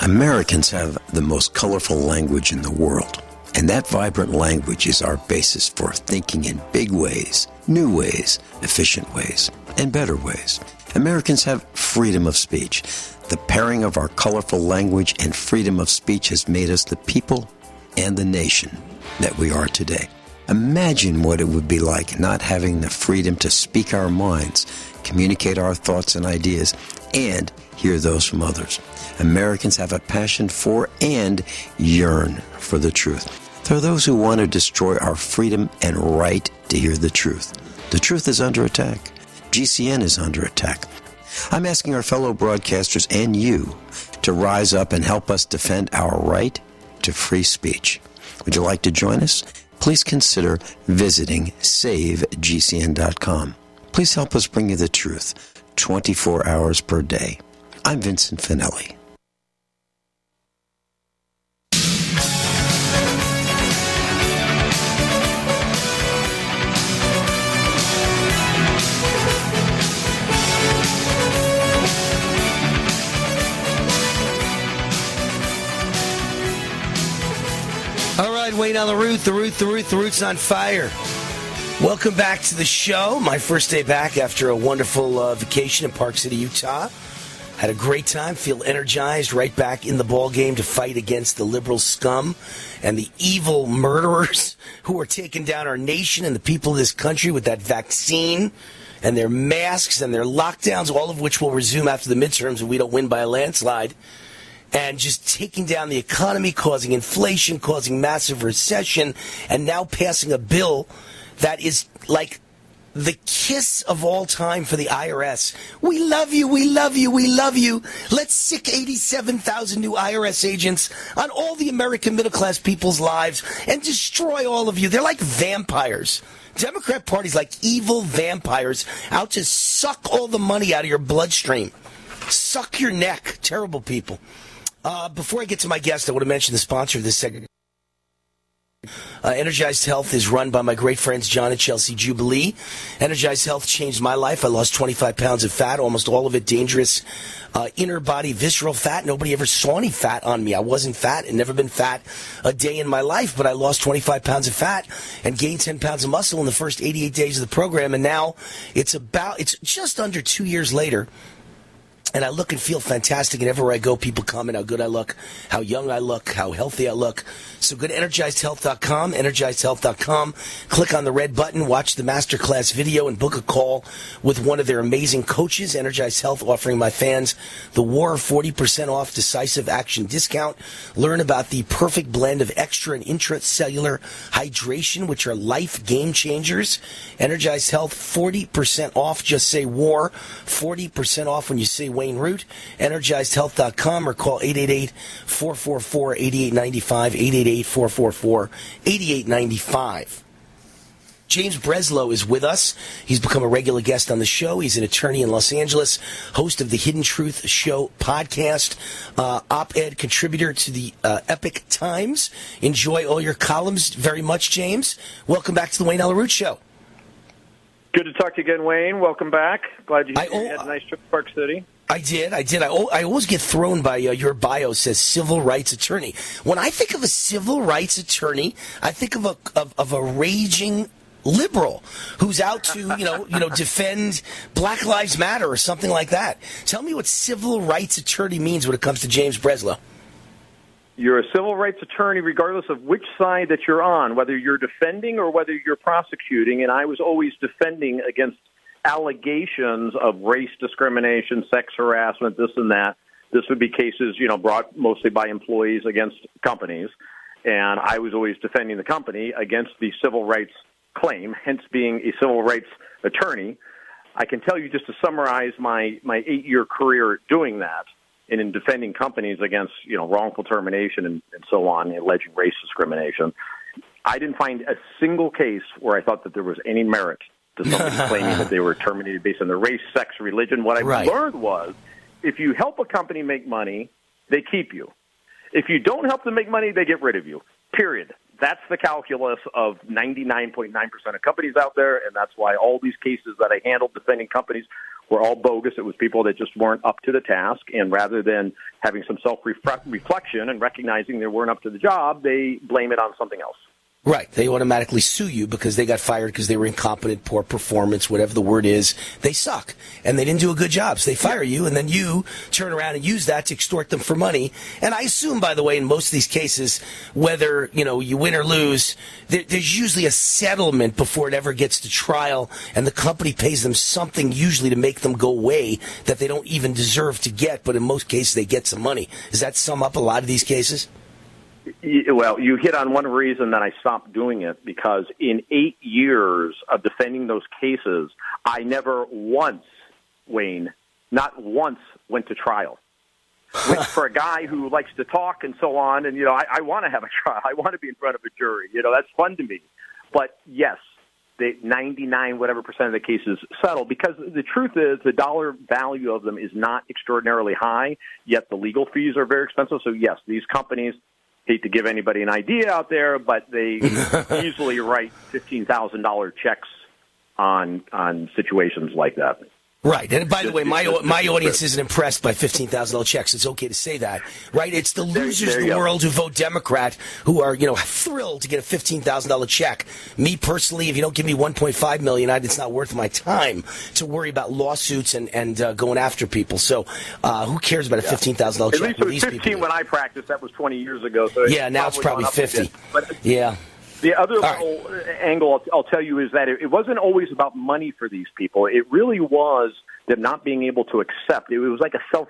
Americans have the most colorful language in the world. And that vibrant language is our basis for thinking in big ways, new ways, efficient ways, and better ways. Americans have freedom of speech. The pairing of our colorful language and freedom of speech has made us the people and the nation that we are today. Imagine what it would be like not having the freedom to speak our minds, communicate our thoughts and ideas, and hear those from others. Americans have a passion for and yearn for the truth. There are those who want to destroy our freedom and right to hear the truth. The truth is under attack. GCN is under attack. I'm asking our fellow broadcasters and you to rise up and help us defend our right to free speech. Would you like to join us? Please consider visiting SaveGCN.com. Please help us bring you the truth 24 hours per day. I'm Vincent Finelli. On the route, the route, the route, the route's on fire. Welcome back to the show. My first day back after a wonderful uh, vacation in Park City, Utah. Had a great time, feel energized, right back in the ball game to fight against the liberal scum and the evil murderers *laughs* who are taking down our nation and the people of this country with that vaccine and their masks and their lockdowns, all of which will resume after the midterms if we don't win by a landslide. And just taking down the economy, causing inflation, causing massive recession, and now passing a bill that is like the kiss of all time for the IRS. We love you, we love you, we love you. Let's sic 87,000 new IRS agents on all the American middle class people's lives and destroy all of you. They're like vampires. Democrat Party's like evil vampires out to suck all the money out of your bloodstream. Suck your neck. Terrible people. Uh, before I get to my guest, I want to mention the sponsor of this segment. Uh, Energized Health is run by my great friends John and Chelsea Jubilee. Energized Health changed my life. I lost 25 pounds of fat, almost all of it dangerous uh, inner body visceral fat. Nobody ever saw any fat on me. I wasn't fat and never been fat a day in my life, but I lost 25 pounds of fat and gained 10 pounds of muscle in the first 88 days of the program. And now it's about, it's just under two years later and I look and feel fantastic. And everywhere I go, people comment how good I look, how young I look, how healthy I look. So go to energizedhealth.com, energizedhealth.com. Click on the red button, watch the masterclass video, and book a call with one of their amazing coaches. Energized Health offering my fans the War 40% off decisive action discount. Learn about the perfect blend of extra and intracellular hydration, which are life game changers. Energized Health, 40% off. Just say War, 40% off when you say Wayne Root, energizedhealth.com or call 888-444-8895, 888-444-8895. James Breslo is with us. He's become a regular guest on the show. He's an attorney in Los Angeles, host of the Hidden Truth Show podcast, uh, op-ed contributor to the uh, Epoch Times. Enjoy all your columns very much, James. Welcome back to the Wayne Root Show. Good to talk to you again, Wayne. Welcome back. Glad you, I, you had a nice trip to Park City. I did. I did. I, I always get thrown by uh, your bio says civil rights attorney. When I think of a civil rights attorney, I think of a of, of a raging liberal who's out to you know you know defend Black Lives Matter or something like that. Tell me what civil rights attorney means when it comes to James Breslo. You're a civil rights attorney regardless of which side that you're on, whether you're defending or whether you're prosecuting. And I was always defending against allegations of race discrimination, sex harassment, this and that. This would be cases, you know, brought mostly by employees against companies. And I was always defending the company against the civil rights claim, hence being a civil rights attorney. I can tell you just to summarize my, my eight year career doing that and in defending companies against, you know, wrongful termination and, and so on, alleging race discrimination. I didn't find a single case where I thought that there was any merit to somebody *laughs* claiming that they were terminated based on their race, sex, religion. What I Right. learned was if you help a company make money, they keep you. If you don't help them make money, they get rid of you. Period. That's the calculus of 99.9% of companies out there, and that's why all these cases that I handled defending companies were all bogus. It was people that just weren't up to the task, and rather than having some self reflection and recognizing they weren't up to the job, they blame it on something else. Right. They automatically sue you because they got fired because they were incompetent, poor performance, whatever the word is. They suck. And they didn't do a good job. So they fire you and then you turn around and use that to extort them for money. And I assume, by the way, in most of these cases, whether, you know, you win or lose, there, there's usually a settlement before it ever gets to trial and the company pays them something usually to make them go away that they don't even deserve to get. But in most cases, they get some money. Does that sum up a lot of these cases? Well, you hit on one reason that I stopped doing it because in eight years of defending those cases, I never once, Wayne, not once went to trial. Which for a guy who likes to talk and so on, and you know, I, I want to have a trial. I want to be in front of a jury. You know, that's fun to me. But yes, the 99 whatever percent of the cases settle because the truth is the dollar value of them is not extraordinarily high. Yet the legal fees are very expensive. So yes, these companies hate to give anybody an idea out there, but they *laughs* easily write fifteen thousand dollar checks on on situations like that. Right, and by the way, my my audience isn't impressed by fifteen thousand dollars checks. It's okay to say that, right? It's the losers in the world who vote Democrat who are, you know, thrilled to get a fifteen thousand dollar check. Me personally, if you don't give me one point five million, I- it's not worth my time to worry about lawsuits and and uh, going after people. So, uh, who cares about a fifteen thousand dollar At check? least it was these 15 people- when I practiced. That was 20 years ago. So yeah, now it's probably gone up a bit. fifty. But Yeah. The other little uh, angle I'll, I'll tell you is that it, it wasn't always about money for these people. It really was them not being able to accept. It was like a self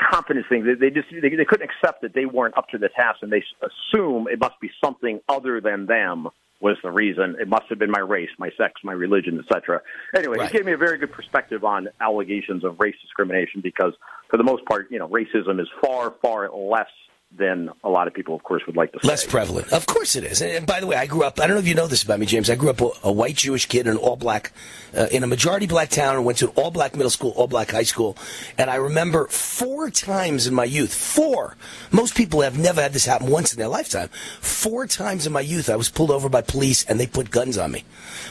confidence thing. They, they just they, they couldn't accept that they weren't up to the task, and they assume it must be something other than them was the reason. It must have been my race, my sex, my religion, etc. Anyway, Right. it gave me a very good perspective on allegations of race discrimination because, for the most part, you know, racism is far, far less than a lot of people, of course, would like to say. Less prevalent. Of course it is. And, and by the way, I grew up, I don't know if you know this about me, James. I grew up a, a white Jewish kid in an all black, uh, in a majority black town and went to an all black middle school, all black high school. And I remember four times in my youth, four. Most people have never had this happen once in their lifetime. Four times in my youth, I was pulled over by police and they put guns on me.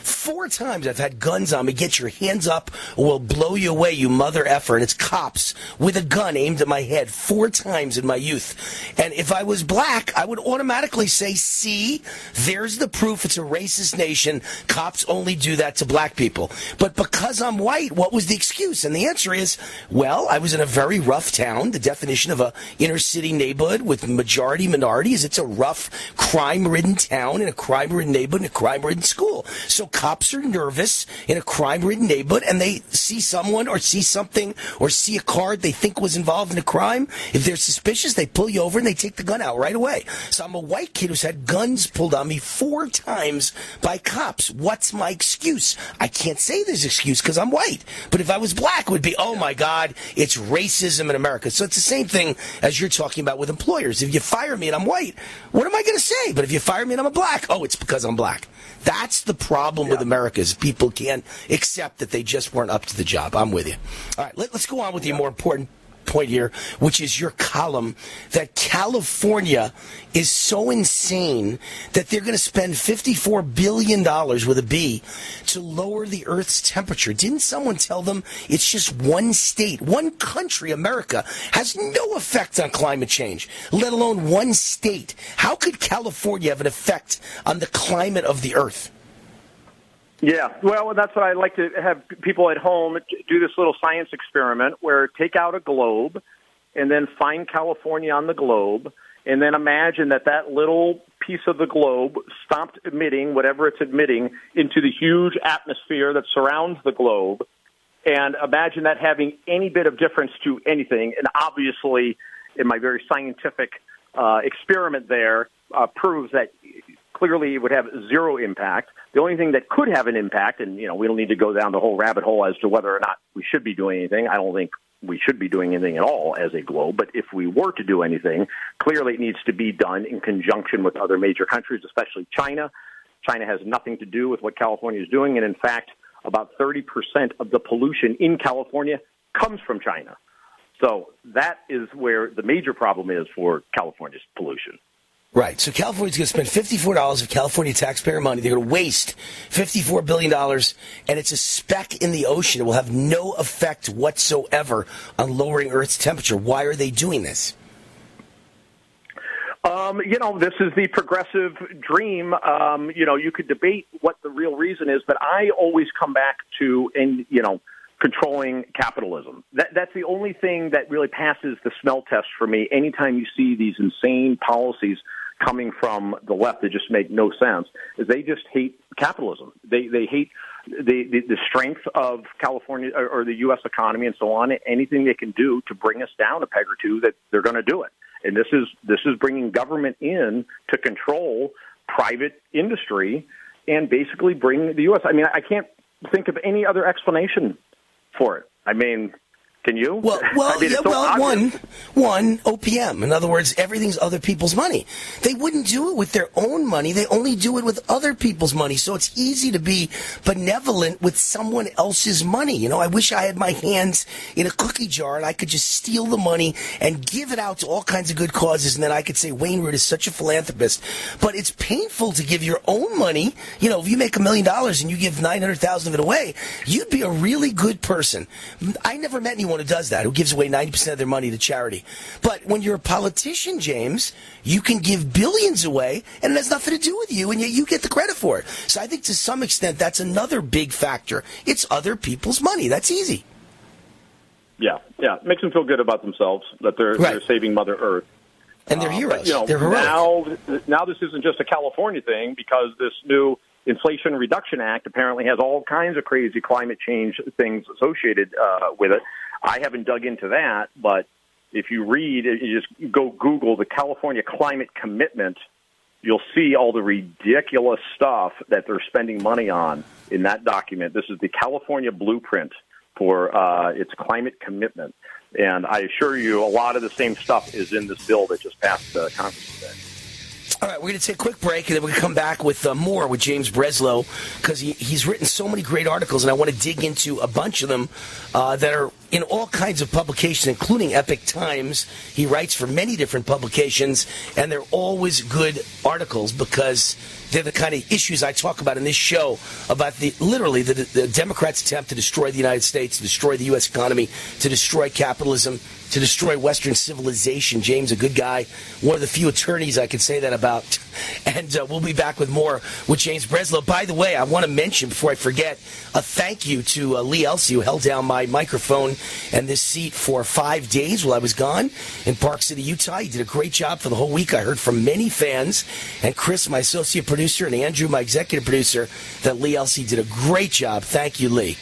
Four times I've had guns on me. Get your hands up or we'll blow you away, you mother effer. And it's cops with a gun aimed at my head four times in my youth. And if I was black, I would automatically say, see, there's the proof it's a racist nation. Cops only do that to black people. But because I'm white, what was the excuse? And the answer is, well, I was in a very rough town. The definition of a inner city neighborhood with majority minorities, it's a rough, crime-ridden town in a crime-ridden neighborhood in a crime-ridden school. So cops are nervous in a crime-ridden neighborhood and they see someone or see something or see a card they think was involved in a crime. If they're suspicious, they pull you over and they take the gun out right away. So I'm a white kid who's had guns pulled on me four times by cops. What's my excuse? I can't say this excuse because I'm white. But if I was black, it would be, oh my God, it's racism in America. So it's the same thing as you're talking about with employers. If you fire me and I'm white, what am I going to say? But if you fire me and I'm a black, oh, it's because I'm black. That's the problem with America is people can't accept that they just weren't up to the job. I'm with you. All right, let, let's go on with the more important point here, which is your column that California is so insane that they're going to spend $54 billion with a B to lower the Earth's temperature. Didn't someone tell them it's just one state, one country, America, has no effect on climate change, let alone one state? How could California have an effect on the climate of the Earth? Yeah, well, that's what I like to have people at home do this little science experiment where take out a globe and then find California on the globe and then imagine that that little piece of the globe stopped emitting whatever it's emitting into the huge atmosphere that surrounds the globe. And imagine that having any bit of difference to anything. And obviously in my very scientific uh, experiment there uh, proves that clearly it would have zero impact. The only thing that could have an impact, and you know, we don't need to go down the whole rabbit hole as to whether or not we should be doing anything. I don't think we should be doing anything at all as a globe. But if we were to do anything, clearly it needs to be done in conjunction with other major countries, especially China. China has nothing to do with what California is doing, and in fact, about 30% of the pollution in California comes from China. So that is where the major problem is for California's pollution. Right. So California's going to spend fifty-four dollars of California taxpayer money. They're going to waste fifty-four billion dollars, and it's a speck in the ocean. It will have no effect whatsoever on lowering Earth's temperature. Why are they doing this? Um, you know, this is the progressive dream. Um, you know, you could debate what the real reason is, but I always come back to, and you know, controlling capitalism. That, that's the only thing that really passes the smell test for me. Anytime you see these insane policies coming from the left that just make no sense, is they just hate capitalism. They they hate the the, the strength of California or, or the U.S. economy and so on. Anything they can do to bring us down a peg or two, that they're going to do it. And this is this is bringing government in to control private industry and basically bring the U.S. I mean, I can't think of any other explanation for it. I mean, Can you? Well, *laughs* well, I mean, yeah, so well, obvious. one, one OPM. In other words, everything's other people's money. They wouldn't do it with their own money. They only do it with other people's money. So it's easy to be benevolent with someone else's money. You know, I wish I had my hands in a cookie jar and I could just steal the money and give it out to all kinds of good causes, and then I could say Wayne Root is such a philanthropist. But it's painful to give your own money. You know, if you make a million dollars and you give nine hundred thousand of it away, you'd be a really good person. I never met anyone who does that, who gives away 90% of their money to charity. But when you're a politician, James, you can give billions away and it has nothing to do with you, and yet you get the credit for it. So I think to some extent that's another big factor. It's other people's money. That's easy. Yeah, yeah, makes them feel good about themselves that they're Right. they're saving Mother Earth. And they're Uh, heroes. But, you know, They're heroic. now now this isn't just a California thing because this new Inflation Reduction Act apparently has all kinds of crazy climate change things associated uh, with it. I haven't dug into that, but if you read, you just go Google the California Climate Commitment. You'll see all the ridiculous stuff that they're spending money on in that document. This is the California Blueprint for uh, its climate commitment. And I assure you, a lot of the same stuff is in this bill that just passed uh, Congress today. All right, we're going to take a quick break, and then we're going to come back with uh, more with James Breslo because he, he's written so many great articles, and I want to dig into a bunch of them uh, that are in all kinds of publications, including Epoch Times. He writes for many different publications, and they're always good articles because they're the kind of issues I talk about in this show about the literally the, the Democrats' attempt to destroy the United States, to destroy the U.S. economy, to destroy capitalism, to destroy Western civilization. James, a good guy, one of the few attorneys I could say that about. *laughs* And uh, we'll be back with more with James Breslo. By the way, I want to mention before I forget a thank you to uh, Lee Elsey, who held down my microphone and this seat for five days while I was gone in Park City, Utah. He did a great job for the whole week. I heard from many fans, and Chris, my associate producer, and Andrew, my executive producer, that Lee Elsey did a great job. Thank you, Lee.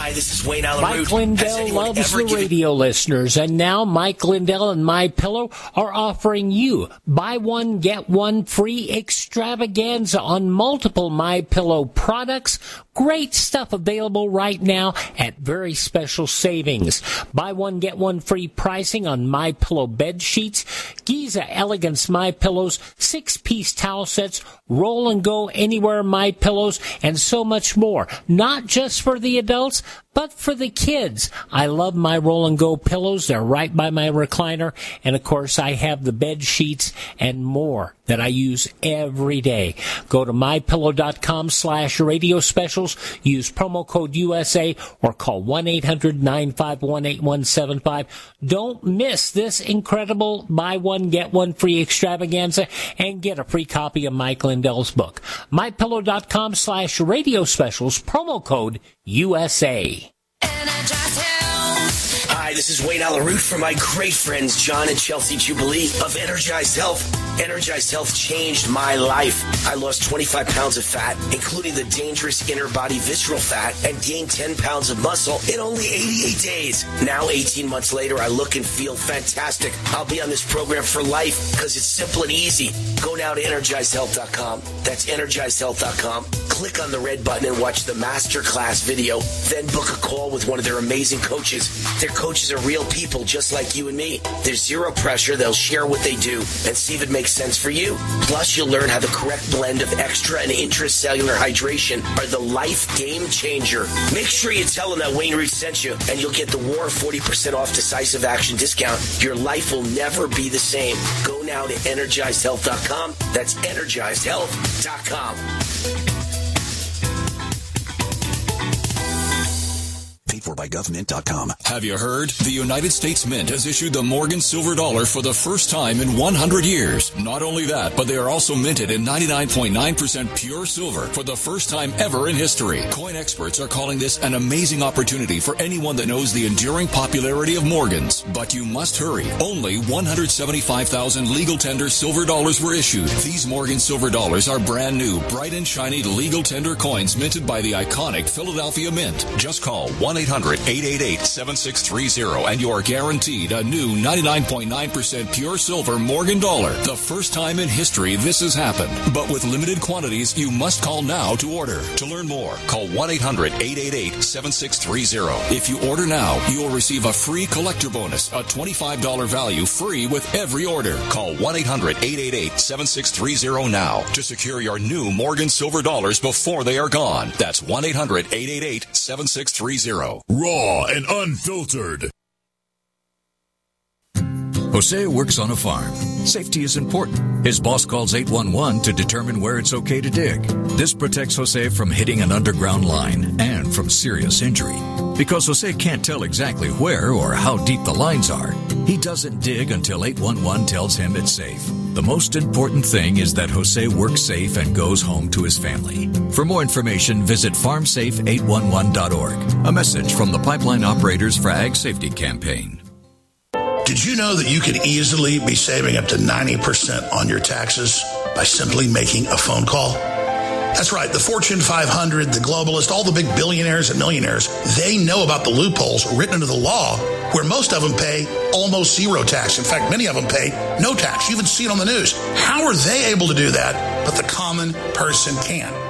Hi, this is Wayne Allyn Mike Lindell loves the radio listeners, and now Mike Lindell and My Pillow are offering you buy one get one free extravaganza on multiple My Pillow products. Great stuff available right now at very special savings. Buy one get one free pricing on My Pillow bed sheets, Giza Elegance My Pillows, six piece towel sets, roll and go anywhere My Pillows, and so much more. Not just for the adults, but for the kids. I love my roll and go pillows. They're right by my recliner. And of course, I have the bed sheets and more that I use every day. Go to mypillow.com slash radio specials. Use promo code USA or call 1-800-951-8175. Don't miss this incredible buy one, get one free extravaganza and get a free copy of Mike Lindell's book. mypillow.com slash radio specials. Promo code USA. Hi, this is Wayne Allyn Root from my great friends John and Chelsea Jubilee of Energized Health. Energized Health changed my life. I lost 25 pounds of fat, including the dangerous inner body visceral fat, and gained 10 pounds of muscle in only 88 days. Now, 18 months later, I look and feel fantastic. I'll be on this program for life because it's simple and easy. Go now to energizedhealth.com. That's energizedhealth.com. Click on the red button and watch the masterclass video. Then book a call with one of their amazing coaches. Their coaches are real people just like you and me. There's zero pressure. They'll share what they do and see if it makes sense for you. Plus, you'll learn how the correct blend of extra and intracellular hydration are the life game changer. Make sure you tell them that Wayne Root sent you, and you'll get the War 40% off decisive action discount. Your life will never be the same. Go now to energizedhealth.com. That's energizedhealth.com. Paid for by GovMint.com. Have you heard? The United States Mint has issued the Morgan Silver Dollar for the first time in 100 years. Not only that, but they are also minted in 99.9% pure silver for the first time ever in history. Coin experts are calling this an amazing opportunity for anyone that knows the enduring popularity of Morgans. But you must hurry. Only 175,000 legal tender silver dollars were issued. These Morgan Silver Dollars are brand new, bright and shiny legal tender coins minted by the iconic Philadelphia Mint. Just call 1 800 1-800-888-7630 and you're guaranteed a new 99.9% pure silver Morgan dollar. The first time in history this has happened. But with limited quantities, you must call now to order. To learn more, call 1-800-888-7630. If you order now, you'll receive a free collector bonus, a $25 value free with every order. Call 1-800-888-7630 now to secure your new Morgan silver dollars before they are gone. That's 1-800-888-7630. Raw and unfiltered. Jose works on a farm. Safety is important. His boss calls 811 to determine where it's okay to dig. This protects Jose from hitting an underground line and from serious injury. Because Jose can't tell exactly where or how deep the lines are, he doesn't dig until 811 tells him it's safe. The most important thing is that Jose works safe and goes home to his family. For more information, visit farmsafe811.org. A message from the Pipeline Operators for Ag Safety Campaign. Did you know that you could easily be saving up to 90% on your taxes by simply making a phone call? That's right. The Fortune 500, the globalists, all the big billionaires and millionaires, they know about the loopholes written into the law where most of them pay almost zero tax. In fact, many of them pay no tax. You even see it on the news. How are they able to do that, but the common person can?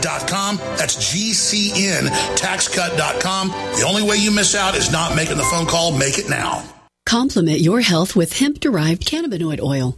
GCNTaxCut.com. That's GCNTaxCut.com. The only way you miss out is not making the phone call. Make it now. Complement your health with hemp derived cannabinoid oil.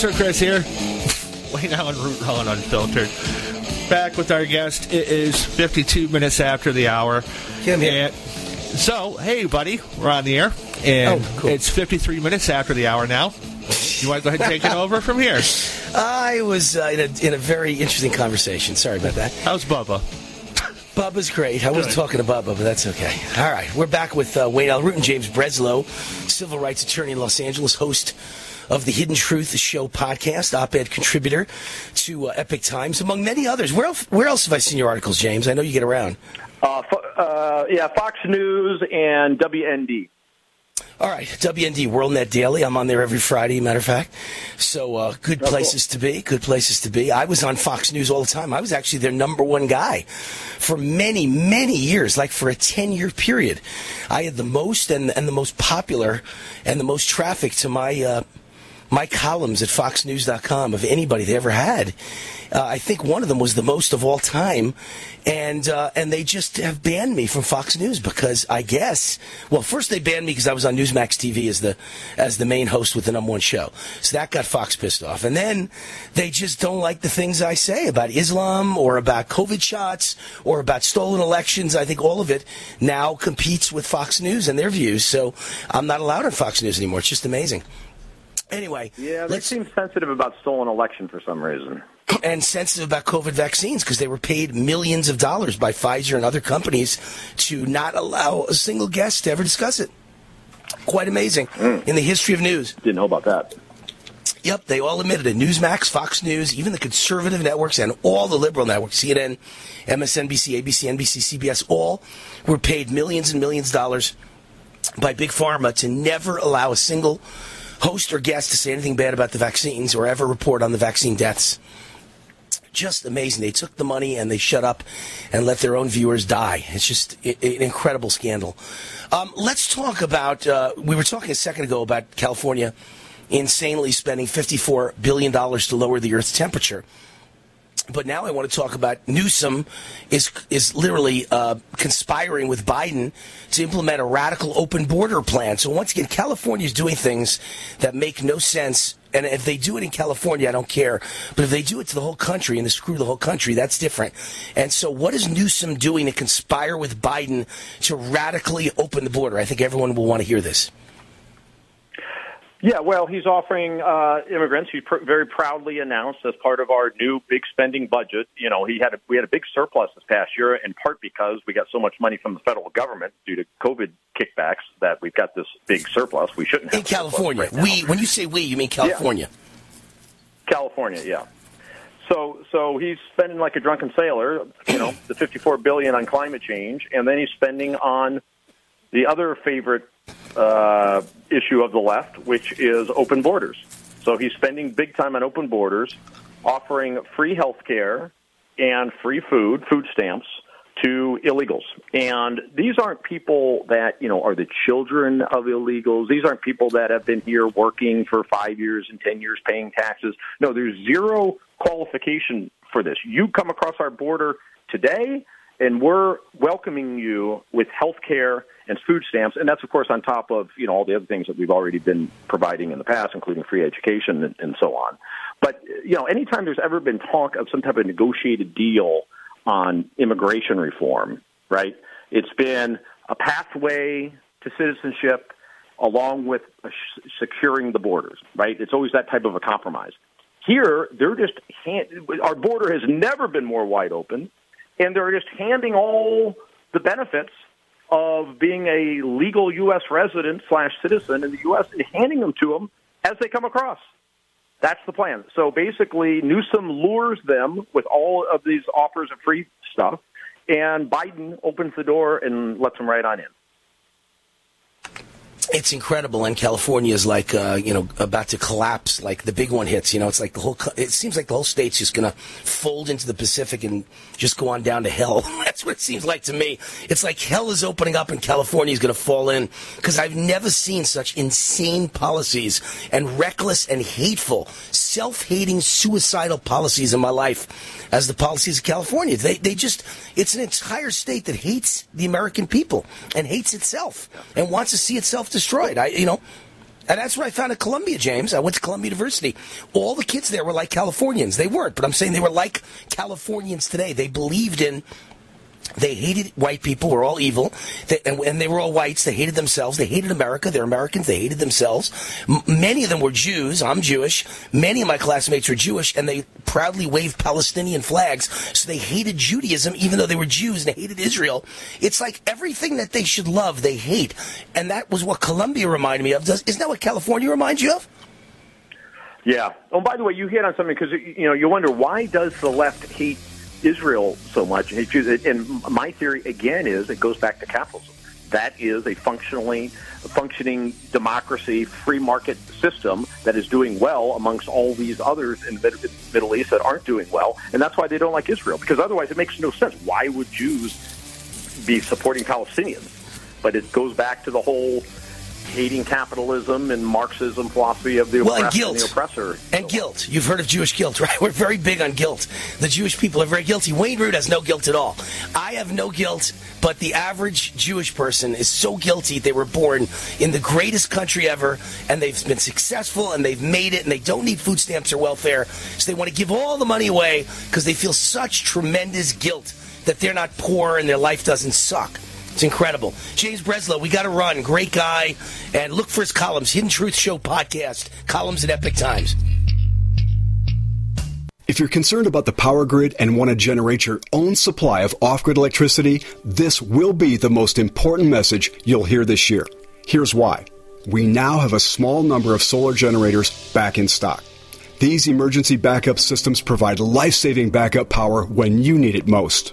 Producer Chris here. Wayne Allyn Root Raw and Unfiltered. Back with our guest. It is 52 minutes after the hour. And so, hey, buddy, we're on the air. And Oh, cool. it's 53 minutes after the hour now. You want to go ahead and take it *laughs* over from here? I was uh, in, a, in a very interesting conversation. Sorry about that. How's Bubba? Bubba's great. I wasn't talking to Bubba, but that's okay. All right, we're back with uh, Wayne Allyn Root and James Breslo, civil rights attorney in Los Angeles, host of the Hidden Truth Show podcast, op-ed contributor to uh, Epoch Times, among many others. Where else, where else have I seen your articles, James? I know you get around. Uh, fo- uh, yeah, Fox News and WND. All right, WND WorldNet Daily. I'm on there every Friday, matter of fact. So uh, good places to be. Good places to be. I was on Fox News all the time. I was actually their number one guy for many, many years, like for a 10 year period. I had the most and, and the most popular and the most traffic to my uh, my columns at FoxNews.com of anybody they ever had. Uh, I think one of them was the most of all time, and uh, and they just have banned me from Fox News because I guess well first they banned me because I was on Newsmax TV as the as the main host with the number one show, so that got Fox pissed off, and then they just don't like the things I say about Islam or about COVID shots or about stolen elections. I think all of it now competes with Fox News and their views, so I'm not allowed on Fox News anymore. It's just amazing. Anyway, Yeah, they seem sensitive about stolen election for some reason. and sensitive about COVID vaccines because they were paid millions of dollars by Pfizer and other companies to not allow a single guest to ever discuss it. Quite amazing hmm. in the history of news. Didn't know about that. Yep, they all admitted it. Newsmax, Fox News, even the conservative networks, and all the liberal networks, CNN, MSNBC, ABC, NBC, CBS, all were paid millions and millions of dollars by Big Pharma to never allow a single host or guest to say anything bad about the vaccines or ever report on the vaccine deaths. Just amazing. They took the money and they shut up and let their own viewers die. It's just an incredible scandal. Um, let's talk about. Uh, we were talking a second ago about California insanely spending $54 billion to lower the Earth's temperature. But now I want to talk about Newsom is is literally uh, conspiring with Biden to implement a radical open border plan. So once again, California is doing things that make no sense. And if they do it in California, I don't care. But if they do it to the whole country and they screw the whole country, that's different. And so, what is Newsom doing to conspire with Biden to radically open the border? I think everyone will want to hear this. Yeah, well, he's offering uh, immigrants. He pr- very proudly announced as part of our new big spending budget. You know, he had a, we had a big surplus this past year, in part because we got so much money from the federal government due to COVID kickbacks that we've got this big surplus. We shouldn't have In California, we when you say we, you mean California. California, yeah. So so he's spending like a drunken sailor, you know, the 54 billion on climate change, and then he's spending on the other favorite uh, issue of the left, which is open borders. So he's spending big time on open borders, offering free health care and free food, food stamps to illegals. And these aren't people that, you know, are the children of illegals. These aren't people that have been here working for five years and 10 years paying taxes. No, there's zero qualification for this. You come across our border today, and we're welcoming you with health care and food stamps, and that's of course on top of you know all the other things that we've already been providing in the past, including free education and, and so on. But you know, anytime there's ever been talk of some type of negotiated deal on immigration reform, right? It's been a pathway to citizenship along with securing the borders, right? It's always that type of a compromise. Here, they're just hand, our border has never been more wide open, and they're just handing all the benefits of being a legal U.S. resident slash citizen in the U.S. and handing them to them as they come across. That's the plan. So basically, Newsom lures them with all of these offers of free stuff, and Biden opens the door and lets them right on in. It's incredible, and California is like uh, you know about to collapse. Like the big one hits, you know, it's like the whole. It seems like the whole state's just gonna fold into the Pacific and just go on down to hell. *laughs* That's what it seems like to me. It's like hell is opening up, and California is gonna fall in because I've never seen such insane policies and reckless and hateful, self-hating, suicidal policies in my life as the policies of California. They they just it's an entire state that hates the American people and hates itself and wants to see itself destroyed. I you know. And that's what I found at Columbia, James. I went to Columbia University. All the kids there were like Californians. They weren't, but I'm saying they were like Californians today. They believed in they hated white people. Were all evil, they, and, and they were all whites. They hated themselves. They hated America. They're Americans. They hated themselves. M- many of them were Jews. I'm Jewish. Many of my classmates were Jewish, and they proudly waved Palestinian flags. So they hated Judaism, even though they were Jews, and they hated Israel. It's like everything that they should love, they hate, and that was what Columbia reminded me of. Does, isn't that what California reminds you of? Yeah. Oh, by the way, you hit on something because you know you wonder why does the left hate Israel so much? And my theory again is it goes back to capitalism. That is a functionally functioning democracy, free market system that is doing well amongst all these others in the Mid- Middle East that aren't doing well, and that's why they don't like Israel. Because otherwise, it makes no sense. Why would Jews be supporting Palestinians? But it goes back to the whole hating capitalism and Marxism philosophy of the Well, and guilt. and the oppressor. And guilt. You've heard of Jewish guilt, *laughs* right? We're very big on guilt. The Jewish people are very guilty. Wayne Root has no guilt at all. I have no guilt, but the average Jewish person is so guilty they were born in the greatest country ever and they've been successful and they've made it and they don't need food stamps or welfare. So they want to give all the money away because they feel such tremendous guilt that they're not poor and their life doesn't suck. It's incredible. James Breslo, we got to run. Great guy. And look for his columns Hidden Truth Show podcast, columns at Epoch Times. If you're concerned about the power grid and want to generate your own supply of off grid electricity, this will be the most important message you'll hear this year. Here's why. We now have a small number of solar generators back in stock. These emergency backup systems provide life saving backup power when you need it most.